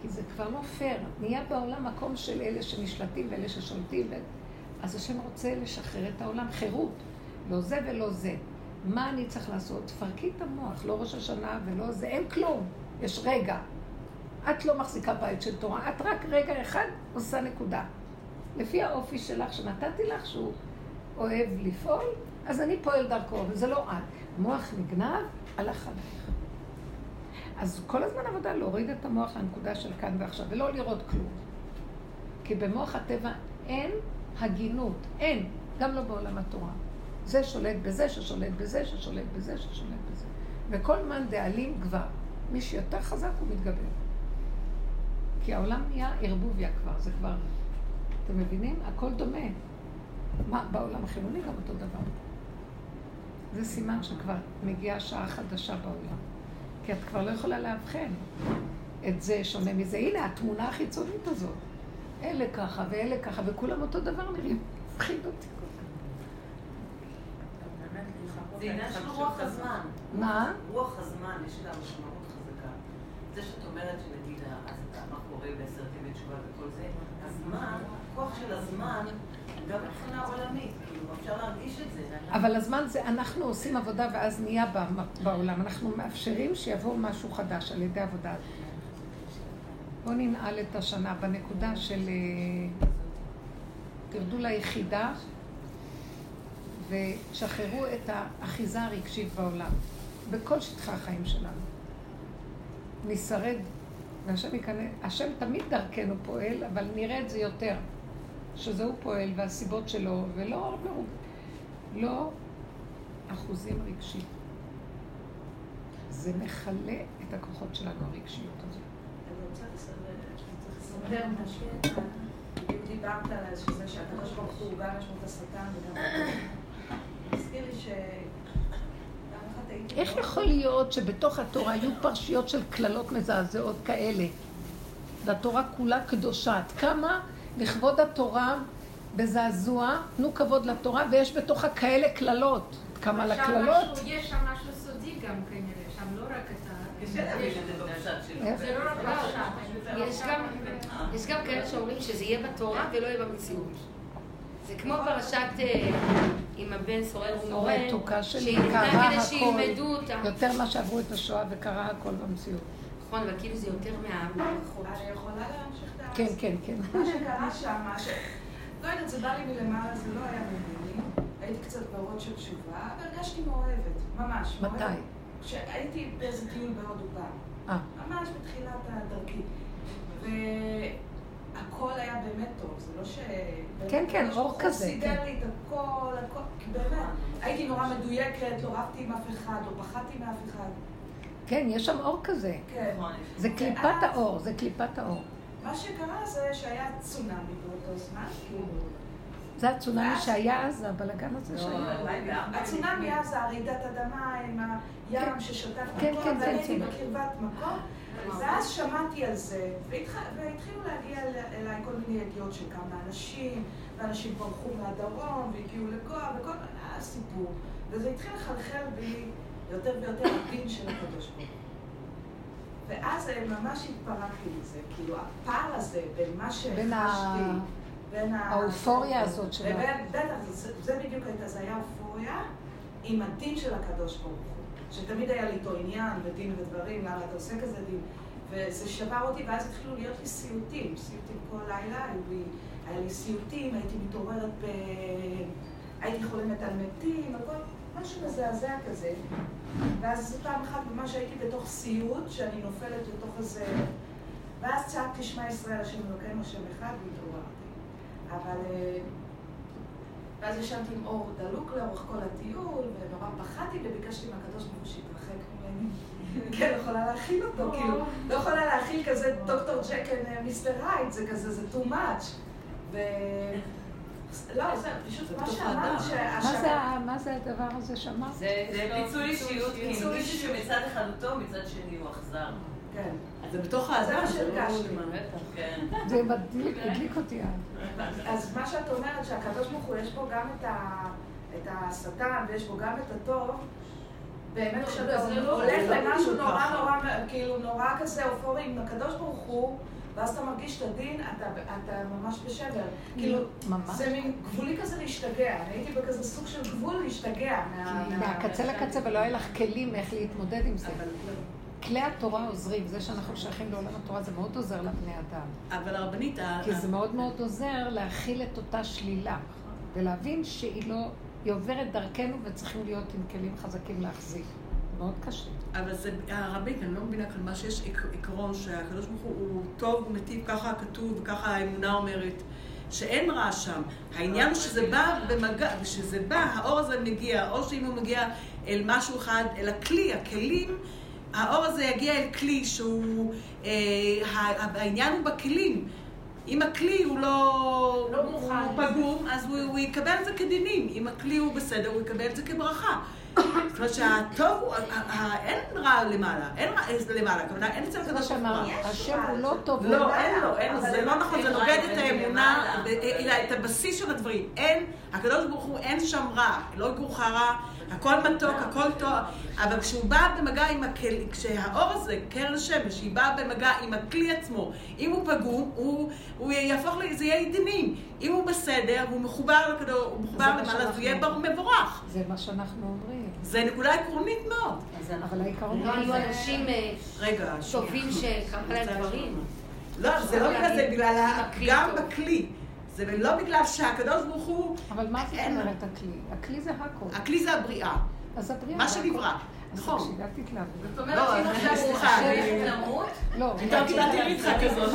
Speaker 1: כי זה כבר לא פייר. נהיה בעולם מקום של אלה שנשלטים ואלה ששולטים. ו... אז השם רוצה לשחרר את העולם, חירות. לא זה ולא זה. מה אני צריך לעשות? תפרקי את המוח, לא ראש השנה ולא זה, אין כלום. יש רגע. את לא מחזיקה בית של תורה, את רק רגע אחד עושה נקודה. לפי האופי שלך שנתתי לך, שהוא אוהב לפעול, אז אני פועל דרכו, וזה לא את. מוח נגנב, הלך עלייך. אז כל הזמן עבודה להוריד את המוח לנקודה של כאן ועכשיו, ולא לראות כלום. כי במוח הטבע אין הגינות, אין, גם לא בעולם התורה. זה שולט בזה, ששולט בזה, ששולט בזה, ששולט בזה. וכל מאן דאלים גבר. מי שיותר חזק הוא מתגבר. כי העולם נהיה ערבוביה כבר, זה כבר... אתם מבינים? הכל דומה. מה, בעולם החילוני גם אותו דבר. זה סימן שכבר מגיעה שעה חדשה בעולם. כי את כבר לא יכולה לאבחן את זה שונה מזה. הנה, התמונה החיצונית הזאת. אלה ככה ואלה ככה, וכולם אותו דבר נראים. מפחיד אותי כל כך.
Speaker 3: זה עניין של רוח הזמן.
Speaker 1: מה?
Speaker 3: רוח הזמן, יש לה משמעות חזקה. זה שאת אומרת שנגיד, אז אתה- מה קורה בעשרת ימי תשובה וכל זה, הזמן, הכוח של הזמן, גם מבחינה עולמית, כאילו, אפשר להרגיש את זה.
Speaker 1: אבל הזמן זה, אנחנו עושים עבודה ואז נהיה בעולם. אנחנו מאפשרים שיבוא משהו חדש על ידי עבודה. בואו ננעל את השנה בנקודה של... אה, תרדו ליחידה ושחררו את האחיזה הרגשית בעולם, בכל שטחי החיים שלנו. נשרד, והשם ייכנס, השם תמיד דרכנו פועל, אבל נראה את זה יותר, שזה הוא פועל והסיבות שלו, ולא לא, לא אחוזים רגשית. זה מכלה את הכוחות שלנו, הרגשיות הזאת.
Speaker 8: אני רוצה לספר, משהו. דיברת על זה שהקדוש ברוך הוא גם את השטן וגם... ש...
Speaker 1: איך יכול להיות שבתוך התורה יהיו פרשיות של קללות מזעזעות כאלה? והתורה כולה קדושה. עד כמה לכבוד התורה בזעזוע, תנו כבוד לתורה, ויש בתוכה כאלה קללות. עד כמה לקללות?
Speaker 4: יש שם משהו סודי גם כנראה, שם לא רק את ה...
Speaker 3: זה
Speaker 4: לא רק
Speaker 6: גם, יש גם כאלה שאומרים שזה יהיה בתורה ולא יהיה במציאות. זה כמו פרשת אה, עם הבן סורר ומורה, שהיא ניתנה כדי שילמדו אותה.
Speaker 1: יותר מה שעברו את השואה וקרה הכל במציאות.
Speaker 6: נכון, אבל כאילו זה יותר מהמערכות.
Speaker 8: אני יכולה להמשיך את ה...
Speaker 1: כן, כן, כן.
Speaker 8: מה שקרה שם, מה ש... לא יודעת, זה בא לי מלמעלה, זה לא היה ממני. הייתי קצת באורות של תשובה, והרגשתי מאוהבת, ממש.
Speaker 1: מתי?
Speaker 8: כשהייתי באיזה טיול בהודו פעם.
Speaker 1: אה,
Speaker 8: ממש בתחילת הדרכי. הכל היה באמת טוב, זה לא ש...
Speaker 1: כן, כן, אור
Speaker 8: הוא
Speaker 1: כזה,
Speaker 8: סידר
Speaker 1: כן.
Speaker 8: לי את הכל, הכל, כי באמת, הייתי נורא מדויקת, לא רבתי עם אף אחד, לא פחדתי מאף אחד.
Speaker 1: כן, יש שם אור כזה.
Speaker 8: כן.
Speaker 3: נכון.
Speaker 1: זה קליפת האור, זה קליפת האור.
Speaker 8: מה שקרה זה שהיה צונאמי באותו זמן, כאילו...
Speaker 1: זה הצונאמי שהיה אז, הבלגן הזה
Speaker 3: לא,
Speaker 1: שהיה.
Speaker 3: 2004.
Speaker 8: הצונאמי אז, הרעידת אדמה עם הים ששטף
Speaker 1: כן,
Speaker 8: הכל,
Speaker 1: כן, זה
Speaker 8: ואני הייתי. בקרבת מקום, ואז שמעתי על זה, והתח- והתחילו להגיע אל- אליי כל מיני ידיעות של כמה אנשים, ואנשים ברחו מהדרום, והגיעו לגואה, וכל היה סיפור. וזה התחיל לחלחל בי יותר ויותר הדין של הקדוש ברוך הוא. ואז אה, ממש התפרקתי מזה, כאילו הפער הזה בין מה שהחשתי, בין
Speaker 1: האופוריה הזאת שלה.
Speaker 8: ובין- בטח, זה בדיוק הייתה, זה היה אופוריה עם הדין של הקדוש ברוך הוא. שתמיד היה לי איתו עניין ודין ודברים, למה אתה עושה כזה דין? וזה שבר אותי, ואז התחילו להיות לי סיוטים, סיוטים כל לילה, היו לי, היה לי סיוטים, הייתי מתעוררת ב... הייתי חולמת על מתים, הכל, משהו מזעזע כזה. ואז פעם אחת ממש הייתי בתוך סיוט, שאני נופלת לתוך איזה... ואז צעקתי שמע ישראל, השם אלוקינו, השם אחד, והתעוררתי. אבל... אה, ואז ישנתי עם אור דלוק לאורך כל הטיול, ונורא פחדתי וביקשתי מהקדוש ברוך הוא שיתרחק ממני. כן, לא יכולה להכיל אותו, כאילו, לא יכולה להכיל כזה דוקטור ג'קן מיסטר הייט, זה כזה, זה too much. ו... לא, זה פשוט מה שאמרת.
Speaker 1: מה זה ה- מה זה הדבר הזה שאמרת?
Speaker 3: זה פיצול אישיות, כאילו מישהו. שמצד אחד הוא טוב, מצד שני הוא אכזר.
Speaker 8: כן.
Speaker 5: אז זה בתוך האדם, זה לא.
Speaker 3: כן.
Speaker 1: זה מדליק הדליק אותי אז.
Speaker 8: אז מה שאת אומרת, שהקדוש ברוך הוא, יש בו גם את, השטן ויש בו גם את הטוב, באמת כשאתה
Speaker 4: זה לא-
Speaker 8: הולך
Speaker 5: לא
Speaker 8: למשהו נורא. נורא, כאילו נורא כזה אופורי עם הקדוש ברוך הוא, ואז אתה מרגיש את הדין, אתה, אתה ממש בשבר. כאילו,
Speaker 1: ממש.
Speaker 8: זה מין גבולי כזה להשתגע. אני הייתי בכזה סוג של גבול להשתגע. מה- מה-
Speaker 1: מהקצה לקצה ולא היה לך כלים איך להתמודד עם זה. כלי התורה עוזרים, זה שאנחנו שייכים לעולם התורה זה מאוד עוזר לבני אדם.
Speaker 5: אבל הרבנית,
Speaker 1: כי זה מאוד מאוד עוזר להכיל את אותה שלילה, ולהבין שהיא לא, היא עוברת דרכנו וצריכים להיות עם כלים חזקים להחזיק. מאוד קשה.
Speaker 5: אבל זה, הרבנית, אני לא מבינה כאן מה שיש עק- עקרון שהקדוש ברוך הוא טוב, הוא מטיב, ככה כתוב וככה האמונה אומרת, שאין רע שם. העניין הוא שזה בא במגע, כשזה בא, האור הזה מגיע, או שאם הוא מגיע אל משהו אחד, אל הכלי, הכלים, האור הזה יגיע אל כלי שהוא, אה, העניין הוא בכלים. אם הכלי הוא לא,
Speaker 8: לא מוכן.
Speaker 5: הוא פגום, אז הוא, הוא יקבל את זה כדינים. אם הכלי הוא בסדר, הוא יקבל את זה כברכה. זאת אומרת שהטוב הוא, אין רע למעלה, אין רע למעלה, הכוונה אין אצל
Speaker 1: זה מה
Speaker 5: הקדוש ברוך הוא רע.
Speaker 1: השם הוא לא טוב.
Speaker 5: לא, אין לו, אין לו, זה לא נכון, זה נוגד את
Speaker 3: זה
Speaker 5: האמונה. ב- אלא את הבסיס של הדברים. אין, הקדוש ברוך הוא, אין שם רע, לא יגורך רע, הכל מתוק, הכל טוב, אבל כשהוא בא במגע עם הכלי, כשהאור הזה, קרן השמש, היא באה במגע עם הכלי עצמו, אם הוא פגום, הוא, הוא יהפוך, זה יהיה דינים. אם הוא בסדר, הוא מחובר לקדוש, הוא מחובר למעלה, אז הוא יהיה בר-. מבורך.
Speaker 1: זה מה שאנחנו אומרים.
Speaker 5: זה נקודה עקרונית מאוד.
Speaker 1: אבל העיקרון
Speaker 6: לא היו אנשים אה. טובים שקרה להם דברים.
Speaker 5: לא, זה לא בגלל זה, בגלל גם. בכלי. זה לא בגלל שהקדוש ברוך הוא,
Speaker 1: אבל מה זאת. אומרת הכלי? הכלי זה הכל.
Speaker 5: הכלי זה הבריאה.
Speaker 1: אז הבריאה
Speaker 5: מה
Speaker 1: זה
Speaker 5: שנברא. נכון.
Speaker 4: זאת אומרת
Speaker 5: לא,
Speaker 4: שאם
Speaker 5: אני-
Speaker 4: עכשיו הוא למות,
Speaker 1: לא,
Speaker 5: פתאום קיבלתי ריתחה כזאת.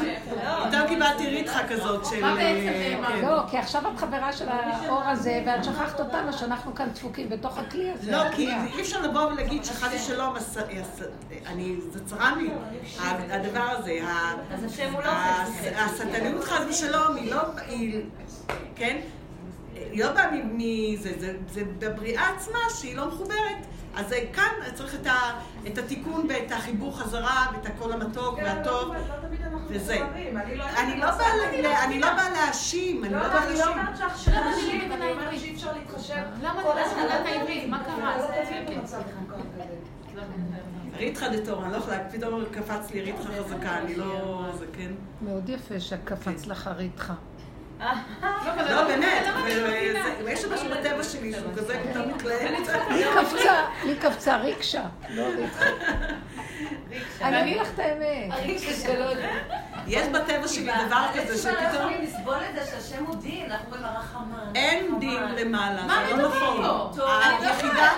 Speaker 5: פתאום קיבלתי ריתחה כזאת של... אה? כן.
Speaker 1: לא, כי עכשיו את חברה של האור הזה, ואת שכחת אותנו שאנחנו כאן דפוקים בתוך הכלי הזה.
Speaker 5: לא, כי. אי אפשר לבוא ולהגיד שחס ושלום, הס- הס- אני, זה צרם לי, הדבר הזה,
Speaker 3: אז השם הוא לא.
Speaker 5: השטניות חס ושלום, היא לא, כן? היא לא באה מזה, זה, זה בבריאה עצמה שהיא לא מחוברת. אז זה כאן צריך את, ה, את התיקון ואת החיבור חזרה ואת הקול המתוק
Speaker 8: כן,
Speaker 5: והטוב.
Speaker 8: לא, לא תמיד אנחנו
Speaker 5: וזה.
Speaker 8: אני לא
Speaker 5: אני לא באה אני לא באה להאשים, אני
Speaker 8: לא,
Speaker 5: לא באה
Speaker 8: אני לא
Speaker 5: להאשים.
Speaker 8: אומרת שעכשיו
Speaker 4: למה
Speaker 8: אנשים,
Speaker 4: אני
Speaker 8: אומרת? שאי אפשר להתחשב.
Speaker 4: למה את. יודעת העברית? מה קרה?
Speaker 8: לא כזה.
Speaker 5: ריתחה דתורה, אני לא יכולה, פתאום קפץ לי ריתחה חזקה, אני לא... זה כן.
Speaker 1: מאוד יפה שקפץ לך הריתך.
Speaker 5: לא, באמת, ו- ויש שם משהו בטבע שלי שהוא כזה פתאום מתלהב.
Speaker 1: לי קפצה, לי קפצה ריקשה, לא. אני אגיד לך את האמת.
Speaker 6: הריקשה שלו.
Speaker 5: יש בטבע שלי דבר כזה
Speaker 3: אנחנו לא
Speaker 5: שפתאום
Speaker 3: יכולים לסבול את זה שהשם הוא דין, אנחנו אומרים הרחמן.
Speaker 5: אין. דין למעלה,
Speaker 4: מה
Speaker 5: זה לא
Speaker 4: מדברים
Speaker 5: נכון.
Speaker 4: פה? אני לא
Speaker 5: היחידה.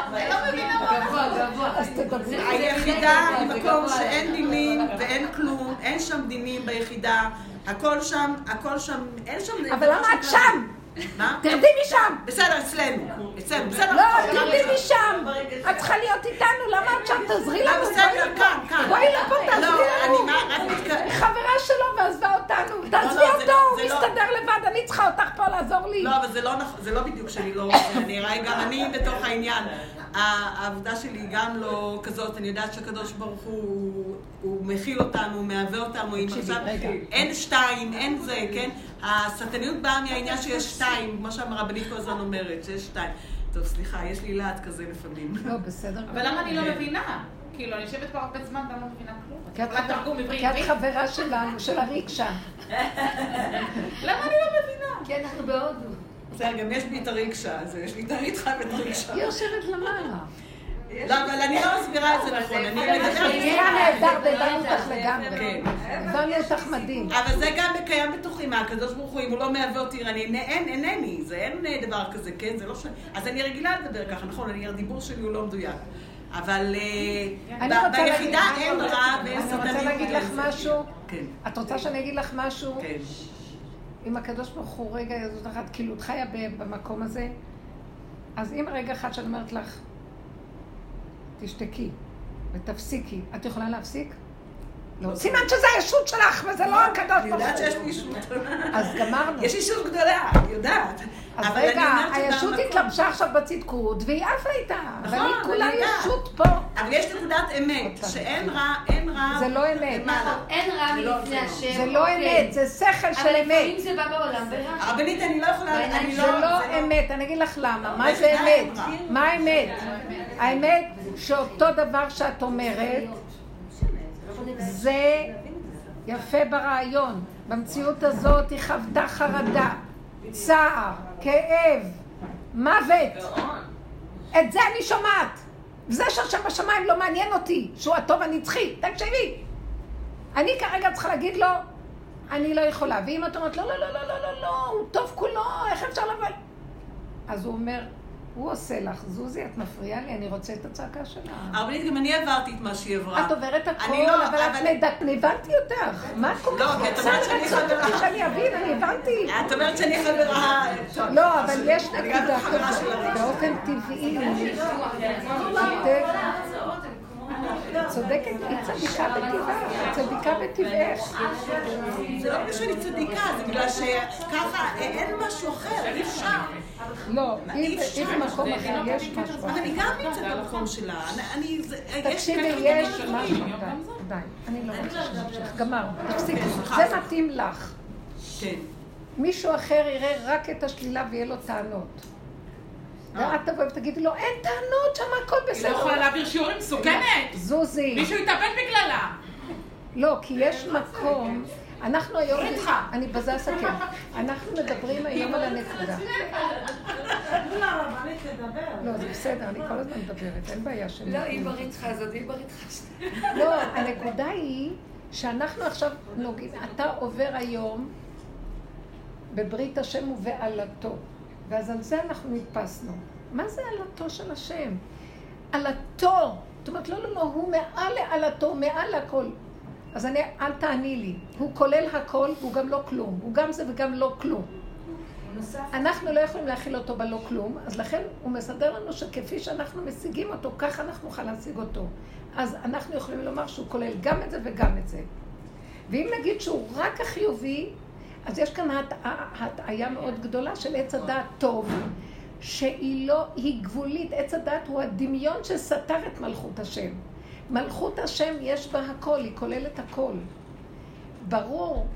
Speaker 1: אז תדברי.
Speaker 5: היחידה היא מקום שאין דינים ואין כלום, אין שם דינים ביחידה, הכל שם, הכל שם, אין שם...
Speaker 1: אבל למה את שם?
Speaker 5: מה?
Speaker 1: תרדי משם!
Speaker 5: בסדר, אצלנו. אצלנו, בסדר.
Speaker 1: לא, תרדי משם! את צריכה להיות איתנו, למה את שם? תעזרי לנו,
Speaker 5: בסדר. כאן, כאן.
Speaker 1: בואי לפה, תעזרי
Speaker 5: לא,
Speaker 1: לנו.
Speaker 5: אני מה, רק מתכ...
Speaker 1: היא חברה שלו ועזבה אותנו. תעזבי
Speaker 5: לא, זה
Speaker 1: אותו,
Speaker 5: לא-
Speaker 1: הוא
Speaker 5: לא-
Speaker 1: מסתדר לבד, אני צריכה אותך פה לעזור לי.
Speaker 5: לא, אבל זה לא נכון, זה לא בדיוק שאני לא... אני רואה גם אני בתוך העניין. העבודה שלי היא גם לא כזאת, אני יודעת שהקדוש ברוך הוא, הוא מכיל אותנו, הוא מהווה אותנו, אם עכשיו. אין שתיים, אין זה, כן? השטניות באה מהעניין שיש שתיים, כמו שהרבנית כל הזמן אומרת, שיש שתיים. טוב, סליחה, יש לי להט כזה לפעמים.
Speaker 1: לא, בסדר.
Speaker 2: אבל למה אני לא מבינה? כאילו, אני יושבת פה הרבה זמן ואני לא מבינה כלום.
Speaker 1: כי את? חברה שלנו, של הריקשה.
Speaker 2: למה אני לא מבינה?
Speaker 6: כי אנחנו בהודו.
Speaker 5: בסדר, גם יש בי את הרגשה, אז יש לי את הריתחה ואת הרגשה.
Speaker 1: היא יושבת למעלה.
Speaker 5: לא, אבל אני לא מסבירה את זה נכון, אני מדברת...
Speaker 1: היה נהדר, והבנו אותך לגמרי.
Speaker 5: כן.
Speaker 1: הבנו אותך מדהים.
Speaker 5: אבל זה גם קיים בתוכי, מה, הקדוש ברוך הוא, אם הוא לא מהווה אותי, אני אין, אינני, זה אין אה, דבר כזה, כן? זה לא ש... אז אני רגילה לדבר ככה, נכון, אני, הדיבור שלי הוא לא מדויק. אבל אה,
Speaker 1: אני
Speaker 5: ביחידה אין רע ואין
Speaker 1: אני
Speaker 5: סטניות.
Speaker 1: רוצה להגיד לך משהו.
Speaker 5: כן,
Speaker 1: את רוצה שאני אגיד לך משהו?
Speaker 5: כן.
Speaker 1: אם הקדוש ברוך הוא רגע יזוז אחת, כאילו את חיה במקום הזה, אז אם רגע אחד שאני אומרת לך, תשתקי ותפסיקי, את יכולה להפסיק? לא. סימן שזה הישות שלך וזה לא הקדוש
Speaker 5: אני
Speaker 1: ברוך
Speaker 5: יודעת שיש
Speaker 1: הוא.
Speaker 5: לי ישות.
Speaker 1: אז גמרנו.
Speaker 5: יש אישות גדולה, אני יודעת.
Speaker 1: אז
Speaker 5: אבל אני
Speaker 1: רגע, הישות התלבשה עכשיו בצדקות והיא עפה איתה. אבל
Speaker 5: נכון,
Speaker 1: היא כולה
Speaker 5: אני יודעת.
Speaker 1: ישות פה.
Speaker 5: אבל יש נקודת אמת. שאין רע, אין רע.
Speaker 1: זה לא אמת.
Speaker 5: למעלה.
Speaker 6: אין רע
Speaker 5: זה לא-
Speaker 6: מלפני
Speaker 5: זה לא.
Speaker 6: השם.
Speaker 1: זה לא
Speaker 6: אוקיי.
Speaker 1: אמת, זה שכל של
Speaker 6: אבל לפעמים
Speaker 1: אמת.
Speaker 6: זה בא בעולם ברע.
Speaker 5: הרבנית, אני לא יכולה,
Speaker 6: בעיניים
Speaker 5: אני
Speaker 1: זה
Speaker 5: לא...
Speaker 1: לא אמת, אני אגיד לך למה, מה זה אמת? מה האמת? האמת שאותו דבר שאת אומרת, זה יפה ברעיון. במציאות הזאת היא חוותה חרדה, צער, כאב, מוות. את זה אני שומעת. זה שהשם בשמיים לא מעניין אותי, שהוא הטוב הנצחי. תקשיבי. אני כרגע צריכה להגיד לו, אני לא יכולה. ואם את אומרת, לא, לא, לא, לא, לא, לא, לא, הוא טוב כולו, איך אפשר לבוא? אז הוא אומר, הוא עושה לך, זוזי, את מפריעה לי, אני רוצה את הצעקה שלה.
Speaker 5: הרבנית, גם אני עברתי את מה שהיא עברה.
Speaker 1: את עוברת הכל,
Speaker 5: לא,
Speaker 1: אבל את
Speaker 5: אבל-
Speaker 1: מדק, אני הבנתי אותך. מה את כל
Speaker 5: לא,
Speaker 1: כך
Speaker 5: כי את
Speaker 1: רוצה
Speaker 5: אומרת שאני
Speaker 1: לרצות
Speaker 5: חברה.
Speaker 1: אותי שאני אבין, אני הבנתי.
Speaker 5: את אומרת שאני חברה...
Speaker 1: לא, אבל יש נקודה כזאת,
Speaker 5: שלך.
Speaker 1: באופן טבעי. צודקת, היא צדיקה בטבעה, צדיקה בטבעך.
Speaker 5: זה לא בגלל שאני צדיקה, זה בגלל שככה אין משהו אחר, אי אפשר.
Speaker 1: לא. היא במקום אחר, יש משהו
Speaker 5: אבל
Speaker 1: אחר.
Speaker 5: אני גם נמצאת במקום שלה. אני- אני... זה- יש
Speaker 1: תקשיבי, יש. משהו, די, די, אני לא רוצה שנמשיך, גמר, תפסיקי,
Speaker 5: סליחה.
Speaker 1: זה מתאים לך.
Speaker 5: כן.
Speaker 1: מישהו אחר יראה רק את השלילה ויהיה לו טענות. ואת תבואי ותגידי לו, אין טענות, שם הכל
Speaker 2: היא לא יכולה
Speaker 1: בסדר.
Speaker 2: להעביר שיעורים מסוכנת.
Speaker 1: זוזי.
Speaker 2: מישהו יתאבד בגללה.
Speaker 1: לא, כי יש מקום, אנחנו היום,
Speaker 2: לא איתך.
Speaker 1: אני בזה אסכם, אנחנו מדברים היום על הנקודה.
Speaker 8: לדבר.
Speaker 1: לא, זה בסדר, אני כל הזמן מדברת, אין בעיה שאני...
Speaker 6: לא, היא ברתחה הזאת, היא שלה.
Speaker 1: לא, הנקודה היא שאנחנו עכשיו נוגעים, אתה עובר היום בברית השם ובעלתו, ואז על זה אנחנו נתפסנו. מה זה עלתו של השם? עלתו. זאת אומרת, לא, לא, לא, הוא מעל לעלתו, הוא מעל הכל. אז אני, אל תעני לי. הוא כולל הכל, והוא גם לא כלום. הוא גם זה וגם לא כלום. אנחנו לא יכולים להכיל אותו בלא כלום, אז לכן הוא מסדר לנו שכפי שאנחנו משיגים אותו, ככה אנחנו נוכל להשיג אותו. אז אנחנו יכולים לומר שהוא כולל גם את זה וגם את זה. ואם נגיד שהוא רק החיובי, אז יש כאן הטע- הטעיה מאוד גדולה של עץ הדעת טוב, שהיא לא, היא גבולית. עץ הדעת הוא הדמיון שסתר את מלכות השם. מלכות השם יש בה הכל, היא כוללת הכל. ברור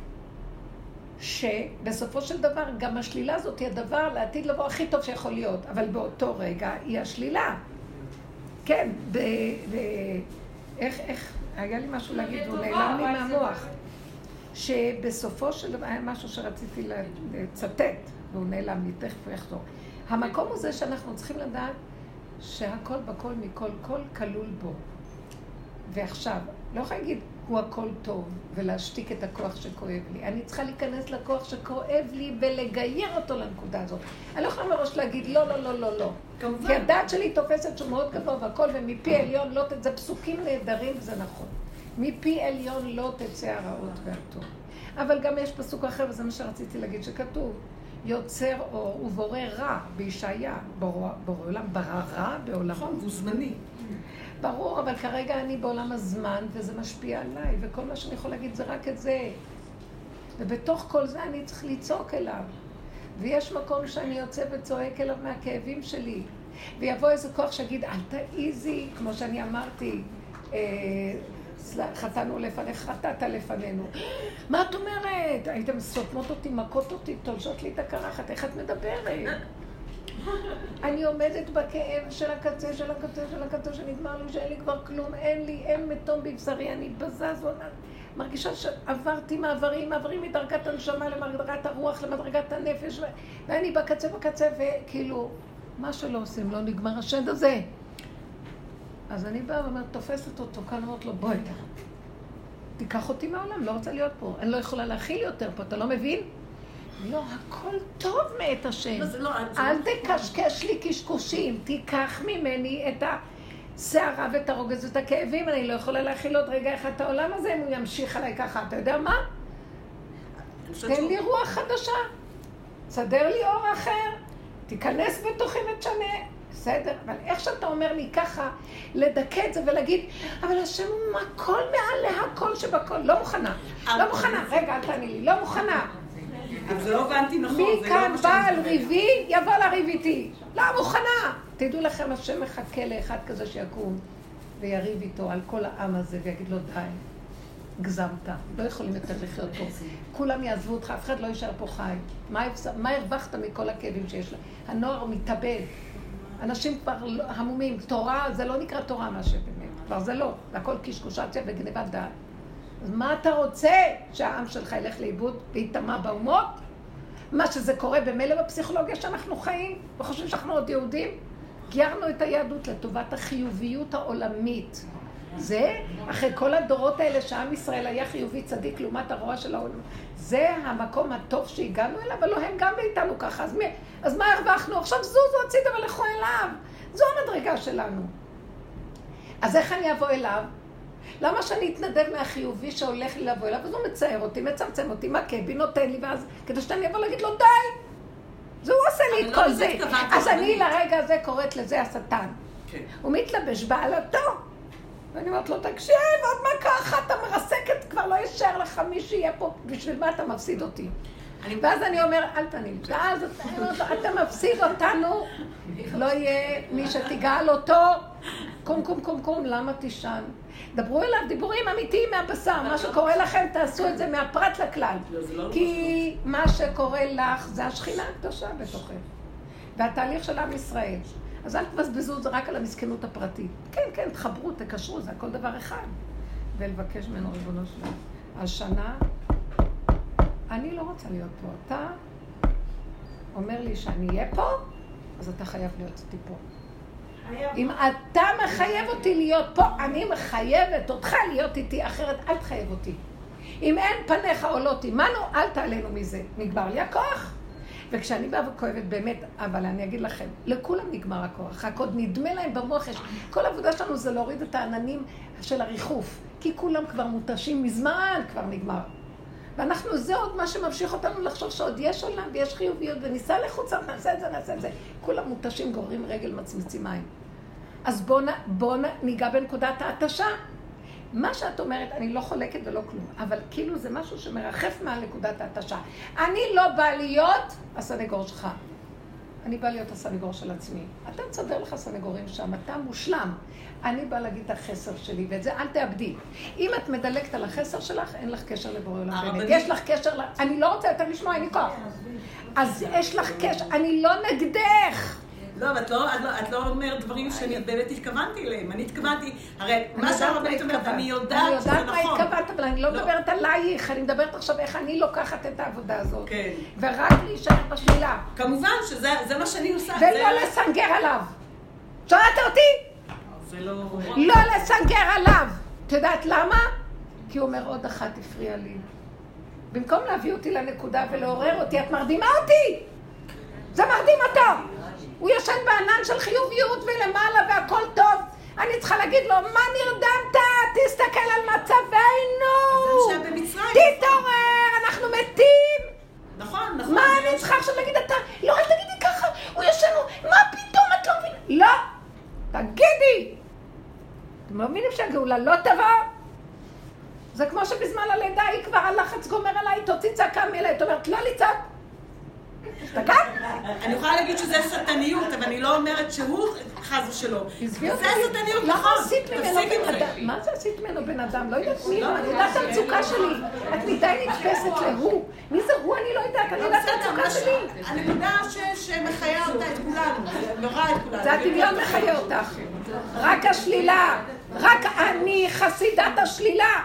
Speaker 1: שבסופו של דבר גם השלילה הזאת היא הדבר לעתיד לבוא הכי טוב שיכול להיות, אבל באותו רגע היא השלילה. כן, ב... ב... איך, איך, היה לי משהו להגיד, הוא נעלם לי מהמוח. שבסופו של דבר, היה משהו שרציתי לצטט, והוא נעלם לי, תכף הוא יחזור. המקום הוא זה שאנחנו צריכים לדעת שהכל בכל מכל כל כלול בו. ועכשיו, לא יכולה להגיד, הוא הכל טוב, ולהשתיק את הכוח שכואב לי. אני צריכה להיכנס לכוח שכואב לי ולגייר אותו לנקודה הזאת. אני לא יכולה מראש להגיד, לא, לא, לא, לא, לא.
Speaker 5: כמובן.
Speaker 1: כי הדעת שלי תופסת שהוא מאוד גבוה והכל, ומפי עליון לא תצא, זה פסוקים נהדרים וזה נכון. מפי עליון לא תצא הרעות והטוב. אבל גם יש פסוק אחר, וזה מה שרציתי להגיד, שכתוב, יוצר אור ובורא רע בישעיה, בורא עולם, ברא רע בעולמו.
Speaker 5: נכון, הוא זמני.
Speaker 1: ברור, אבל כרגע אני בעולם הזמן, וזה משפיע עליי, וכל מה שאני יכול להגיד זה רק את זה. ובתוך כל זה אני צריך לצעוק אליו. ויש מקום שאני יוצא וצועק אליו מהכאבים שלי. ויבוא איזה כוח שיגיד, אל תעיזי, כמו שאני אמרתי, אה, חטאנו לפניך, חטאת לפנינו. מה את אומרת? הייתם סותמות אותי, מכות אותי, תולשות לי את הקרחת, איך את מדברת? אני עומדת בכאב של הקצה, של הקצה, של הקצה, שנגמר לי שאין לי כבר כלום, אין לי, אין מתום בבשרי, אני זונה. מרגישה שעברתי מעברים, מעברים מדרגת הנשמה למדרגת הרוח, למדרגת הנפש, ואני בקצה, בקצה, וכאילו, מה שלא עושים, לא נגמר השד הזה. אז אני באה ואומרת, תופסת אותו כאן, אומרת לו, בואי, תיקח אותי מהעולם, לא רוצה להיות פה. אני לא יכולה להכיל יותר פה, אתה לא מבין? לא, הכל טוב מאת השם.
Speaker 5: לא, לא-
Speaker 1: אל
Speaker 5: לא-
Speaker 1: תקשקש לי קשקושים, תיקח ממני את הסערה ואת הרוגז ואת הכאבים, אני לא יכולה להכיל עוד רגע אחד את העולם הזה אם הוא ימשיך עליי ככה. אתה יודע מה? תן לי רוח חדשה, סדר לי אור אחר, תיכנס בתוכי ותשנה. בסדר, אבל איך שאתה אומר לי ככה, לדכא את זה ולהגיד, אבל השם הוא הכל מעל להכל שבכל, לא מוכנה, לא מוכנה, רגע, אל תעני לי, לא מוכנה.
Speaker 5: זה לא הבנתי נכון.
Speaker 1: מי
Speaker 5: לא
Speaker 1: כאן
Speaker 5: מה
Speaker 1: בא
Speaker 5: שאני
Speaker 1: על
Speaker 5: מדברת.
Speaker 1: ריבי, יבוא לריב איתי. לא מוכנה. תדעו לכם, השם מחכה לאחד כזה שיקום ויריב איתו על כל העם הזה ויגיד לו, די, הגזמת, לא יכולים יותר לחיות פה. כולם יעזבו אותך, אף אחד לא יישאר פה חי. מה מה הרווחת מכל הכאבים שיש לה? הנוער מתאבד. אנשים כבר לא- המומים. תורה, זה לא נקרא תורה מה שבאמת. כבר זה לא. זה הכל קשקושציה וגנבת דעת. אז מה אתה רוצה? שהעם שלך ילך לאיבוד וייטמע באומות? מה שזה קורה במילא בפסיכולוגיה שאנחנו חיים, וחושבים שאנחנו עוד יהודים? גיירנו את היהדות לטובת החיוביות העולמית. זה, אחרי כל הדורות האלה שעם ישראל היה חיובי צדיק לעומת הרוע של העולם, זה המקום הטוב שהגענו אליו, הלוא הם גם מאיתנו ככה, אז, מי, אז מה הרווחנו? עכשיו זוזו הצידה ולכו אליו. זו המדרגה שלנו. אז איך אני אבוא אליו? למה שאני אתנדב מהחיובי שהולך לי לבוא אליו? אז הוא מצייר אותי, מצמצם אותי, מכה בי, נותן לי, ואז כדי שאני אבוא להגיד לו די. זה הוא עושה לי את
Speaker 5: אבל לא
Speaker 1: כל זה. אז אני. לרגע הזה קוראת לזה השטן.
Speaker 5: כן.
Speaker 1: הוא מתלבש בעלתו. ואני אומרת לו, תקשיב, עוד מכה אחת אתה מרסקת, כבר לא יישאר לך מי שיהיה פה, בשביל מה אתה מפסיד אותי?
Speaker 5: אני-
Speaker 1: ואז אני אומר, אל תעני לי. ואז אני אומרת לו, אתה מפסיד אותנו, לא יהיה מי שתגאל אותו. קום, קום, קום, קום, למה תישן? דברו אליו דיבורים אמיתיים מהבשר. מה שקורה לכם, תעשו את זה מהפרט לכלל.
Speaker 5: לא, לא
Speaker 1: כי מה שקורה לך זה השכינה הקדושה בתוכך. והתהליך של עם ישראל. אז אל תבזבזו את זה רק על המסכנות הפרטית. כן, כן, תחברו, תקשרו, זה הכל דבר אחד. ולבקש ממנו, ריבונו שלנו. השנה, אני לא רוצה להיות פה. אתה אומר לי שאני אהיה פה, אז אתה חייב להיות איתי פה. אם אתה מחייב אותי להיות פה, אני מחייבת אותך להיות איתי, אחרת אל תחייב אותי. אם אין פניך עולות עמנו, אל תעלנו מזה. נגמר לי הכוח. וכשאני באה וכואבת באמת, אבל אני אגיד לכם, לכולם נגמר הכוח, רק עוד נדמה להם במוח, יש... כל העבודה שלנו זה להוריד את העננים של הריחוף, כי כולם כבר מותשים מזמן, כבר נגמר. ואנחנו, זה עוד מה שממשיך אותנו לחשוב שעוד יש עולם ויש חיוביות, וניסע לחוצה, נעשה את זה, נעשה את זה. כולם מותשים, גוררים רגל, מצמצים מים. אז בואו בוא ניגע בנקודת ההתשה. מה שאת אומרת, אני לא חולקת ולא כלום, אבל כאילו זה משהו שמרחף מעל נקודת ההתשה. אני לא באה להיות הסנגור שלך. אני באה להיות הסנגור של עצמי. אתה תסדר לך סנגורים שם, אתה מושלם. אני באה להגיד את החסר שלי, ואת זה אל תאבדי. אם את מדלגת על החסר שלך, אין לך קשר לבורא עולם באמת. יש לך קשר. אני לא רוצה יותר לשמוע, אין לי כוח. אז יש לך קשר, אני לא נגדך.
Speaker 5: לא, אבל את לא, את, לא, את לא אומרת דברים שאני באמת התכוונתי אליהם. אני התכוונתי, הרי מה שהרבנית אומרת. אני
Speaker 1: אני
Speaker 5: יודעת שזה
Speaker 1: יודעת מה
Speaker 5: נכון.
Speaker 1: התכוונת, אבל אני לא
Speaker 5: לא.
Speaker 1: מדברת עלייך, אני מדברת עכשיו איך אני לוקחת את העבודה הזאת.
Speaker 5: כן.
Speaker 1: ורק להישאר בשלילה.
Speaker 5: כמובן שזה זה מה שאני עושה.
Speaker 1: ולא לסנגר עליו. שמעת אותי?
Speaker 5: זה לא...
Speaker 1: לא לסנגר עליו. את יודעת למה? כי הוא אומר, עוד אחת הפריעה לי. במקום להביא אותי לנקודה ולעורר אותי, את מרדימה אותי! זה מרדים אותו! הוא ישן בענן של חיוביות ולמעלה והכל טוב. אני צריכה להגיד לו, מה נרדמת? תסתכל על מצבנו! תתעורר, אנחנו מתים!
Speaker 5: נכון, נכון.
Speaker 1: מה אני צריכה עכשיו להגיד אתה? לא, אל תגידי ככה, הוא ישן, מה פתאום את לא מבינה? לא! תגידי! אתם לא מבינים שהגאולה לא תבוא? זה כמו שבזמן הלידה היא כבר הלחץ גומר עליי, תוציא צעקה מאליי, את אומרת, לא לצעוק. השתגעת?
Speaker 5: אני יכולה להגיד שזה שטניות, אבל אני לא אומרת שהוא חס ושלום. זה שטניות,
Speaker 1: למה
Speaker 5: נכון.
Speaker 1: מה זה עשית ממנו בן אדם? לא יודעת מי
Speaker 5: לא,
Speaker 1: הוא, אני יודעת את המצוקה שלי. את מדי נתפסת להוא. מי זה הוא? אני לא יודעת, אני יודעת את המצוקה שלי.
Speaker 5: הנקודה ש- שמחיה אותה את כולנו, נורא את כולנו.
Speaker 1: זה הדמיון מחיה אותך. רק השלילה. רק אני חסידת השלילה.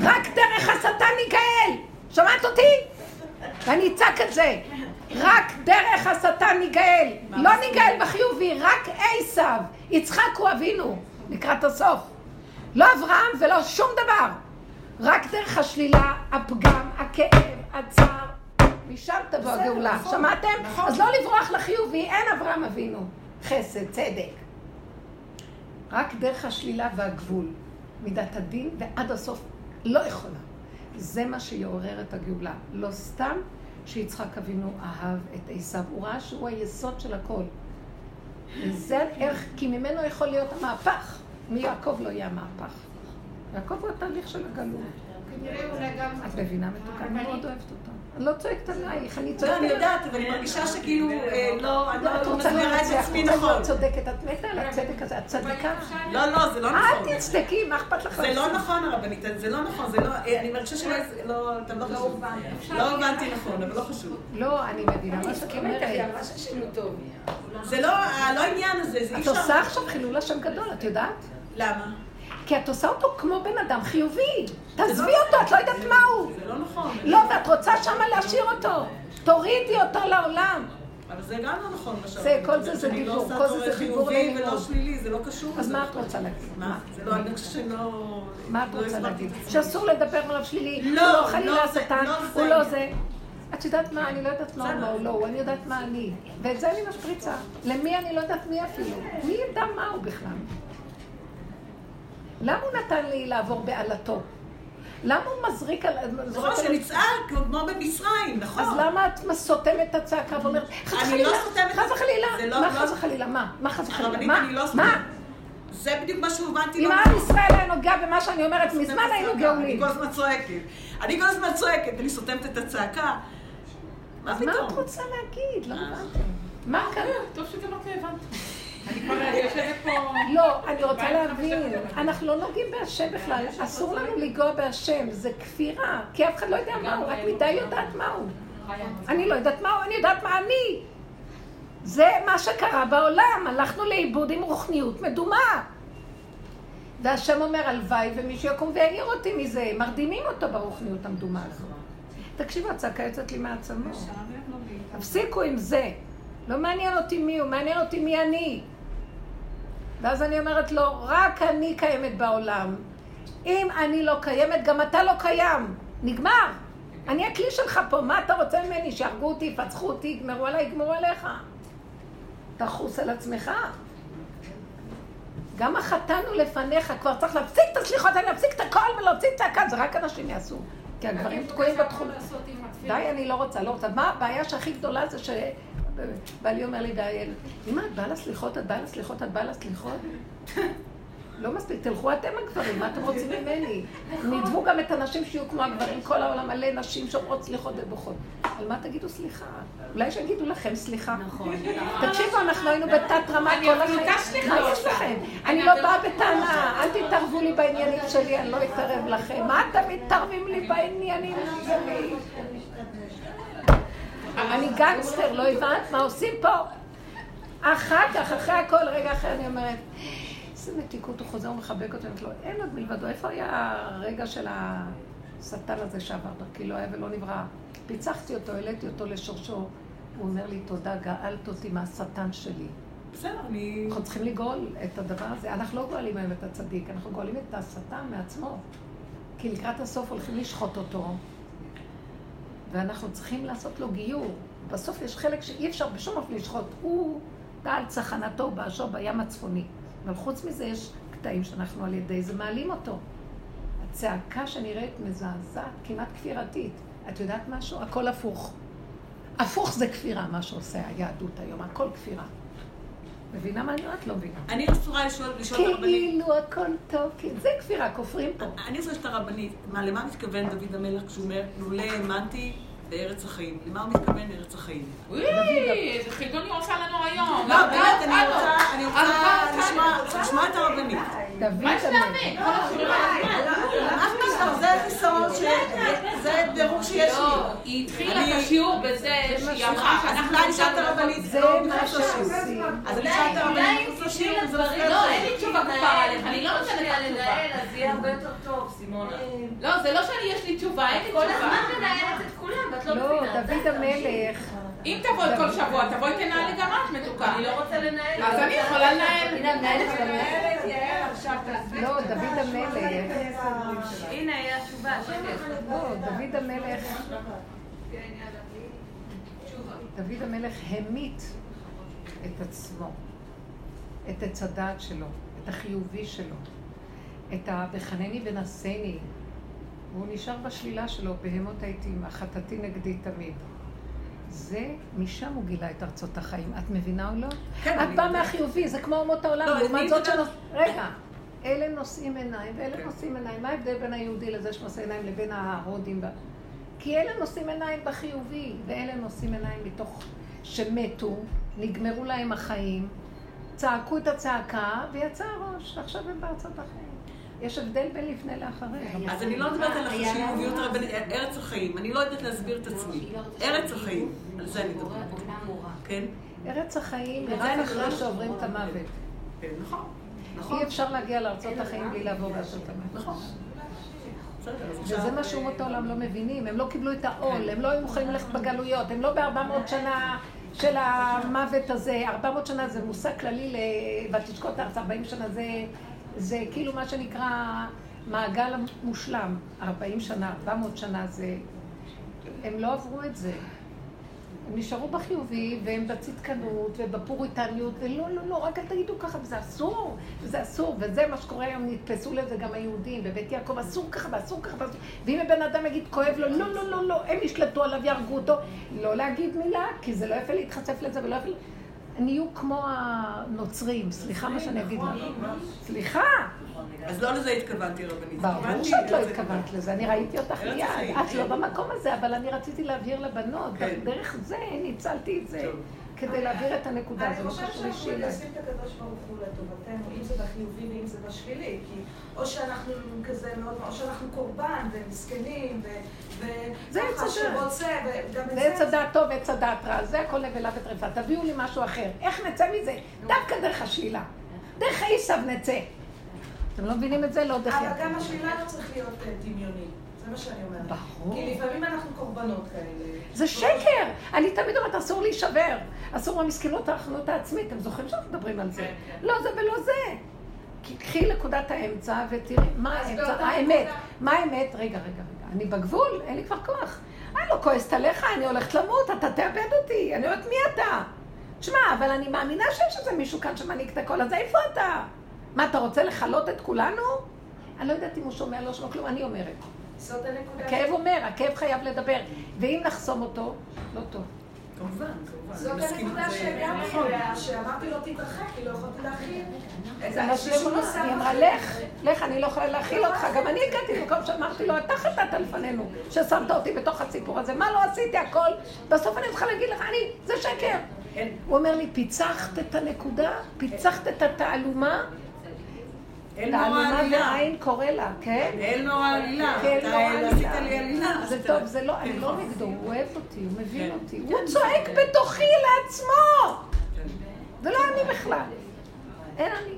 Speaker 1: רק דרך השטן ניגאל. שמעת אותי? ואני אצעק את זה. רק דרך השטן ניגאל. לא ניגאל בחיובי, רק עשיו. יצחק הוא אבינו, לקראת הסוף. לא אברהם ולא שום דבר. רק דרך השלילה, הפגם, הכאב, הצער. משם תבוא הגאולה.
Speaker 5: נכון,
Speaker 1: שמעתם?
Speaker 5: נכון.
Speaker 1: אז לא לברוח לחיובי, אין אברהם אבינו. חסד, צדק. רק דרך השלילה והגבול. מידת הדין ועד הסוף לא יכולה. זה מה שיעורר את הגאולה. לא סתם שיצחק אבינו אהב את עשיו. הוא ראה שהוא היסוד של הכל. וזה איך, כי ממנו יכול להיות המהפך. מיעקב לא יהיה המהפך. יעקב הוא התהליך של הגלות. את מבינה מתוקה? אני מאוד אוהבת אותה. אני לא צועקת עלייך, אני צועקת
Speaker 5: לא, אני
Speaker 1: עלייך.
Speaker 5: יודעת, אבל אני מרגישה שכאילו, אה, לא, אני
Speaker 1: את
Speaker 5: לא
Speaker 1: רוצה
Speaker 5: מסבירה את
Speaker 1: לנצח,
Speaker 5: עצמי
Speaker 1: רוצה
Speaker 5: נכון.
Speaker 1: להיות צודקת. את מתה על הצדק הזה, את צדיקה.
Speaker 5: לא, לא, זה לא נכון.
Speaker 1: אל תצדקי, מה אכפת לך?
Speaker 5: זה לא נכון הרבנית, זה לא נכון, זה לא, אה, אני מרגישה שלא, לא, אתם לא חשוב. לא הבנתי נכון, אבל לא חשוב.
Speaker 1: לא, אני מבינה מה
Speaker 6: אני
Speaker 1: שאת אומרת.
Speaker 6: הוא טוב.
Speaker 5: זה לא, לא העניין הזה, זה אי
Speaker 1: את
Speaker 5: אפשר.
Speaker 1: עושה עכשיו חילול השם גדול, את יודעת?
Speaker 5: למה?
Speaker 1: כי את עושה אותו כמו בן אדם חיובי. תעזבי
Speaker 5: לא-
Speaker 1: אותו, את לא יודעת מה הוא.
Speaker 5: זה לא נכון.
Speaker 1: לא, ואת רוצה שמה להשאיר אותו. תורידי אותו לעולם.
Speaker 5: אבל זה גם לא נכון מה שאת
Speaker 1: זה. כל זה זה
Speaker 5: לא
Speaker 1: דיבור, כל זה זה דיבור
Speaker 5: חיובי
Speaker 1: ללימוד.
Speaker 5: ולא שלילי, זה לא קשור.
Speaker 1: אז מה את. רוצה להגיד?
Speaker 5: מה? זה לא, אני חושבת שלא...
Speaker 1: מה את
Speaker 5: לא
Speaker 1: רוצה להגיד? שאסור לדבר עליו שלילי,
Speaker 5: לא,
Speaker 1: הוא לא
Speaker 5: לא
Speaker 1: חלילה
Speaker 5: זה-
Speaker 1: השטן,
Speaker 5: לא
Speaker 1: הוא לא. זה. את יודעת מה? אני לא יודעת מה הוא לא הוא, אני יודעת מה אני. ואת זה אני משפריצה. למי אני לא יודעת מי אפילו. מי ידע מה הוא בכלל? למה הוא נתן לי לעבור בעלתו? למה הוא מזריק על...
Speaker 5: נכון, שנצעק כמו במצרים, נכון.
Speaker 1: אז למה את סותמת את הצעקה ואומרת, חס
Speaker 5: אני
Speaker 1: וחלילה,
Speaker 5: לא סותמת
Speaker 1: חס וחלילה,
Speaker 5: זה לא-
Speaker 1: מה
Speaker 5: לא-
Speaker 1: חס וחלילה, מה? מה חס וחלילה, מה?
Speaker 5: זה בדיוק מה שהובנתי.
Speaker 1: אם עם. ישראל היה נוגע במה שאני אומרת, מזמן היינו
Speaker 5: הצעקה. אני
Speaker 1: גאולים.
Speaker 5: כל הזמן צועקת. אני כל הזמן צועקת, אני סותמת את הצעקה. מה
Speaker 1: אז מה את
Speaker 5: פתאום?
Speaker 1: רוצה להגיד? לא
Speaker 5: אה.
Speaker 1: הבנתם. מה כאן?
Speaker 2: טוב שגם לא הבנת.
Speaker 1: לא, אני רוצה להבין, אנחנו לא נוגעים בהשם בכלל, אסור לנו לנגוע בהשם, זה כפירה, כי אף אחד לא יודע מה הוא, רק מדי יודעת מה הוא. אני לא יודעת מה הוא, אני יודעת מה אני. זה מה שקרה בעולם, הלכנו לאיבוד עם רוחניות מדומה. והשם אומר, הלוואי ומישהו יקום ויעיר אותי מזה, מרדימים אותו ברוחניות המדומה הזאת. תקשיבו, הצעקה יוצאת לי מהעצמות. תפסיקו עם זה. לא מעניין אותי מי הוא, מעניין אותי מי אני. ואז אני אומרת לו, רק אני קיימת בעולם. אם אני לא קיימת, גם אתה לא קיים. נגמר. אני הכלי שלך פה, מה אתה רוצה ממני? שיהרגו אותי, יפצחו אותי, יגמרו עליי, יגמרו עליך. תחוס על עצמך. גם החתן הוא לפניך, כבר צריך להפסיק את הסליחות, אני להפסיק את הכל ולהוציא צעקה, זה רק אנשים יעשו. כי הגברים תקועים בתחום. די, אני לא רוצה, לא רוצה. מה הבעיה שהכי גדולה זה ש... בעלי אומר לי, די, אמא, את באה לסליחות, את באה לסליחות, את באה לסליחות? לא מספיק, תלכו אתם הגברים, מה אתם רוצים ממני? נדבו גם את הנשים שיהיו כמו הגברים, כל העולם מלא נשים שאומרות סליחות ובוכות. על מה תגידו סליחה? אולי שיגידו לכם סליחה.
Speaker 6: נכון.
Speaker 1: תקשיבו, אנחנו היינו בתת רמה
Speaker 2: אני
Speaker 1: כל החיים. מה
Speaker 2: לא
Speaker 1: יש. לכם?
Speaker 2: אני
Speaker 1: אני לא באה בטענה, אל תתערבו לי בעניינים שלי, אני לא אתערב לכם. מה אתם מתערבים לי בעניינים שלי? אני גנגסטר, לא הבנת מה עושים פה? אחר כך, אחרי הכל, רגע אחרי אני אומרת, איזה מתיקות, הוא חוזר ומחבק אותי, אומרת לו, אין עוד מלבדו, איפה היה הרגע של השטן הזה שעבר דרכי, לא היה ולא נברא. פיצחתי אותו, העליתי אותו לשורשו, הוא אומר לי, תודה, גאלת אותי מהשטן שלי.
Speaker 5: בסדר, אני...
Speaker 1: אנחנו צריכים לגאול את הדבר הזה. אנחנו לא גואלים היום את הצדיק, אנחנו גואלים את השטן מעצמו. כי לקראת הסוף הולכים לשחוט אותו, ואנחנו צריכים לעשות לו גיור. בסוף יש חלק שאי אפשר בשום אופן לשחוט. הוא טל צחנתו באשו בים הצפוני. אבל חוץ מזה יש קטעים שאנחנו על ידי זה מעלים אותו. הצעקה שנראית מזעזעת, כמעט כפירתית. את יודעת משהו? הכל הפוך. הפוך זה כפירה, מה שעושה היהדות היום, הכל כפירה. מבינה מה אני אומרת? לא מבינה.
Speaker 5: אני רוצה לשאול לשאול את הרבנית.
Speaker 1: כאילו הכל טוב, כי זה כפירה, כופרים פה.
Speaker 5: אני רוצה לשאול את הרבנית, מה, למה מתכוון דוד המלך כשהוא אומר, לולא האמנתי בארץ החיים? למה הוא מתכוון בארץ החיים?
Speaker 2: וואי, איזה חידון היא עושה לנו היום.
Speaker 5: לא, באמת, אני. רוצה, אני רוצה. לשמוע- את הרבנית.
Speaker 2: מה יש? כל השיעורים האלה.
Speaker 5: מה פתאום, זה חיסרון ש... זה דירוג שיש לי.
Speaker 2: לא, היא התחילה את
Speaker 5: אני-
Speaker 2: השיעור בזה שהיא אמרה
Speaker 5: אז
Speaker 2: שאנחנו...
Speaker 5: אולי נשאל את הרבנית,
Speaker 1: זה
Speaker 5: לא
Speaker 1: מה. שעושים.
Speaker 5: אז אני אשאל את הרבנית
Speaker 2: לא. אין לי תשובה כפרה עליך, אני לא נותנת לך תשובה.
Speaker 4: לנהל, אז יהיה הרבה יותר טוב, סימונה.
Speaker 2: לא, זה לא שאני יש לי תשובה, אין לי
Speaker 4: כל
Speaker 2: תשובה.
Speaker 4: הזמן מנהלת את כולם, ואת לא
Speaker 1: לא,
Speaker 4: מבינה.
Speaker 1: דוד המלך.
Speaker 2: אם תבואי כל שבוע, תבואי תנהלי גם את מתוקה.
Speaker 4: אני לא רוצה לנהל.
Speaker 2: אז אני יכולה לנהל.
Speaker 4: הנה, המנהלת של תעזבי.
Speaker 1: לא, דוד המלך.
Speaker 4: הנה, היא התשובה, שקט.
Speaker 1: לא, דוד המלך. דוד המלך המית את עצמו, את עץ הדעת שלו, את החיובי שלו, את ה"וחנני ונשני". והוא נשאר בשלילה שלו, בהמות העיתים, החטאתי נגדי תמיד. זה, משם הוא גילה את ארצות החיים. את מבינה או לא?
Speaker 5: כן,
Speaker 1: את באה. מהחיובי, זה כמו אומות העולם.
Speaker 5: לא,
Speaker 1: לעומת זאת. שנוס... רגע, אלה נושאים עיניים ואלה
Speaker 5: כן.
Speaker 1: נושאים עיניים. מה ההבדל בין היהודי לזה שנושא עיניים לבין ההודים? כי אלה נושאים עיניים בחיובי, ואלה נושאים עיניים מתוך שמתו, נגמרו להם החיים, צעקו את הצעקה ויצא הראש, עכשיו הם בארצות החיים. יש הבדל בין לפני לאחרי.
Speaker 5: אז אני לא מדברת על החשיביות הרבנית, ארץ החיים. אני לא יודעת להסביר את עצמי. ארץ החיים, על זה אני מדברת. כן?
Speaker 1: ארץ החיים היא רק אחרי. שעוברים את המוות.
Speaker 5: כן, נכון. נכון.
Speaker 1: אי אפשר להגיע לארצות החיים בלי לעבור בארצות המוות.
Speaker 5: נכון.
Speaker 1: וזה מה שאומות העולם לא מבינים, הם לא קיבלו את העול, הם לא היו מוכנים ללכת בגלויות, הם לא ב-400 שנה של המוות הזה, 400 שנה זה מושג כללי ל- ותשקוט הארץ, 40 שנה זה, זה כאילו מה שנקרא מעגל מושלם, 40 שנה, 400 שנה זה, הם לא עברו את זה. הם נשארו בחיובי, והם בצדקנות, ובפוריטניות, ולא, לא, לא, רק אל תגידו ככה, וזה אסור, וזה אסור, וזה מה שקורה היום, נתפסו לזה גם היהודים, בבית יעקב, אסור ככה, ואסור ככה, ואסור. ואם הבן אדם יגיד כואב לו, לא, לא, לא, לא, הם ישלטו עליו, יהרגו אותו, לא להגיד מילה, כי זה לא יפה להתחצף לזה, ולא יפה... נהיו כמו הנוצרים, סליחה מה שאני אגיד לך. סליחה,
Speaker 5: אז לא לזה התכוונתי, רבנית.
Speaker 1: ברור
Speaker 5: התכוונתי
Speaker 1: שאת לא
Speaker 5: לארץ
Speaker 1: התכוונת לזה, אני ראיתי אותך
Speaker 5: ארץ
Speaker 1: מיד. את לא במקום הזה, אבל אני רציתי להבהיר לבנות,
Speaker 5: כן.
Speaker 1: דרך זה ניצלתי את זה. כדי להעביר את הנקודה
Speaker 8: אני
Speaker 1: הזו, לא
Speaker 8: חושבת שאנחנו. מנסים את הקדוש ברוך הוא לטובתנו, אם זה בחיובי ואם זה בשלילי, כי או שאנחנו כזה מאוד, או שאנחנו קורבן ומסכנים, וככה. שרוצה, וגם את
Speaker 1: זה עץ הדעת טוב ועץ הדעת רע, זה הכל נבלה וטרפה, תביאו לי משהו אחר. איך נצא מזה? דווקא דרך השלילה. דרך העשב נצא. אתם לא מבינים את זה? לא דרך
Speaker 8: אבל. גם השלילה לא צריך להיות אה, דמיוני, זה מה שאני אומרת.
Speaker 1: ברור.
Speaker 8: כי לפעמים אנחנו קורבנות כאלה.
Speaker 1: זה שקר! אני תמיד אומרת, אסור להישבר. אסור במסכנות האחרונות העצמית. אתם זוכרים שאנחנו מדברים על זה? לא זה ולא זה. קחי נקודת האמצע ותראי מה האמצע, האמת. מה האמת? רגע, רגע, רגע. אני בגבול, אין לי כבר כוח. אני לא כועסת עליך, אני הולכת למות, אתה תאבד אותי. אני אומרת, מי אתה? תשמע, אבל אני מאמינה שיש איזה מישהו כאן שמנהיג את הכל, אז איפה אתה? מה, אתה רוצה לכלות את כולנו? אני לא יודעת אם הוא שומע, לא שומע כלום, אני אומרת.
Speaker 8: זאת הנקודה.
Speaker 1: הכאב אומר, הכאב חייב לדבר. ואם נחסום אותו, לא טוב.
Speaker 5: כמובן, כמובן.
Speaker 8: זאת הנקודה
Speaker 5: נכון.
Speaker 8: אליה, שאמרתי לו תתרחק, כי לא יכולתי להכיל. את
Speaker 1: זה מה שהיא
Speaker 8: השישור
Speaker 1: אמרה,
Speaker 8: נוסף
Speaker 1: היא אמרה. לך, לך, אני לא יכולה להכיל אותך. גם אני הגעתי למקום שאמרתי לו, אתה חטאת לפנינו, ששמת אותי בתוך הסיפור הזה. מה לא עשיתי הכל? בסוף אני צריכה להגיד לך, אני, זה שקר. הוא אומר לי, פיצחת את הנקודה, פיצחת את התעלומה,
Speaker 5: אין נורא
Speaker 1: תעלומה
Speaker 5: עלילה.
Speaker 1: ועין קורא לה, כן?
Speaker 5: אין נורא עלילה.
Speaker 1: כן,
Speaker 5: אתה
Speaker 1: נורא
Speaker 5: עשית. לי עלילה.
Speaker 1: זה טוב, זה לא, אני
Speaker 5: כן,
Speaker 1: לא. נגדו, הוא אוהב אותי, הוא מבין
Speaker 5: כן.
Speaker 1: אותי. הוא צועק. בתוכי לעצמו! זה לא אני בכלל. אין אני.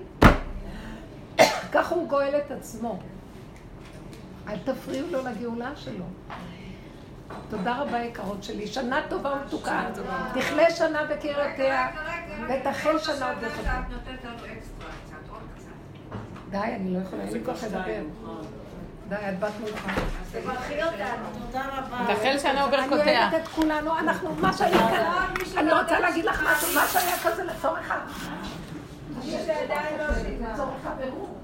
Speaker 1: ככה הוא גואל את עצמו. אל תפריעו לו לגאולה שלו. תודה רבה יקרות שלי. שנה טובה ומתוקה. תכלה שנה בקריאותיה. ותחל שנה עוד
Speaker 4: שאת
Speaker 1: לחכות.
Speaker 4: נותנת לנו אקסטרה קצת, עוד קצת.
Speaker 1: די, אני לא יכולה, אין לי כוח לדבר. די, את בת מולך.
Speaker 4: תברכי אותנו.
Speaker 8: תודה רבה.
Speaker 2: תחל שנה עובר
Speaker 1: אני
Speaker 2: קוטע.
Speaker 1: אוהבת את כולנו, אנחנו, מה שהיה כאן, אני רוצה להגיד לך משהו, מה שהיה כאן זה לצורך ה...
Speaker 4: מי שעדיין לא...
Speaker 1: לצורך הבירור.